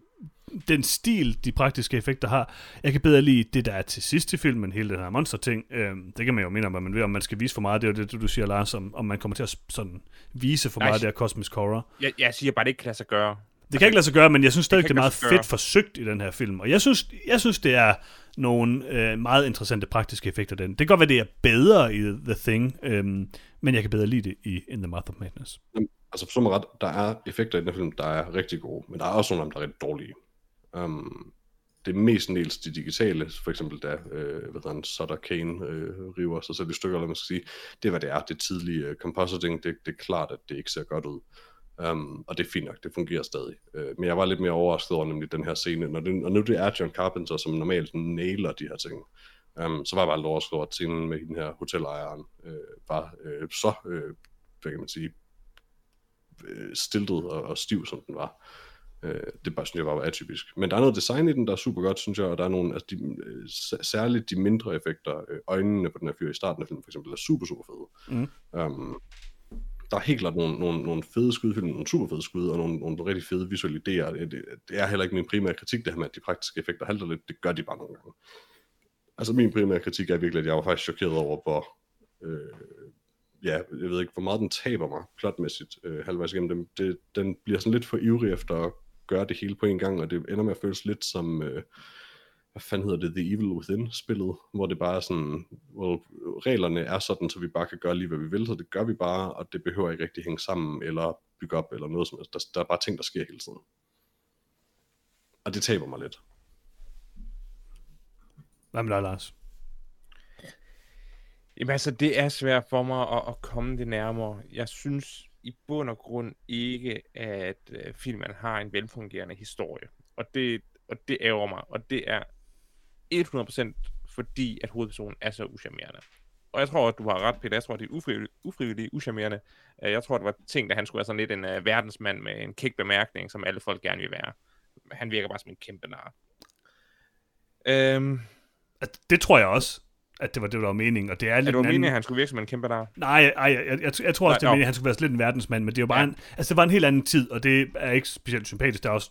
den stil, de praktiske effekter har. Jeg kan bedre lide det, der er til sidst i filmen, hele den her monster-ting. Øh, det kan man jo mene om, hvad man vil, om man skal vise for meget. Det er jo det, du siger, Lars, om, om man kommer til at sådan, vise for Nej, meget af det her cosmic horror. Jeg, jeg siger bare, det ikke kan lade sig gøre. Det kan ikke lade sig gøre, men jeg synes stadig, det, det er meget fedt forsøgt i den her film. Og jeg synes, jeg synes det er nogle øh, meget interessante praktiske effekter. Den. Det kan godt være, det er bedre i The Thing, øhm, men jeg kan bedre lide det i In the Mouth of Madness. Altså forstå mig ret, der er effekter i den her film, der er rigtig gode, men der er også nogle af dem, der er rigtig dårlige. Um, det er mest de digitale, for eksempel da, øh, hvad han, Sutter Kane øh, river sig selv i stykker, eller man skal sige. Det er, hvad det er. Det tidlige øh, compositing, det, det er klart, at det ikke ser godt ud. Um, og det er fint nok, det fungerer stadig. Uh, men jeg var lidt mere overrasket over nemlig den her scene, når det, og nu det er John Carpenter, som normalt nailer de her ting. Um, så var jeg bare lidt overrasket over, at scenen med den her hotelejeren øh, var øh, så, øh, hvad kan man sige, øh, stiltet og, og stiv, som den var. Øh, det bare, synes jeg bare var atypisk. Men der er noget design i den, der er super godt, synes jeg, og der er nogle, altså de, særligt de mindre effekter, øjnene på den her fyr i starten af filmen, for eksempel, er super, super fede. Mm. Um, der er helt klart nogle, nogle, nogle fede skud nogle super fede skud, og nogle, nogle rigtig fede visuelle idéer. Det, det, det er heller ikke min primære kritik, det her med, at de praktiske effekter halter lidt. Det gør de bare nogle gange. Altså min primære kritik er virkelig, at jeg var faktisk chokeret over, hvor, øh, ja, jeg ved ikke, hvor meget den taber mig plotmæssigt øh, halvvejs igennem dem. Det, den bliver sådan lidt for ivrig efter at gøre det hele på en gang, og det ender med at føles lidt som, øh, hvad fanden hedder det, The Evil Within-spillet, hvor det bare er sådan, well, reglerne er sådan, så vi bare kan gøre lige, hvad vi vil, så det gør vi bare, og det behøver ikke rigtig hænge sammen, eller bygge op, eller noget som helst. Der, der er bare ting, der sker hele tiden. Og det taber mig lidt. Hvad med dig, Lars? Jamen altså, det er svært for mig at, at komme det nærmere. Jeg synes i bund og grund ikke, at øh, filmen har en velfungerende historie. Og det, og det ærger mig. Og det er 100% fordi, at hovedpersonen er så uschammerende. Og jeg tror, at du har ret, Peter. Jeg tror, at det er ufrivilligt, ufrivilligt uschammerende. Øh, Jeg tror, det var ting, at han skulle være sådan lidt en uh, verdensmand med en kæk bemærkning, som alle folk gerne vil være. Han virker bare som en kæmpe nar. Øhm, det tror jeg også, at det var det, der var meningen. Og det er er lidt det var en anden... meningen, at han skulle virke som en kæmpe nar? Nej, ej, jeg, jeg, jeg, jeg tror også, Nej, det er nå. meningen, at han skulle være lidt en verdensmand, men det er jo bare Ja. en, altså det var en helt anden tid, og det er ikke specielt sympatisk. Der er også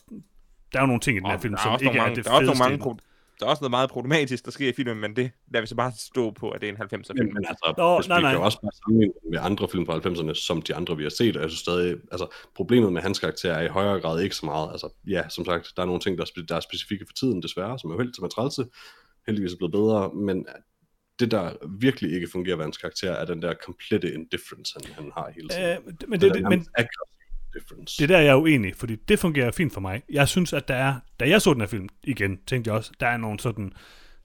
der er jo nogle ting i den her film, der er som ikke nogle er mange, det der er også nogle fedeste. mange der er også noget meget problematisk, der sker i filmen, men det lader vi så bare stå på, at det er en 90'er film. Men, men altså, Nå, nej, nej, nej. kan jo også bare sammenligne med andre film fra 90'erne, som de andre, vi har set, og jeg synes stadig, altså, problemet med hans karakter er i højere grad ikke så meget, altså, ja, som sagt, der er nogle ting, der er, spe- der er specifikke for tiden, desværre, som er helt som er trælse, heldigvis er blevet bedre, men det, der virkelig ikke fungerer ved hans karakter, er den der komplette indifference, han, han har hele tiden. Øh, men, det, det, men difference. det er der, jeg er uenig, fordi det fungerer fint for mig. Jeg synes, at der er, da jeg så den her film igen, tænkte jeg også, der er nogle sådan,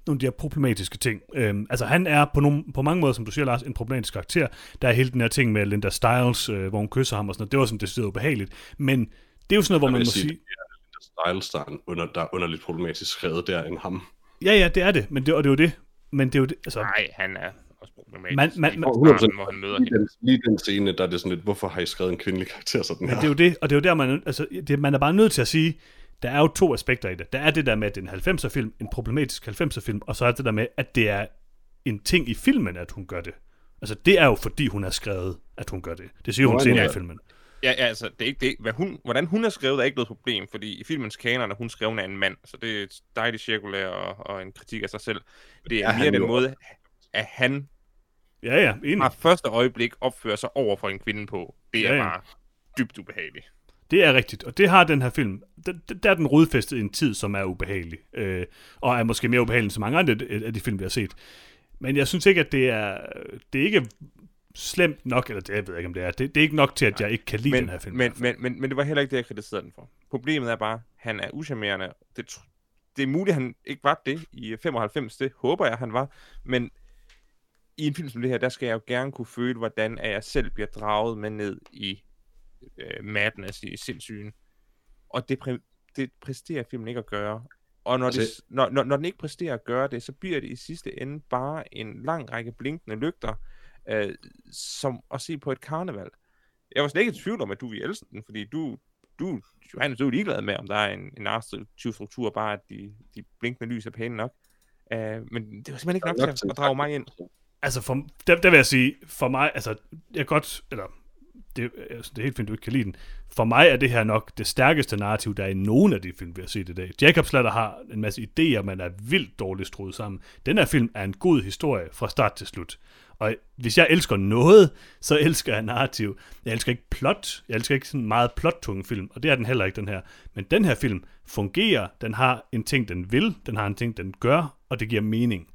nogle af de her problematiske ting. Øhm, altså han er på, nogle, på mange måder, som du siger, Lars, en problematisk karakter. Der er hele den her ting med Linda Stiles, øh, hvor hun kysser ham og sådan noget. Det var sådan, det sidder ubehageligt. Men det er jo sådan noget, hvor man må sige, sige, det er Styles, der er, en under, der er underligt problematisk skrevet der end ham. ja, ja, det er det, men det, og det er jo det. Men det er jo det, altså, Nej, han er også problematisk. Man- man- man- starten, hvor han møder Lige hende. den, lige den scene, der er det sådan lidt, hvorfor har I skrevet en kvindelig karakter sådan her? Men det er jo det, og det er jo der, man, altså, det, man er bare nødt til at sige, der er jo to aspekter i det. Der er det der med, at det er en 90'er film, en problematisk 90'er film, og så er det der med, at det er en ting i filmen, at hun gør det. Altså, det er jo fordi, hun har skrevet, at hun gør det. Det siger hun Nå, senere ja. i filmen. Ja, ja, altså, det er ikke det. Hvad hun, hvordan hun er skrevet, er ikke noget problem, fordi i filmens kanon er hun skrevet af en mand, så det er et dejligt cirkulær og, og en kritik af sig selv. Det er han mere den måde, at han Ja, ja, enig. fra første øjeblik opfører sig over for en kvinde på. Det er Ja, ja. bare dybt ubehageligt. Det er rigtigt, og det har den her film. Der, der er den rodfæstet en tid, som er ubehagelig. Øh, og er måske mere ubehagelig end så mange andre af de film, vi har set. Men jeg synes ikke, at det er, det er ikke slemt nok, eller det jeg ved ikke, om det er. Det, det er ikke nok til, at jeg ikke kan lide Men, den her film. men, men, men, men det var heller ikke det, jeg kritiserede den for. Problemet er bare, at han er uschammerende. Det, det er muligt, at han ikke var det i 95. Det håber jeg, han var. Men i en film som det her, der skal jeg jo gerne kunne føle, hvordan at jeg selv bliver draget med ned i øh, madness, i sindssygen. Og det, præ- det præsterer filmen ikke at gøre. Og når, det, Altså- når, når, når den ikke præsterer at gøre det, så bliver det i sidste ende bare en lang række blinkende lygter, øh, som at se på et karneval. Jeg var slet ikke i tvivl om, at du ville elske den, fordi du du, Johannes, du er ligeglad med, om der er en, en narrativ struktur, bare at de, de blinkende lys er pæne nok. Uh, men det var simpelthen ikke nok, nok til at, at drage mig ind. Altså, for, der, der vil jeg sige, for mig, altså, jeg godt, eller det, altså, det er helt fint, du ikke kan lide den. For mig er det her nok det stærkeste narrativ, der er i nogen af de film, vi har set i dag. Jacob Slatter har en masse idéer, man er vildt dårligt skruet sammen. Den her film er en god historie fra start til slut. Og hvis jeg elsker noget, så elsker jeg narrativ. Jeg elsker ikke plot. Jeg elsker ikke sådan meget plot-tunge film, og det er den heller ikke, den her. Men den her film fungerer. Den har en ting, den vil. Den har en ting, den gør, og det giver mening.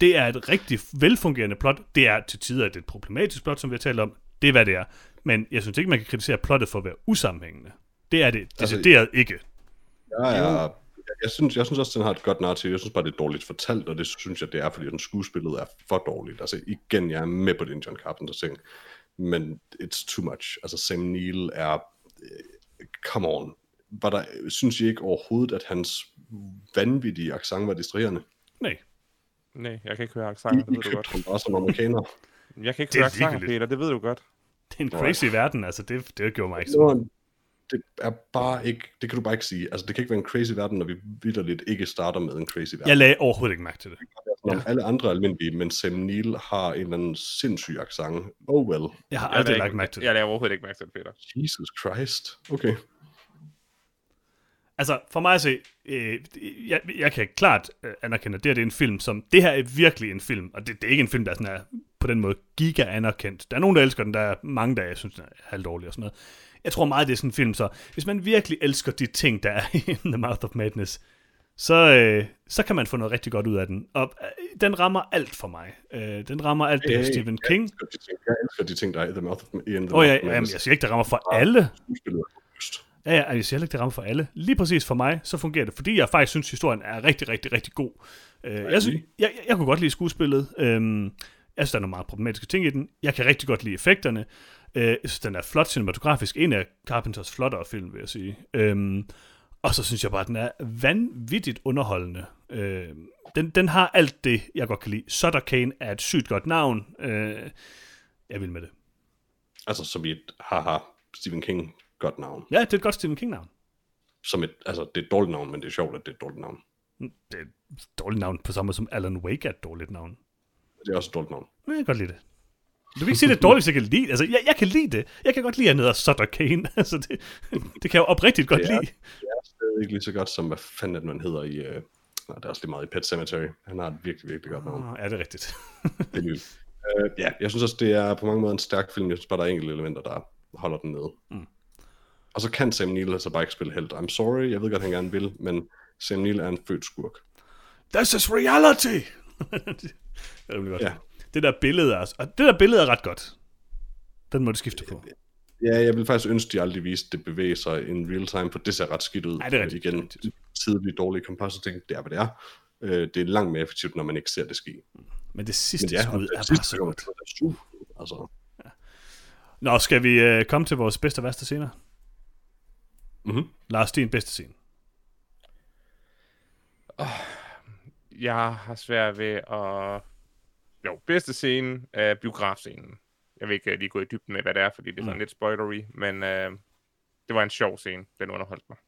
Det er et rigtig velfungerende plot. Det er til tider et problematisk plot, som vi har talt om. Det er, hvad det er. Men jeg synes ikke, man kan kritisere plottet for at være usammenhængende. Det er det decideret altså, ikke. Ja, ja. Jeg synes, jeg synes også, den har et godt narrativ. Jeg synes bare, det er dårligt fortalt, og det synes jeg, det er, fordi den skuespillet er for dårligt. Altså igen, jeg er med på din John Carpenter ting, men it's too much. Altså Sam Neill er... Uh, come on. Var der, synes I ikke overhovedet, at hans vanvittige accent var distraherende? Nej. Nej, jeg kan ikke høre accent, det ved du godt. Bare som amerikaner. Jeg kan ikke høre accent, Peter, det ved du godt. Det er en crazy Nej. verden, altså det, det gjorde mig ikke så det er bare ikke, det kan du bare ikke sige. Altså, det kan ikke være en crazy verden, når vi vidderligt ikke starter med en crazy verden. Jeg lagde overhovedet ikke mærke til det. Når ja. alle andre er almindelige, men Sam Neill har en eller anden sindssyg accent. Oh well. Jeg har aldrig lagt mærke til det. Jeg lagde overhovedet ikke mærke til det, Peter. Jesus Christ. Okay. Altså, for mig at se, øh, jeg, jeg kan klart øh, anerkende, at det, her, det er en film, som... Det her er virkelig en film, og det, det er ikke en film, der sådan er på den måde giga anerkendt. Der er nogen, der elsker den, der er mange, der jeg synes, den er halvdårlig og sådan noget. Jeg tror meget, det er sådan en film, så hvis man virkelig elsker de ting, der er i The Mouth of Madness, så, øh, så kan man få noget rigtig godt ud af den. Og øh, den rammer alt for mig. Øh, den rammer alt det hey, Stephen King. Jeg elsker de ting, der er i The Mouth of, in the oh, ja, Madness. Jamen, jeg siger ikke, det rammer for alle. Ja, ja, jeg siger ikke, det rammer for alle. Lige præcis for mig, så fungerer det, fordi jeg faktisk synes, historien er rigtig, rigtig, rigtig god. Øh, jeg, synes, jeg, jeg, jeg kunne godt lide skuespillet. Øh, jeg synes, der er nogle meget problematiske ting i den. Jeg kan rigtig godt lide effekterne. Øh, jeg synes, den er flot cinematografisk. En af Carpenters flottere film, vil jeg sige. Øhm, og så synes jeg bare, at den er vanvittigt underholdende. Øh, den, den har alt det, jeg godt kan lide. Sutter Kane er et sygt godt navn. Øh, jeg vil med det. Altså som i et haha Stephen King godt navn. Ja, det er et godt Stephen King navn. Som et, altså det er et dårligt navn, men det er sjovt, at det er et dårligt navn. Mm, det er et dårligt navn på samme måde som Alan Wake er et dårligt navn. Det er også et dårligt navn. Jeg kan godt lide det. Du kan ikke sige, det er dårligt, hvis jeg kan lide Altså, jeg, jeg kan lide det. Jeg kan godt lide, at han hedder Sutter Kane. altså, det, det kan jeg jo oprigtigt godt det er, lide. Det er stadig ikke lige så godt, som hvad fanden er man hedder i... Uh... Nej, det er også lige meget i Pet Cemetery. Han har et virkelig, virkelig godt navn. Oh, ja, det er rigtigt. det er uh, ja, jeg synes også, det er på mange måder en stærk film. Jeg synes bare, der er enkelte elementer, der holder den nede. Mm. Og så kan Sam Neill altså bare ikke spille helt. I'm sorry, jeg ved godt, han gerne vil, men Sam Neill er en født skurk. This is reality! det er godt. Ja, det der billede er, og det der billede er ret godt. Den må du skifte på. Ja, jeg vil faktisk ønske, de aldrig viste det bevæge sig in real time, for det ser ret skidt ud. Nej, det er rigtigt. Igen, tidlig dårlig compositing, det er, hvad det er. Øh, det er langt mere effektivt, når man ikke ser det ske. Men det sidste Men ja, skud er bare så godt. Altså. Ja. Nå, skal vi uh, komme til vores bedste og værste scener? Mm-hmm. Lars, din bedste scene. Oh, jeg har svært ved at jo, bedste scene er biografscenen. Jeg vil ikke lige gå i dybden med, hvad det er, fordi det er sådan mm. lidt spoilery, men øh, det var en sjov scene. Den underholdt mig.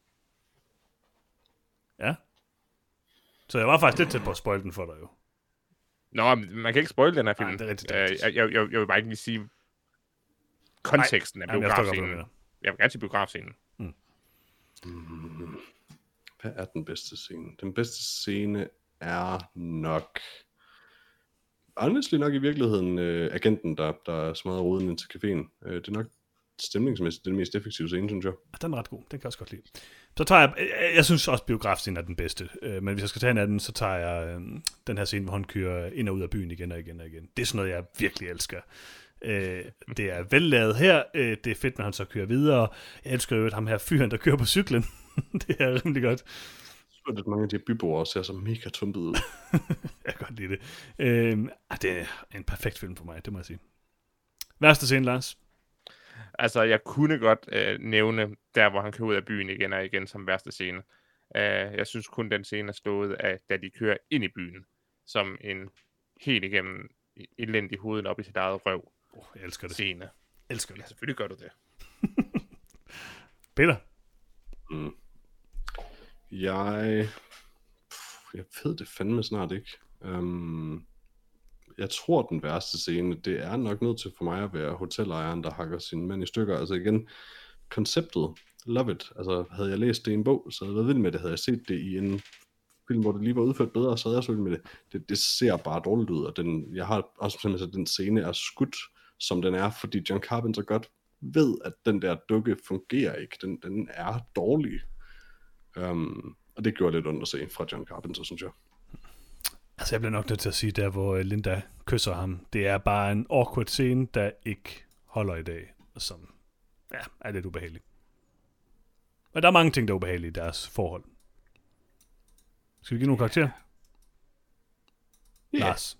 Ja. Så jeg var faktisk lidt tæt på at spoil den for dig jo. Nå, man kan ikke spoil den her film. Nej, det er rigtigt, rigtigt. Øh, jeg, jeg, jeg, vil bare ikke lige sige konteksten Nej, af biografscenen. Jeg, jeg vil gerne sige biografscenen. Mm. Hvad er den bedste scene? Den bedste scene er nok honestly nok i virkeligheden øh, agenten, der, der smadrer ruden ind til caféen. Øh, det er nok stemningsmæssigt den mest effektive scene, synes jeg. Ja, den er ret god. Den kan jeg også godt lide. Så tager jeg, jeg, jeg synes også, biografscenen er den bedste. Øh, men hvis jeg skal tage en af den, så tager jeg øh, den her scene, hvor han kører ind og ud af byen igen og igen og igen. Det er sådan noget, jeg virkelig elsker. Øh, det er vellavet her. Øh, det er fedt, når han så kører videre. Jeg elsker jo ham her fyren, der kører på cyklen. det er rimelig godt synes, at mange af de byboere ser så mega tumpet ud. jeg kan godt lide det. Ah, det er en perfekt film for mig, det må jeg sige. Værste scene, Lars? Altså, jeg kunne godt øh, nævne der, hvor han kører ud af byen igen og igen som værste scene. Uh, jeg synes kun, den scene er stået af, da de kører ind i byen, som en helt igennem elendig hovedet op i sit eget røv. Oh, jeg elsker det. Scene. Elsker det. Ja, selvfølgelig gør du det. Peter? Mm. Jeg... Jeg ved det fandme snart ikke. Um, jeg tror, den værste scene, det er nok nødt til for mig at være hotelejeren, der hakker sin mand i stykker. Altså igen, konceptet, love it. Altså, havde jeg læst det i en bog, så havde jeg været vild med det. Havde jeg set det i en film, hvor det lige var udført bedre, så havde jeg så vild med det. det. Det ser bare dårligt ud, og den, jeg har også simpelthen at den scene er skudt, som den er, fordi John Carpenter godt ved, at den der dukke fungerer ikke. Den, den er dårlig. Um, og det gjorde lidt ondt at se fra John Carpenter, synes jeg. Altså, jeg bliver nok nødt til at sige, der hvor øh, Linda kysser ham, det er bare en awkward scene, der ikke holder i dag, og som ja, er lidt ubehagelig. Og der er mange ting, der er ubehagelige i deres forhold. Skal vi give nogle karakterer? Ja. Lars,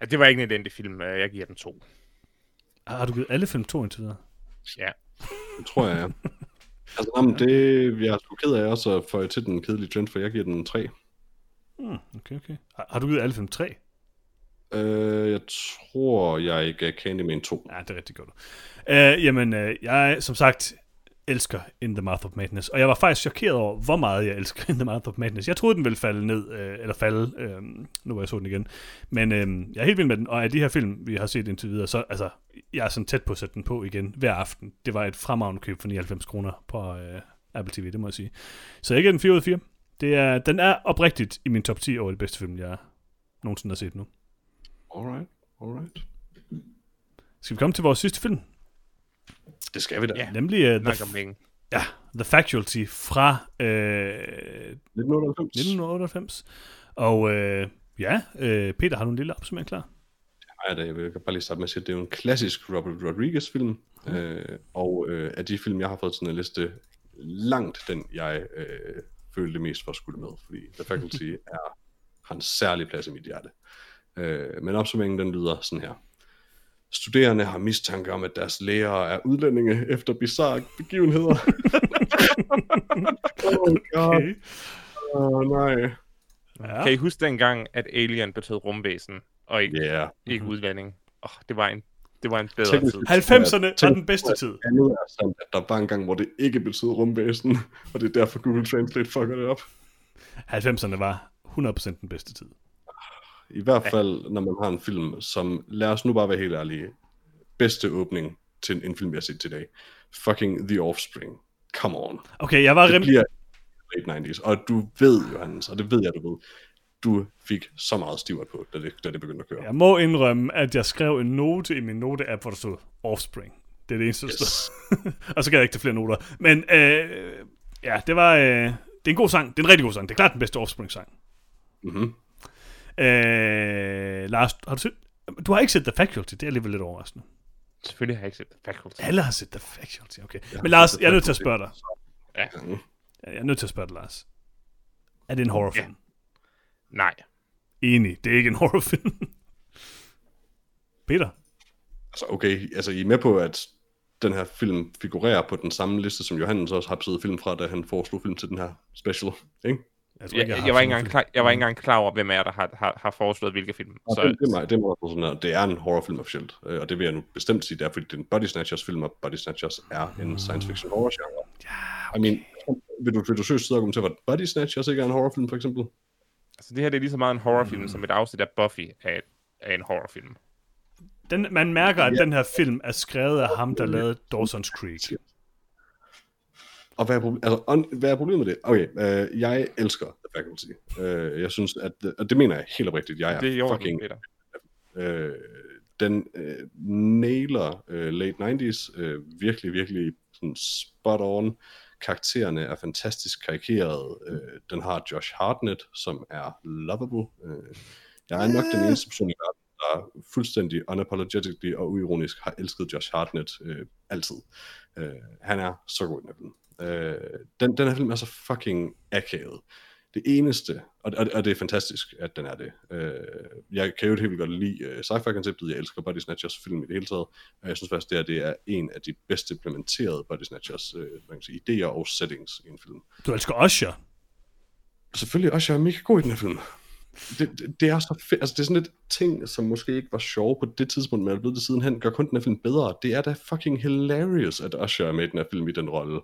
Ja, det var ikke en elendig film. Øh, Jeg giver den to. har du givet alle film to indtil videre? Ja. Det tror jeg, ja. Altså, jamen, det, jeg er sgu ked af også at få til den kedelige trend, for jeg giver den 3. Hmm, okay, okay. Har, har du givet alle film tre? Øh, jeg tror, jeg gav Candyman 2. Ja, det er rigtig godt. Uh, jamen, uh, jeg som sagt elsker In the Mouth of Madness, og jeg var faktisk chokeret over, hvor meget jeg elsker In the Mouth of Madness. Jeg troede, den ville falde ned, uh, eller falde, uh, nu hvor jeg så den igen. Men uh, jeg er helt vild med den, og af de her film, vi har set indtil videre, så altså, jeg er sådan tæt på at sætte den på igen hver aften. Det var et fremragende køb for 99 kroner på uh, Apple TV, det må jeg sige. Så jeg giver den 4 ud af 4. Det er, den er oprigtigt i min top 10 over de bedste film, jeg nogensinde har set nu. Alright, alright. Skal vi komme til vores sidste film? Det skal vi da. Ja. Nemlig uh, The, ja, The Factualty fra uh, 1998. 1998. Og uh, ja, uh, Peter, har du en lille opsummering klar? Ej, da, jeg vil bare lige starte med at sige, at det er jo en klassisk Robert Rodriguez-film. Mm. Øh, og øh, af de film, jeg har fået til en liste, langt den, jeg øh, følte mest for at skulle med. Fordi The Faculty er, har en særlig plads i mit hjerte. Øh, men opsummeringen den lyder sådan her. Studerende har mistanke om, at deres lærere er udlændinge efter bizarre begivenheder. oh god. Okay. Oh, nej. Ja. Kan I huske dengang, at Alien betød rumvæsen, og ikke. Yeah. ikke udvanding? Åh, oh, det var en, det var en bedre Teknisk tid. set- 90'erne var den bedste tid. Andet er at der var en gang, hvor det ikke betød rumvæsen, og det er derfor Google Translate fucker det op. 90'erne var 100% den bedste tid. I hvert fald, når man har en film, som, lad os nu bare være helt ærlige, bedste åbning til en film, vi har set i dag. Fucking The Offspring. Come on. Okay, jeg var Det rim... bliver late 90s, og du ved, Johannes, og det ved jeg, du ved, du fik så meget stivert på, da det, da det begyndte at køre. Jeg må indrømme, at jeg skrev en note i min note-app, hvor der stod Offspring. Det er det eneste, Yes. og så kan jeg ikke til flere noter. Men øh, ja, det var... Øh, det er en god sang. Det er en rigtig god sang. Det er klart den bedste Offspring-sang. Mm-hmm. Øh, Lars, har du set... Du har ikke set The Faculty. Det er alligevel lidt overraskende. Selvfølgelig har jeg ikke set The Faculty. Alle har set The Faculty, okay. Ja, Men Lars, jeg er nødt til at spørge dig. Ja. Jeg er nødt til at spørge dig, Lars. Er det en horrorfilm? Nej. Enig, det er ikke en horrorfilm. Peter? Altså, okay, altså I er med på, at den her film figurerer på den samme liste, som Johannes også har besiddet film fra, da han foreslog film til den her special, ikke? Jeg, tror Jeg, jeg, har jeg, var ikke en engang klar, jeg var ikke engang klar over, hvem jer, der har, har, har foreslået hvilke film. Så, Så, det, det, er mig, det, må jeg sådan her. det er en horrorfilm officielt, øh, og det vil jeg nu bestemt sige, det er, fordi det er en Body Snatchers film, og Body Snatchers er en science fiction horror genre. Ja, I mean, vil du, vil du søge sidde og argumentere, at Body Snatchers ikke er en horrorfilm, for eksempel? altså, det her det er lige så meget en horrorfilm, mm. som et afsnit af Buffy er, er en horrorfilm. Den, man mærker, at Ja. den her film er skrevet af ham, der lavede Dawson's Creek. Og hvad er, proble- altså, on, hvad er problemet med det? Okay, øh, jeg elsker The Faculty. Øh, jeg synes, at, og det mener jeg helt oprigtigt, jeg er, Det er jo fucking Peter. Øh, den øh, nailer øh, late 90s øh, virkelig, virkelig sådan spot on. Karaktererne er fantastisk karikeret. Øh, den har Josh Hartnett, som er lovable. Øh, jeg er nok den eneste person i verden, der fuldstændig unapologetically og uironisk har elsket Josh Hartnett øh, altid. Øh, han er så god i den. Øh, den, den her film er så fucking akavet. Det eneste, og, og, og det er fantastisk, at den er det. Øh, jeg kan jo helt vildt godt lide uh, sci-fi-konceptet, jeg elsker Body Snatchers film i det hele taget, og jeg synes faktisk, det, er, det er en af de bedst implementerede Body Snatchers øh, man kan sige, idéer og settings i en film. Du elsker Usher. Selvfølgelig også, jeg er mega god i den her film. det, det, det er så fedt. Altså, det er sådan et ting, som måske ikke var sjov på det tidspunkt, men er blevet det sidenhen, gør kun den her film bedre. Det er da fucking hilarious, at Usher er med i den her film i den rolle.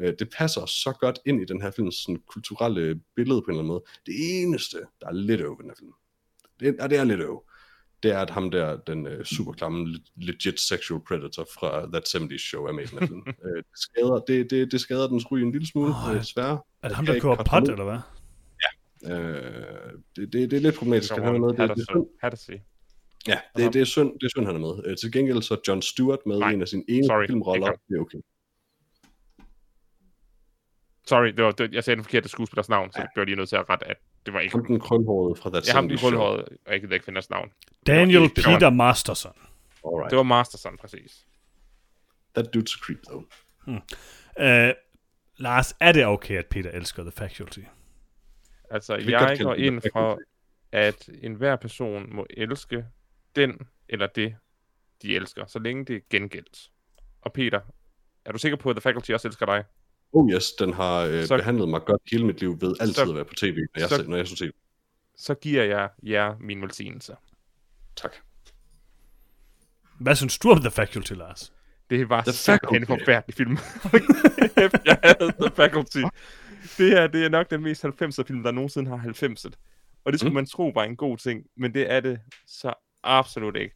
Øh, Det passer så godt ind i den her films sådan, kulturelle billede på en eller anden måde. Det eneste, der er lidt over den her film, det, og det er lidt over, det er, at ham der, den uh, super klamme, legit sexual predator fra That 70's Show er med i den her film. uh, det, skader, det, det, det skader dens ryg en lille smule, oh, desværre. Er det ham, der kører pot, eller hvad? Øh, det, det, det er lidt problematisk, at han er med. Det, det, er synd. Hadassah. Ja, det, det, er synd, det er synd, han er med. Øh, til gengæld så John Stewart med Nej, i en af sine ene sorry, filmroller. Det er okay. Sorry, det var, det, jeg sagde den forkerte skuespillers navn, så det blev lige nødt til at rette, at det var ikke... Ham den krølhårede fra That Jeg har den 70's Show. krølhåret, og jeg kan ikke finde hans navn. Daniel det var- Peter Masterson. Alright. Det var Masterson, præcis. That dude's a creep, though. Uh, Lars, er det okay, at Peter elsker The Faculty? Altså, vi jeg går ind for, at enhver person må elske den eller det, de elsker, så længe det er gengældt. Og Peter, er du sikker på, at The Faculty også elsker dig? Oh yes, den har øh, Så- behandlet mig godt hele mit liv ved altid Så- at være på tv, når jeg, så- så, når jeg så tv. Så giver jeg jer min velsignelse. Tak. Hvad synes du om The Faculty, Lars? Det var The simpelthen en forfærdelig film. Jeg havde The Faculty. Det her, det er nok den mest 90'er film, der nogensinde har 90'et. Og det skulle Mm. man tro var en god ting, men det er det så absolut ikke.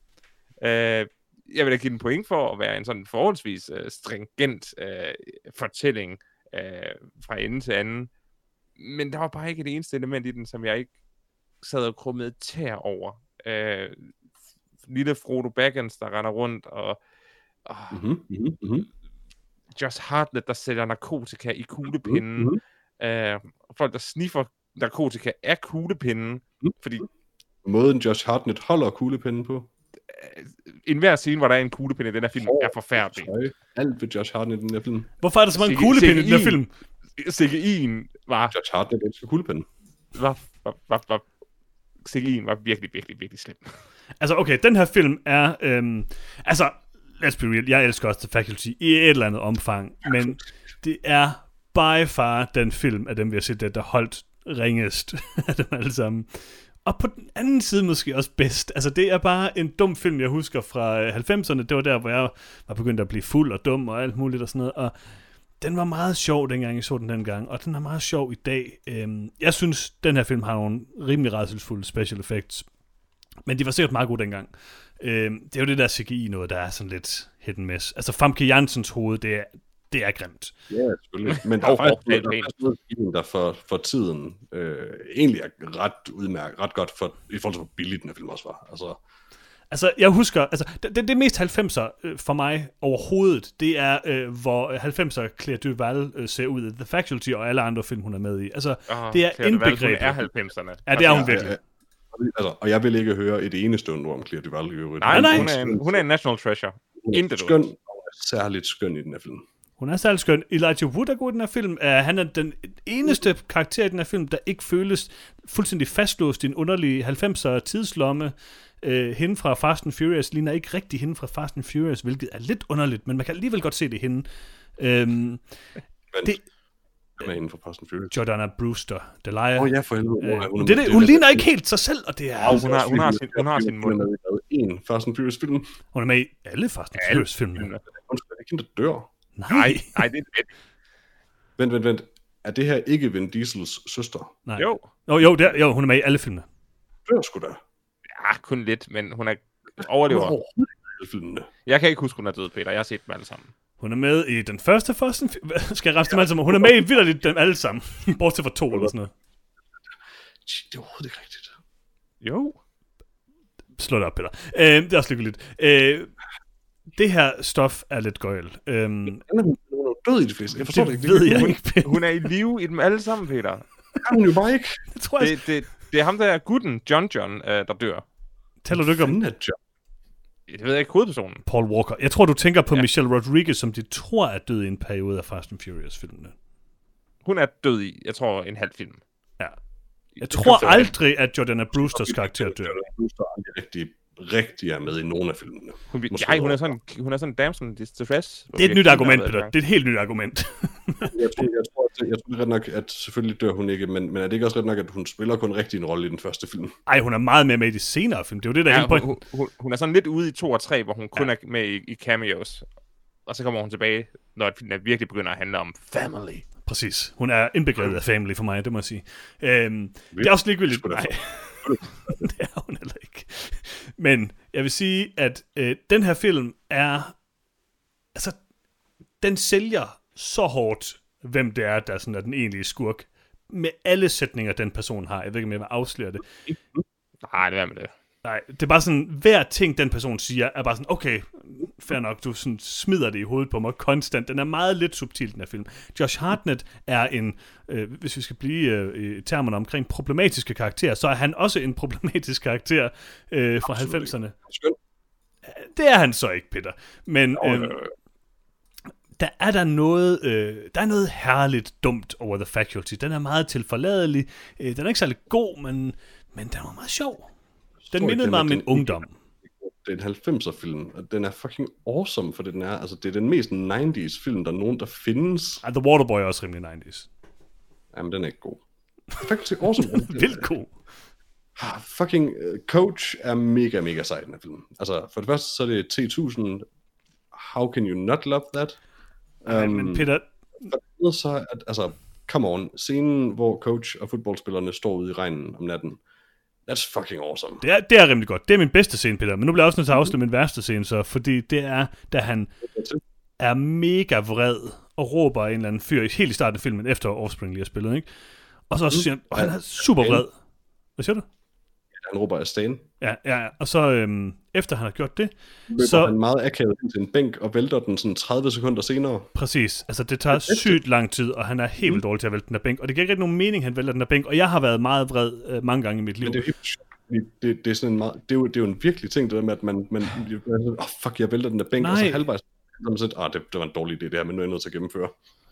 Uh, jeg vil da give den point for at være en sådan forholdsvis uh, stringent uh, fortælling uh, fra ende til anden. Men der var bare ikke det eneste element i den, som jeg ikke sad og krummede tær over. Uh, lille Frodo Baggins, der render rundt, og og Mm-hmm, mm-hmm, mm-hmm. Josh Hartnett, der sælger narkotika i kuglepinden. Mhm. Øh, folk, der sniffer narkotika af kuglepinden. Mhm. Fordi Måden Josh Hartnett holder kuglepinden på. Enhver scene, hvor der er en kuglepinde i den her film, Hår, er forfærdelig. Alt ved Josh Hartnett i den her film. Hvorfor er der så mange kuglepinde i den her film? CGI'en var, Josh Hartnett elsker kuglepinden. var, var, var, var CGI'en var virkelig, virkelig, virkelig slem. Altså, okay, den her film er... Øhm, altså, let's be real, jeg elsker også The Faculty i et eller andet omfang, men det er by far den film af dem, vi har set, der, der holdt ringest af dem alle sammen. Og på den anden side måske også bedst. Altså, det er bare en dum film, jeg husker fra øh, 90'erne. Det var der, hvor jeg var begyndt at blive fuld og dum og alt muligt og sådan noget. Og den var meget sjov, dengang jeg så den dengang, og den er meget sjov i dag. Øhm, jeg synes, den her film har nogle rimelig rædselsfulde special effects, men de var sikkert meget gode dengang. Øhm, det er jo det der CGI noget, der er sådan lidt hit and miss. Altså Famke Jansens hoved, det er, det er grimt. Ja, selvfølgelig. Men der er faktisk der, er noget der for, for tiden øh, egentlig er ret udmærket, ret godt for, i forhold til, hvor billig den her film også var. Altså, Altså, jeg husker, altså, det, det, det mest 90'er øh, for mig overhovedet, det er, øh, hvor 90'er Claire Duval øh, ser ud i The Faculty og alle andre film, hun er med i. Altså, Oh, det er indbegrebet. Det er 90'erne. Ja, det er hun Altså, virkelig. altså, og jeg vil ikke høre et eneste ord om Claire Duval i øvrigt. Nej, nej. Hun, er en, hun er en national treasure. Hun er Intet skøn, særligt skøn i den her film. Hun er særlig skøn. Elijah Wood er god i den her film. Uh, han er den eneste karakter i den her film, der ikke føles fuldstændig fastlåst i en underlig 90'er tidslomme. Uh, hende fra Fast and Furious ligner ikke rigtig hende fra Fast and Furious, hvilket er lidt underligt, men man kan alligevel godt se det hende. Um, Men Det- er inden for Fast and Furious? Jordana Brewster, Delia. Åh oh, ja, for helvede. Øh, Hun er- det, er det, hun det- ligner ikke helt sig selv, og det er... Og hun har, hun har sin, hun har sin mund. Hun er med i en Fast and Furious film. Hun er med i alle Fast and Alle Furious filmene. filmene. Hun skal ikke hende, der dør. Nej. Nej, det er fedt. Vent, vent, vent. Er det her ikke Vin Diesels søster? Nej. Jo. Jo, jo, det er, jo, hun er med i alle filmene. Dør sgu da. Ja, kun lidt, men hun er Hun er overlever. alle filmene. Jeg kan ikke huske, hun er død, Peter. Jeg har set dem alle sammen. Hun er med i den første Fast and. Skal jeg rette dem alle sammen? Hun er med i vildt dem alle sammen. Bortset fra to eller sådan noget. Det er overhovedet ikke rigtigt. Jo. Slå det op, Peter. Øh, det er også lykkeligt. Øh, det her stof er lidt gøjl. Øh, Hun er, er død i de fleste. Jeg forstår det, det ikke. ved jeg hun- ikke, Peter. Hun er i live i dem alle sammen, Peter. Det kan hun jo bare ikke. Det tror jeg, Det, det, det er ham, der er gutten, John John, øh, der dør. taler du ikke om er John. Det ved jeg ikke, hovedpersonen. Paul Walker. Jeg tror, du tænker på Ja. Michelle Rodriguez, som de tror er død i en periode af Fast and Furious-filmene. Hun er død i, jeg tror, en halv film. Ja. Jeg Det tror aldrig, at Jordana Brewsters karakter dør. John Brewster aldrig rigtig, rigtig er med i nogen af filmene. Hun, Måske nej, hun er sådan, hun er sådan en damsel in distress. Det er et nyt argument, Peter. Det er et helt nyt argument. Jeg tror, jeg tror, at, jeg tror er ret nok, at selvfølgelig dør hun ikke, men, men er det ikke også ret nok, at hun spiller kun rigtig en rolle i den første film? Ej, hun er meget mere med i de senere film. Det er jo det, der er Ja, hele hun, hun, hun, hun er sådan lidt ude i to og tre, hvor hun kun er med i, i cameos. Og så kommer hun tilbage, når filmen virkelig begynder at handle om family. Præcis. Hun er indbegrebet af family for mig, det må jeg sige. Øhm, det er også ligegyldigt. Nej, det er hun heller ikke. Men jeg vil sige, at øh, den her film er... Altså, den sælger så hårdt, hvem det er, der sådan er den egentlige skurk. Med alle sætninger, den person har. Jeg ved ikke, om jeg vil afsløre det. Nej, det er med det. Nej, det er bare sådan, hver ting, den person siger, er bare sådan, okay, fair nok, du sådan smider det i hovedet på mig konstant. Den er meget lidt subtil, den her film. Josh Hartnett er en, øh, hvis vi skal blive øh, i termerne omkring problematiske karakterer, så er han også en problematisk karakter øh, fra Absolut. 90'erne. Skøn. Det er han så ikke, Peter. Men Åh, øh, øh, der er der noget, øh, der er noget herligt dumt over The Faculty. Den er meget tilforladelig. Øh, den er ikke særlig god, men, men den var meget sjov. Den mindede mig er- om min ungdom. det er en 90'er film, og den er fucking awesome, for den er. Altså, det er den mest 90's film, der er nogen, der findes. Ah, The Waterboy er også rimelig 90's. Jamen, den er ikke god. Faculty awesome. Vildt god. Ah, fucking uh, Coach er mega, mega sej den her film. Altså, for det første, så er det T1000. How can you not love that? Um, men Peter, for det andet så, at, altså, come on, scenen, hvor coach og fodboldspillerne står ude i regnen om natten, that's fucking awesome. det er, det er rimelig godt. Det er min bedste scene, Peter. Men nu bliver jeg også nødt til at afslutte min værste scene, så, fordi det er, da han er mega vred og råber en eller anden fyr helt i starten af filmen, efter Offspring lige har spillet, ikke? Og så siger han, og han er super vred. Hvad siger du? Han råber af Stan. Ja, ja, ja. og så øhm, efter han har gjort det, Løber så han meget akavet ind til en bænk og vælter den sådan 30 sekunder senere. præcis, altså det tager sygt lang tid, og han er helt vildt dårlig til at vælte den der bænk, og det giver ikke rigtig nogen mening, han vælter den der bænk, og jeg har været meget vred øh, mange gange i mit liv. Men det er jo det, det, er sådan en meget, det, er jo, det er jo en virkelig ting, det der med, at man, man oh, fuck, jeg vælter den der bænk, og så Nej. halvvejs, så er man sådan, ah, det, det var en dårlig idé det her, men nu er jeg nødt til at gennemføre.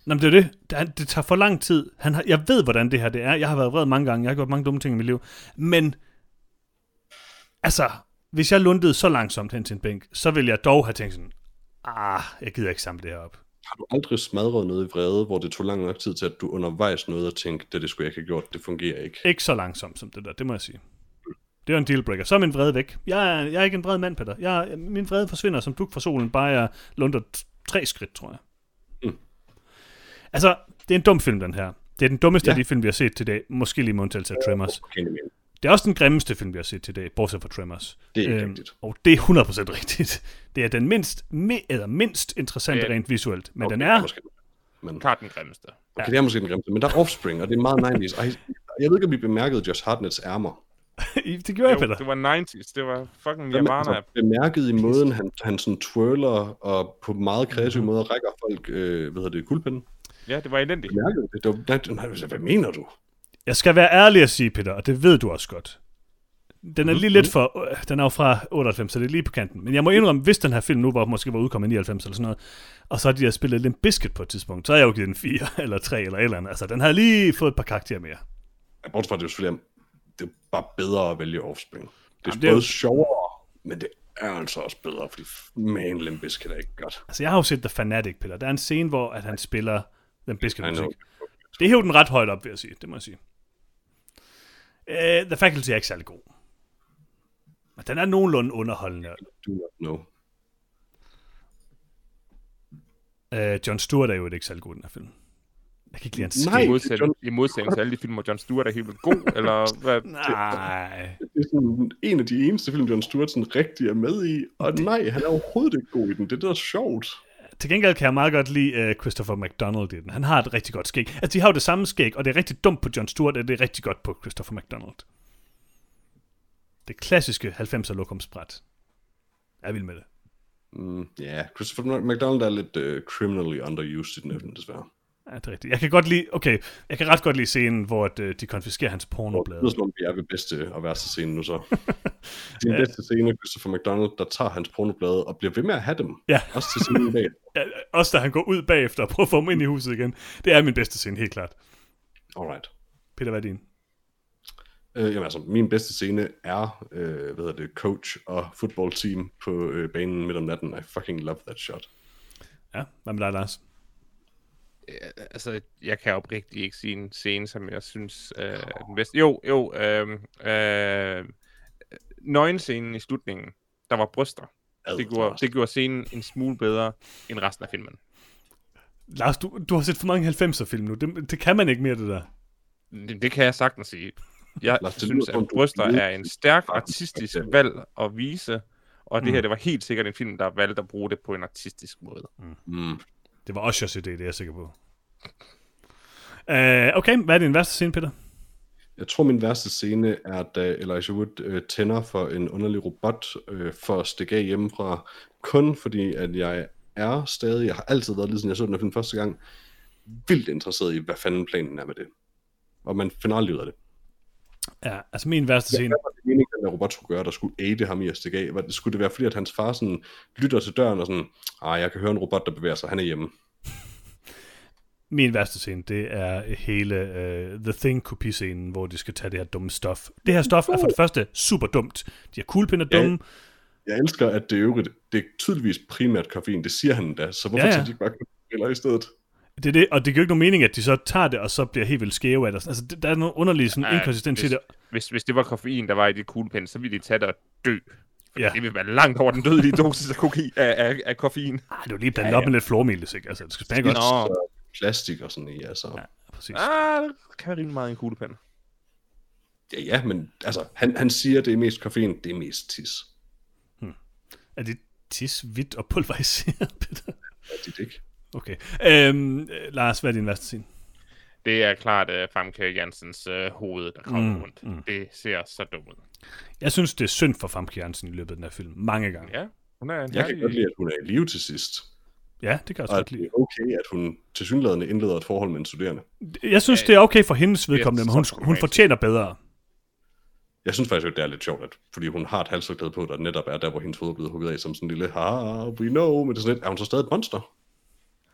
Nå, men det er det. Det, det tager for lang tid. Han har, jeg ved, hvordan det her det er. Jeg har været vred mange gange. Jeg har gjort mange dumme ting i mit liv. Men, altså, hvis jeg lundede så langsomt hen til en bænk, så ville jeg dog have tænkt sådan, ah, jeg gider ikke samle det her op. Har du aldrig smadret noget i vrede, hvor det tog lang nok tid til, at du undervejs nåede at tænke, det, det skulle jeg ikke have gjort, det fungerer ikke. Ikke så langsomt som det der, det må jeg sige. Det er en dealbreaker. Så er min vrede væk. Jeg er, jeg er ikke en vred mand, Peter. Jeg, min vrede forsvinder som duk fra solen, bare jeg lunder tre skridt, tror jeg. Mm. Altså, det er en dum film, den her. Det er den dummeste ja. Af de film, vi har set til dag. Måske lige med undtagelse af Tremors. Okay, Det er også den grimmeste film, vi har set til dag, bortset fra Tremors. Det er ikke rigtigt. Og det er 100% rigtigt. Det er den mindst, me, eller mindst interessante er- rent visuelt. Men okay, den det er... Måske, men, Klart den grimmeste. okay, det er måske den grimmeste, men der er Offspring, og det er meget 90's. Ej, jeg ved ikke, om I bemærkede Josh Hartnets ærmer. det gjorde jeg, Jo, Peter. det var 90's. Det var fucking Nirvana. altså, bemærket i måden, han, han sådan twirler, og på meget kreative måder rækker folk, øh, hvad hedder det, guldpinden. Ja, det var elendigt. Bemærket det? det var, nej, nej, hvad mener du? Jeg skal være ærlig at sige, Peter, og det ved du også godt. Den er lige lidt for... øh, Den er jo fra 98, så det er lige på kanten. Men jeg må indrømme, hvis den her film nu var, måske var udkommet i 99 eller sådan noget, og så har de har spillet Limp Bizkit på et tidspunkt, så har jeg jo givet den 4 eller 3 eller et eller andet. Altså, den har lige fået et par karakterer mere. Bortset fra, det er jo selvfølgelig, det er bare bedre at vælge Offspring. Det er Jamen, det er både jo- sjovere, men det er altså også bedre, fordi man Limp Bizkit er ikke godt. Altså, jeg har jo set The Fanatic, Peter. Der er en scene, hvor at han spiller Limp Bizkit musik. Det hæver den ret højt op, vil jeg sige. Det må jeg sige. Uh, The Faculty er ikke særlig god. Men den er nogenlunde underholdende. Do not know. Uh, John Stewart er jo ikke særlig god i den her film. Jeg kan ikke lide hans Nej. I modsætning, I modsætning til alle de film, hvor John Stewart er helt god, eller hvad? Nej. Det er sådan en af de eneste film, John Stewart sådan rigtig er med i, og nej, han er overhovedet ikke god i den. Det er det, der er sjovt. Til gengæld kan jeg meget godt lide uh, Christopher McDonald i den. Han har et rigtig godt skæg. Altså, de har jo det samme skæg, og det er rigtig dumt på John Stewart, og det er rigtig godt på Christopher McDonald. Det klassiske 90'er lokumsbræt. Jeg er vild med det. Mm, ja, yeah. Christopher McDonald er lidt uh, criminally underused i den her film, desværre. Ja, det er rigtigt. Jeg kan godt lide, okay, jeg kan ret godt lide scenen, hvor at, øh, de konfiskerer hans Det pornoblade. som om, vi er ved bedste og værste scene nu så. Det er den bedste scene, Christopher McDonald, der tager hans pornoblade og bliver ved med at have dem. Ja. Også til scenen bag. Ja, også da han går ud bagefter og prøver at få dem ind i huset igen. Det er min bedste scene, helt klart. Alright. Peter, hvad er din? Øh, jamen altså, min bedste scene er, øh, hvad hedder det, coach og football team på øh, banen midt om natten. I fucking love that shot. Ja, hvad med dig, Lars? Øh, altså, jeg kan oprigtigt ikke sige en scene, som jeg synes øh, er den bedste. Jo, jo, øh, øh, nøgenscenen i slutningen, der var bryster. Det gjorde, det gjorde scenen en smule bedre end resten af filmen. Lars, du, du har set for mange 90'er-film nu. Det, det kan man ikke mere, det der. Det, det kan jeg sagtens sige. Jeg Lars, synes, at bryster er en stærk artistisk valg at vise, og det Mm. her, det var helt sikkert en film, der valgte at bruge det på en artistisk måde. Mm. Det var Ushers idé, det er jeg sikker på. Uh, okay, hvad er din værste scene, Peter? Jeg tror, min værste scene er, da Elijah Wood øh, tænder for en underlig robot øh, for at stikke af hjemmefra. Kun fordi, at jeg er stadig, jeg har altid været, ligesom jeg så den for første gang, vildt interesseret i, hvad fanden planen er med det. Og man finder aldrig ud af det. Ja, altså min værste scene. Hvad var det meningen, der robot skulle gøre, der skulle aide ham i at stikke af? Var det, skulle det være, fordi at hans far sådan lytter til døren og sådan, ah, jeg kan høre en robot, der bevæger sig, han er hjemme. Min værste scene, det er hele uh, The Thing kopiscenen, hvor de skal tage det her dumme stof. Det her stof er for det første super dumt. De her kuglepinder Ja. dumme. Jeg elsker, at det er øvrigt, det er tydeligvis primært koffein, det siger han da, så hvorfor Ja, ja, ja. ja. de ikke bare eller i stedet? Det er det, og det giver ikke nogen mening, at de så tager det, og så bliver helt vildt skæve af det. Altså, det- der er nogle underlige sådan, Ja, inkonsistens i hvis- det. Hvis, hvis det var koffein, der var i det kuglepen, så ville de tage det og dø. Ja. Det ville være langt over den dødelige dosis af, kokain, af, af, af koffein. Ej, det er jo lige blandet Ja, ja, op ja. med lidt flormelis, ikke? Altså, det skal smage godt. Plastik og sådan i, altså. Ja. Ja. Præcis. Ah, det kan være rimelig meget i en kuglepen. ja, ja men altså, han, han siger, det er mest koffein, det er mest tis. Er det tis, hvidt og pulveriseret, Peter? Er det ikke? Okay. Øhm, øh, Lars, hvad er din værste scene? Det er klart uh, Famke Jansens uh, hoved, der kommer Mm, rundt. mm. Det ser så dumt ud. Jeg synes, det er synd for Famke Jansen i løbet af den her film. Mange gange. Ja, hun er en Jeg kan godt lide, at hun er i live til sidst. Ja, det kan jeg også Og godt at det lide. er okay, at hun til synlædende indleder et forhold med en studerende. Jeg synes, det er okay for hendes vedkommende, men hun, hun fortjener bedre. Jeg synes faktisk, at det er lidt sjovt, at, fordi hun har et halsforklæde på, der netop er der, hvor hendes hoved er blevet hugget af som sådan en lille, ha, we know, men det er sådan lidt, er hun så stadig et monster?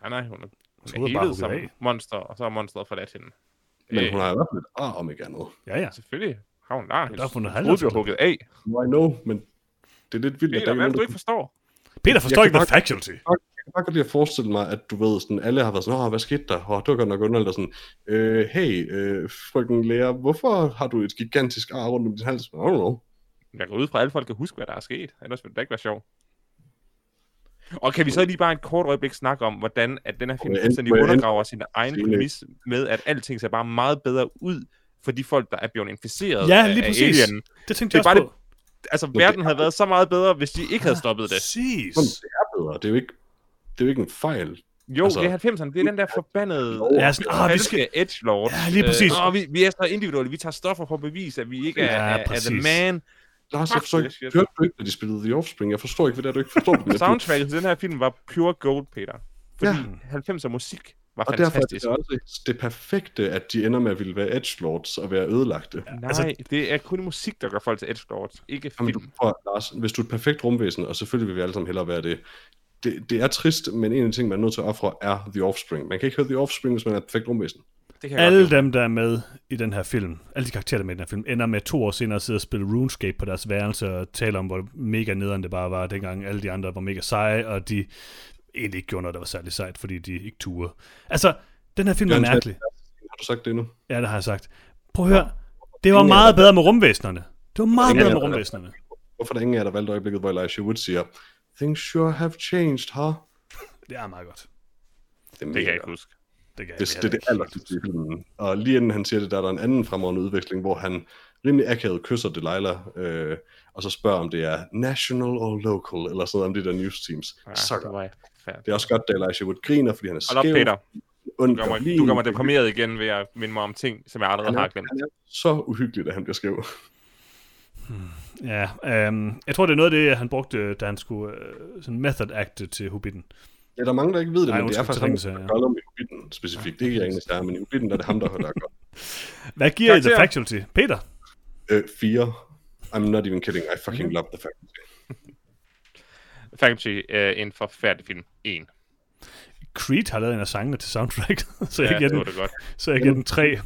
Nej, nej, hun er, hun hun er bare helet som af. monster, og så har monsteret forladt hende. Men Øh, hun har i hvert fald et ar om ikke andet. Ja, ja. Selvfølgelig har hun der. Der er fundet Hendes hoved bliver halvdelen. hugget af. I know, men det er lidt vildt, at Peter, der hvad er det, du ikke forstår? Peter forstår Jeg ikke The Faculty. Jeg kan bare godt lide at forestille mig, at du ved, sådan, alle har været sådan, Åh, hvad skete der? Åh, det var godt nok underligt, og sådan, øh, hey, øh, frøken lærer, hvorfor har du et gigantisk ar rundt om din hals? I don't know. Jeg går ud fra, at alle folk kan huske, hvad der er sket. Ellers ville det ikke være sjovt. Og kan vi så lige bare et kort øjeblik snakke om, hvordan at den her film fuldstændig undergraver sin egen præmis med, at alting ser bare meget bedre ud for de folk, der er blevet inficeret Ja, af- lige af præcis. alien. Det tænkte Det jeg er også bare på. Altså, det verden er- havde været så meget bedre, hvis de ikke havde stoppet det. Præcis. Sådan, det er bedre. Det er jo ikke, det er jo ikke en fejl. Jo, Altså- det er 90'erne. Det er den der forbandede... Ja, sådan, ah, vi skal... falske edgelord. Ja, lige præcis. Øh, åh, vi, vi er så individuelle. Vi tager stoffer for at bevise, at vi ikke er, Ja, er, er the man. Lars, jeg forstår det ikke, shit. hørte du ikke, da de spillede The Offspring? Jeg forstår ikke, hvad det er, du ikke forstår. Jeg- Soundtracket til den her film var pure gold, Peter. Fordi Ja. 90'er musik var Og derfor er fantastisk. det også det perfekte, at de ender med at ville være edgelords og være ødelagte. Ja. Nej, altså- det er kun musik, der gør folk til edgelords, ikke Jamen, du, film. prøv, Lars, hvis du er et perfekt rumvæsen, og selvfølgelig vil vi alle sammen hellere være det, det, det er trist, men en af de ting, man er nødt til at ofre, er The Offspring. Man kan ikke høre The Offspring, hvis man er et perfekt rumvæsen. Det kan Alle dem, der er med i den her film, alle de karakterer, der er med i den her film, ender med to år senere at sidde og spille RuneScape på deres værelse og tale om, hvor mega nederen det bare var, dengang alle de andre var mega seje, og de egentlig ikke gjorde noget, der var særlig sejt, fordi de ikke turde. Altså, den her film er mærkelig. Har du sagt det endnu? Ja, det har jeg sagt. Prøv at høre. Det var meget bedre med rumvæsnerne. Det var meget bedre med rumvæsnerne. Hvorfor er der ingen af jer, der valgte øjeblikket, hvor Elijah Wood siger, Things sure have changed, huh? Det er meget godt. Det, er Det kan jeg mega ikke huske. Det, kan Det, det er det i filmen. Og lige inden han siger det, der er der en anden fremragende udveksling, hvor han rimelig akavet kysser Delilah, øh, og så spørger, om det er national or local, eller sådan noget om de der news teams. Ja, så det. Det er også godt, at Elijah Wood griner, fordi han er Hold op, skæv. Peter. ond, Du gør, mig, du gør mig deprimeret igen ved at minde mig om ting, som jeg allerede han har er, glemt. han er så uhyggelig, at han bliver skæv. Ja, øhm, jeg tror, det er noget af det, han brugte, da han skulle øh, sådan method acte til Hobbiten. Ja, der er mange, der ikke ved det, Nej, men det er faktisk ham, der gør Gollum i Hobbiten specifikt. Det er ikke Ringenes Herre, men i Hobbiten der er det ham, der holder godt. Hvad giver I The. Faculty? Peter? Øh, fire. I'm not even kidding. I fucking love the faculty. Faculty er en forfærdelig film. En. Creed har lavet en af sangene til soundtrack, så jeg Ja, giver den, det godt. så jeg giver den tre.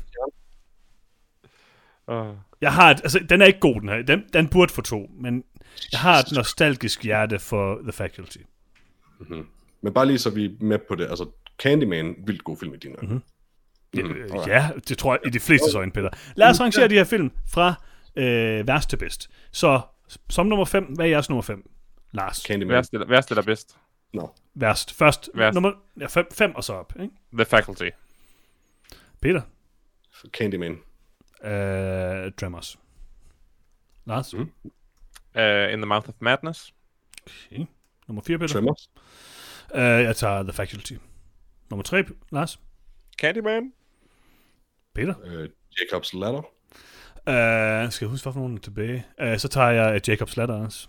Uh, Jeg har et, altså, den er ikke god, den her. Den, den burde få to, men jeg har et nostalgisk hjerte for The Faculty. Mhm. Men bare lige så vi er med på det. Altså, Candyman, vildt god film i dine øjne. Ja, Mhm, øh, alright. ja, det tror jeg i de fleste øjne, Peter. Lad os rangere de her film fra øh, værst til bedst. Så som nummer 5, hvad er jeres nummer 5? Lars. Candyman. Værst eller, værst eller bedst? Nå. Værst. Først Værst. nummer 5 ja, fem, fem og så op. Ikke? The Faculty. Peter. Candyman. Øh, Tremors. Lars. Mm. Uh, in the Mouth of Madness. Okay. Nummer 4, Peter. Tremors. Øh, jeg tager The Faculty. Nummer 3, Lars. Candyman. Peter. Uh, Jacob's Ladder. Øh, skal jeg huske, hvorfor nogen er tilbage? Øh, så tager jeg uh, Jacob's Ladder også.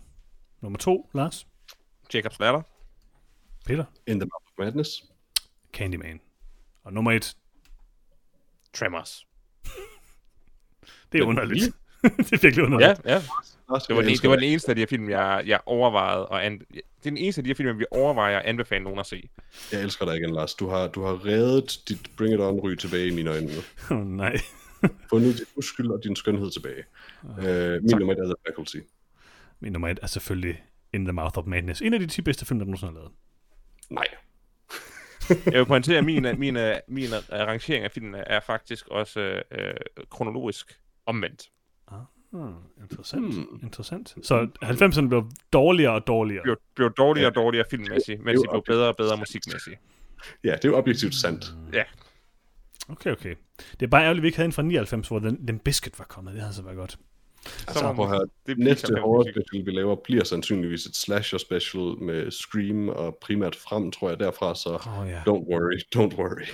Nummer 2, Lars. Jacob's Ladder. Peter. In the Mouth of Madness. Candyman. Og nummer 1, Tremors. det er underligt. det er virkelig underligt. Ja, ja. Lars, Det var, den, det var den eneste af de her film, jeg, jeg overvejede. Og an, det er den eneste af de her film, vi overvejer at anbefale nogen at se. Jeg elsker dig igen, Lars. Du har, du har reddet dit Bring It On-ry tilbage i mine øjne nu. Oh, nej. Fundet din uskyld og din skønhed tilbage. Uh, min nummer et er The Faculty. Min nummer 1 er selvfølgelig In the Mouth of Madness. En af de 10 bedste film, der nogensinde har lavet. Nej. Jeg vil pointere, at min, min, min rangering af filmene er faktisk også øh, kronologisk omvendt. Hmm, interessant. Hmm. Interessant. Så 90'erne blev dårligere og dårligere. Blev, blev dårligere og dårligere filmmæssigt, mens de blev bedre og bedre musikmæssigt. Ja, det er jo objektivt sandt. Ja, Okay, okay. Det er bare ærgerligt, at vi ikke havde en fra 99, hvor den, den Biscuit var kommet. Det havde så været godt. Altså, må at man- høre, det næste horror special, vi laver, bliver sandsynligvis et slasher special med Scream og primært frem, tror jeg, derfra, så oh, ja. don't worry, don't worry.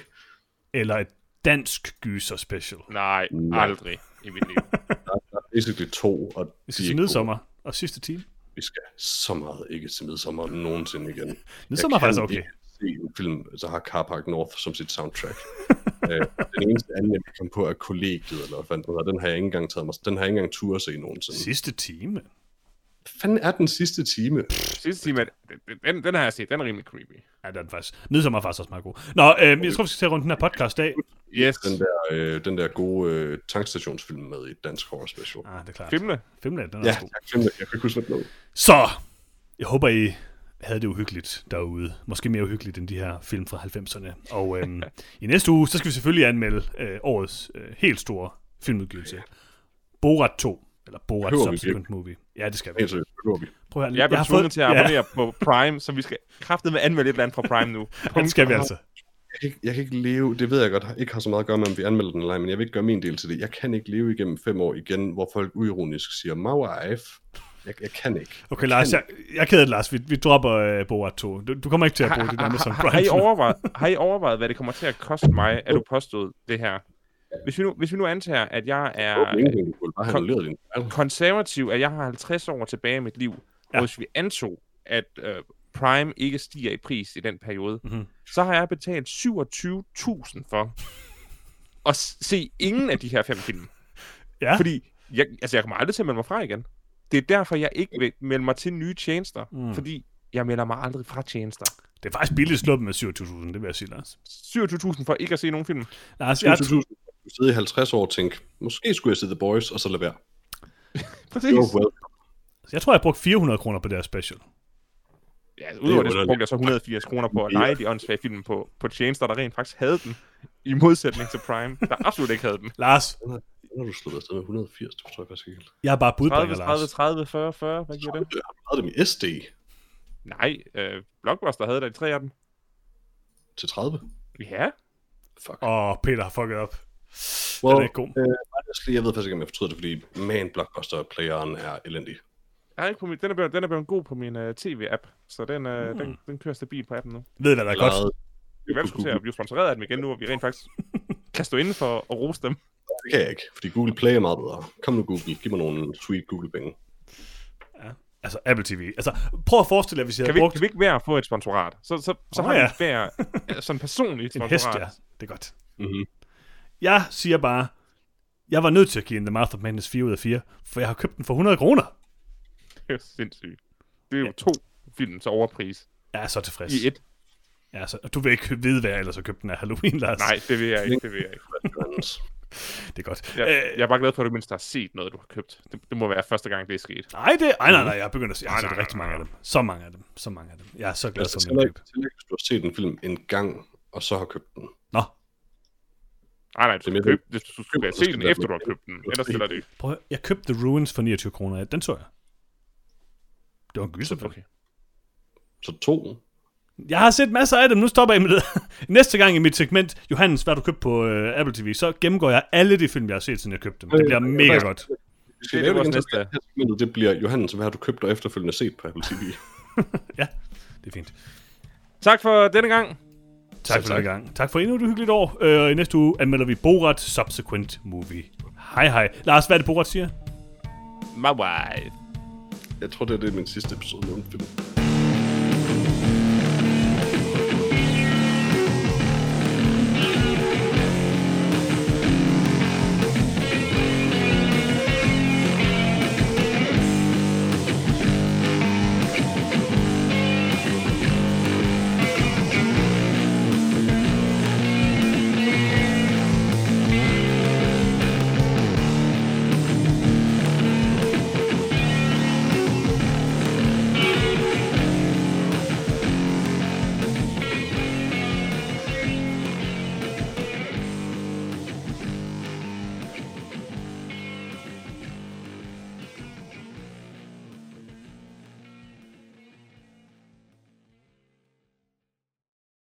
Eller et dansk gyser special. nej, Nej. aldrig i mit liv. Basically to, og Vi skal ikke midsommer og sidste time. Vi skal så meget ikke til midsommer nogensinde igen. Midsommer er faktisk okay. se en film, der har Car Park North som sit soundtrack. øh, den eneste anden, jeg kom på, er kollegiet, eller hvad fanden. Den har jeg ikke engang taget mig. Den har jeg ikke engang tur at se nogensinde. Sidste time. Fanden er den sidste time? Sidste time, den, den har jeg set, den er rimelig creepy. Ja, det er den faktisk. Midsommer er faktisk også meget god. Nå, øh, jeg tror, vi skal til at runde den her podcast af. Yes, Den der, øh, den der gode øh, tankstationsfilm med i et dansk horror special. Ah, det er klart. filmene. Filmene, den er Ja, også god. jeg, glemte, jeg kan ikke huske, hvad den. Så, jeg håber, I havde det uhyggeligt derude. Måske mere uhyggeligt end de her film fra 90'erne. Og øhm, i næste uge, så skal vi selvfølgelig anmelde øh, årets øh, helt store filmudgivelse. Borat 2. Eller Borat Subsequent Movie. Ja, det skal vi. Helt seriøst, vi. Prøv at høre, Jeg er blevet til at ja, abonnere på Prime, så vi skal kraftedeme anmelde et eller andet fra Prime nu. ja, det skal vi altså. Jeg kan, ikke, jeg kan ikke leve, det ved jeg godt, ikke har så meget at gøre med, om vi anmelder den eller ej, men jeg vil ikke gøre min del til det. Jeg kan ikke leve igennem fem år igen, hvor folk uironisk siger, my wife. Jeg, jeg kan ikke. Okay, Lars, jeg, jeg er ked af det, Lars. Vi, vi dropper øh, Borat 2. Du, du kommer ikke til at bruge dit navn som har, har, I Prime. overvejet, har I overvejet, hvad det kommer til at koste mig, at du påstod det her? Hvis vi nu, hvis vi nu antager, at jeg er din fejl. konservativ, at jeg har 50 år tilbage i mit liv, ja. Og hvis vi antog, at øh, Prime ikke stiger i pris i den periode, Mhm. så har jeg betalt 27.000 for at se ingen af de her fem film. Ja, Fordi jeg, altså, jeg kommer aldrig til at melde mig fra igen. Det er derfor, jeg ikke vil melde mig til nye tjenester, mm. fordi jeg melder mig aldrig fra tjenester. det er faktisk billigt sluppet med 27.000, det vil jeg sige, Lars. 27.000 for ikke at se nogen film. Lars, jeg, 20.000, du sidder i 50 år og tænker, måske skulle jeg se The Boys, og så lade være. Præcis. Welcome. jeg tror, jeg brugte 400 kroner på det her special. Ja, udover det, så underligt. brugte jeg så 180 kroner på at lege de åndssvage film på, på tjenester, der rent faktisk havde den. I modsætning til Prime, der absolut ikke havde den. Lars, Nu har du slået afsted med 180, det forstår jeg faktisk ikke helt. jeg er bare 30, budbringer, 30, Lars. 30, 40, 40, hvad giver det? Jeg har dem i SD Nej, øh, Blockbuster havde der de tre af dem. til 30. Ja, Fuck. Åh, Peter har fucket op. Well, Den er god. Øh, honestly, jeg ved faktisk ikke, om jeg fortryder det, fordi man, Blockbuster-playeren er elendig. jeg er ikke på min, den, er blevet, den er blevet god på min uh, tv-app, så den, uh, Mm. den, den kører stabilt på appen nu. Ved hvad der er godt? Vi er til at blive sponsoreret af dem igen nu, hvor vi rent faktisk kan stå inden for at rose dem. Det kan jeg ikke, fordi Google Play er meget bedre. Kom nu Google, giv mig nogle sweet Google-penge. Altså, Apple TV. Altså, prøv at forestille jer, hvis jeg Kan havde vi, brugt kan vi ikke være at få et sponsorat? Så, så, så Åh, har ja. vi hver øh, sådan personligt en sponsorat. hest, ja. Det er godt. Mm-hmm. Jeg siger bare, jeg var nødt til at give In The Mouth of Madness 4 ud af 4, for jeg har købt den for 100 kroner. Det er sindssygt. Det er jo to film til overpris Jeg er så tilfreds. i et. Ja, så, du vil ikke vide, hvad jeg ellers har købt den af Halloween, Lars. Nej, det vil jeg ikke, det vil jeg ikke. det er godt. Jeg, Øh, jeg er bare glad for, at du mindst har set noget, du har købt. Det, det må være første gang, det er sket. Nej, det, nej, nej, nej, jeg er begyndt at se, jeg har set rigtig mange af dem. Så mange af dem, så mange af dem. Jeg er så glad Altså, for, til at jeg ikke, hvis du har set en film en gang, og så har købt den. Nå, Nej, nej, du skal Det købe, hvis du skal så se skal den det efter, du har købt den. Ellers spiller det ikke. prøv jeg købte The Ruins for 29 kroner. Den så jeg. Det var en gyserfilm. Okay. Så to. Jeg har set masser af dem, nu stopper jeg med det. Næste gang i mit segment, Johannes, hvad du købt på uh, Apple TV, så gennemgår jeg alle de film, jeg har set, siden jeg købte dem. Det bliver mega faktisk- godt. Vi skal Det er lave det næste. det segmentet, det bliver, Johannes, hvad har du købt og efterfølgende set på Apple TV? Ja, det er fint. Tak for denne gang. Tak for tak. gang. Tak for endnu et hyggeligt år. Øh, Og i næste uge anmelder vi Borat Subsequent Movie. Hej hej. Lars, hvad er det Borat siger? My wife. Jeg tror, det er det min sidste episode en film.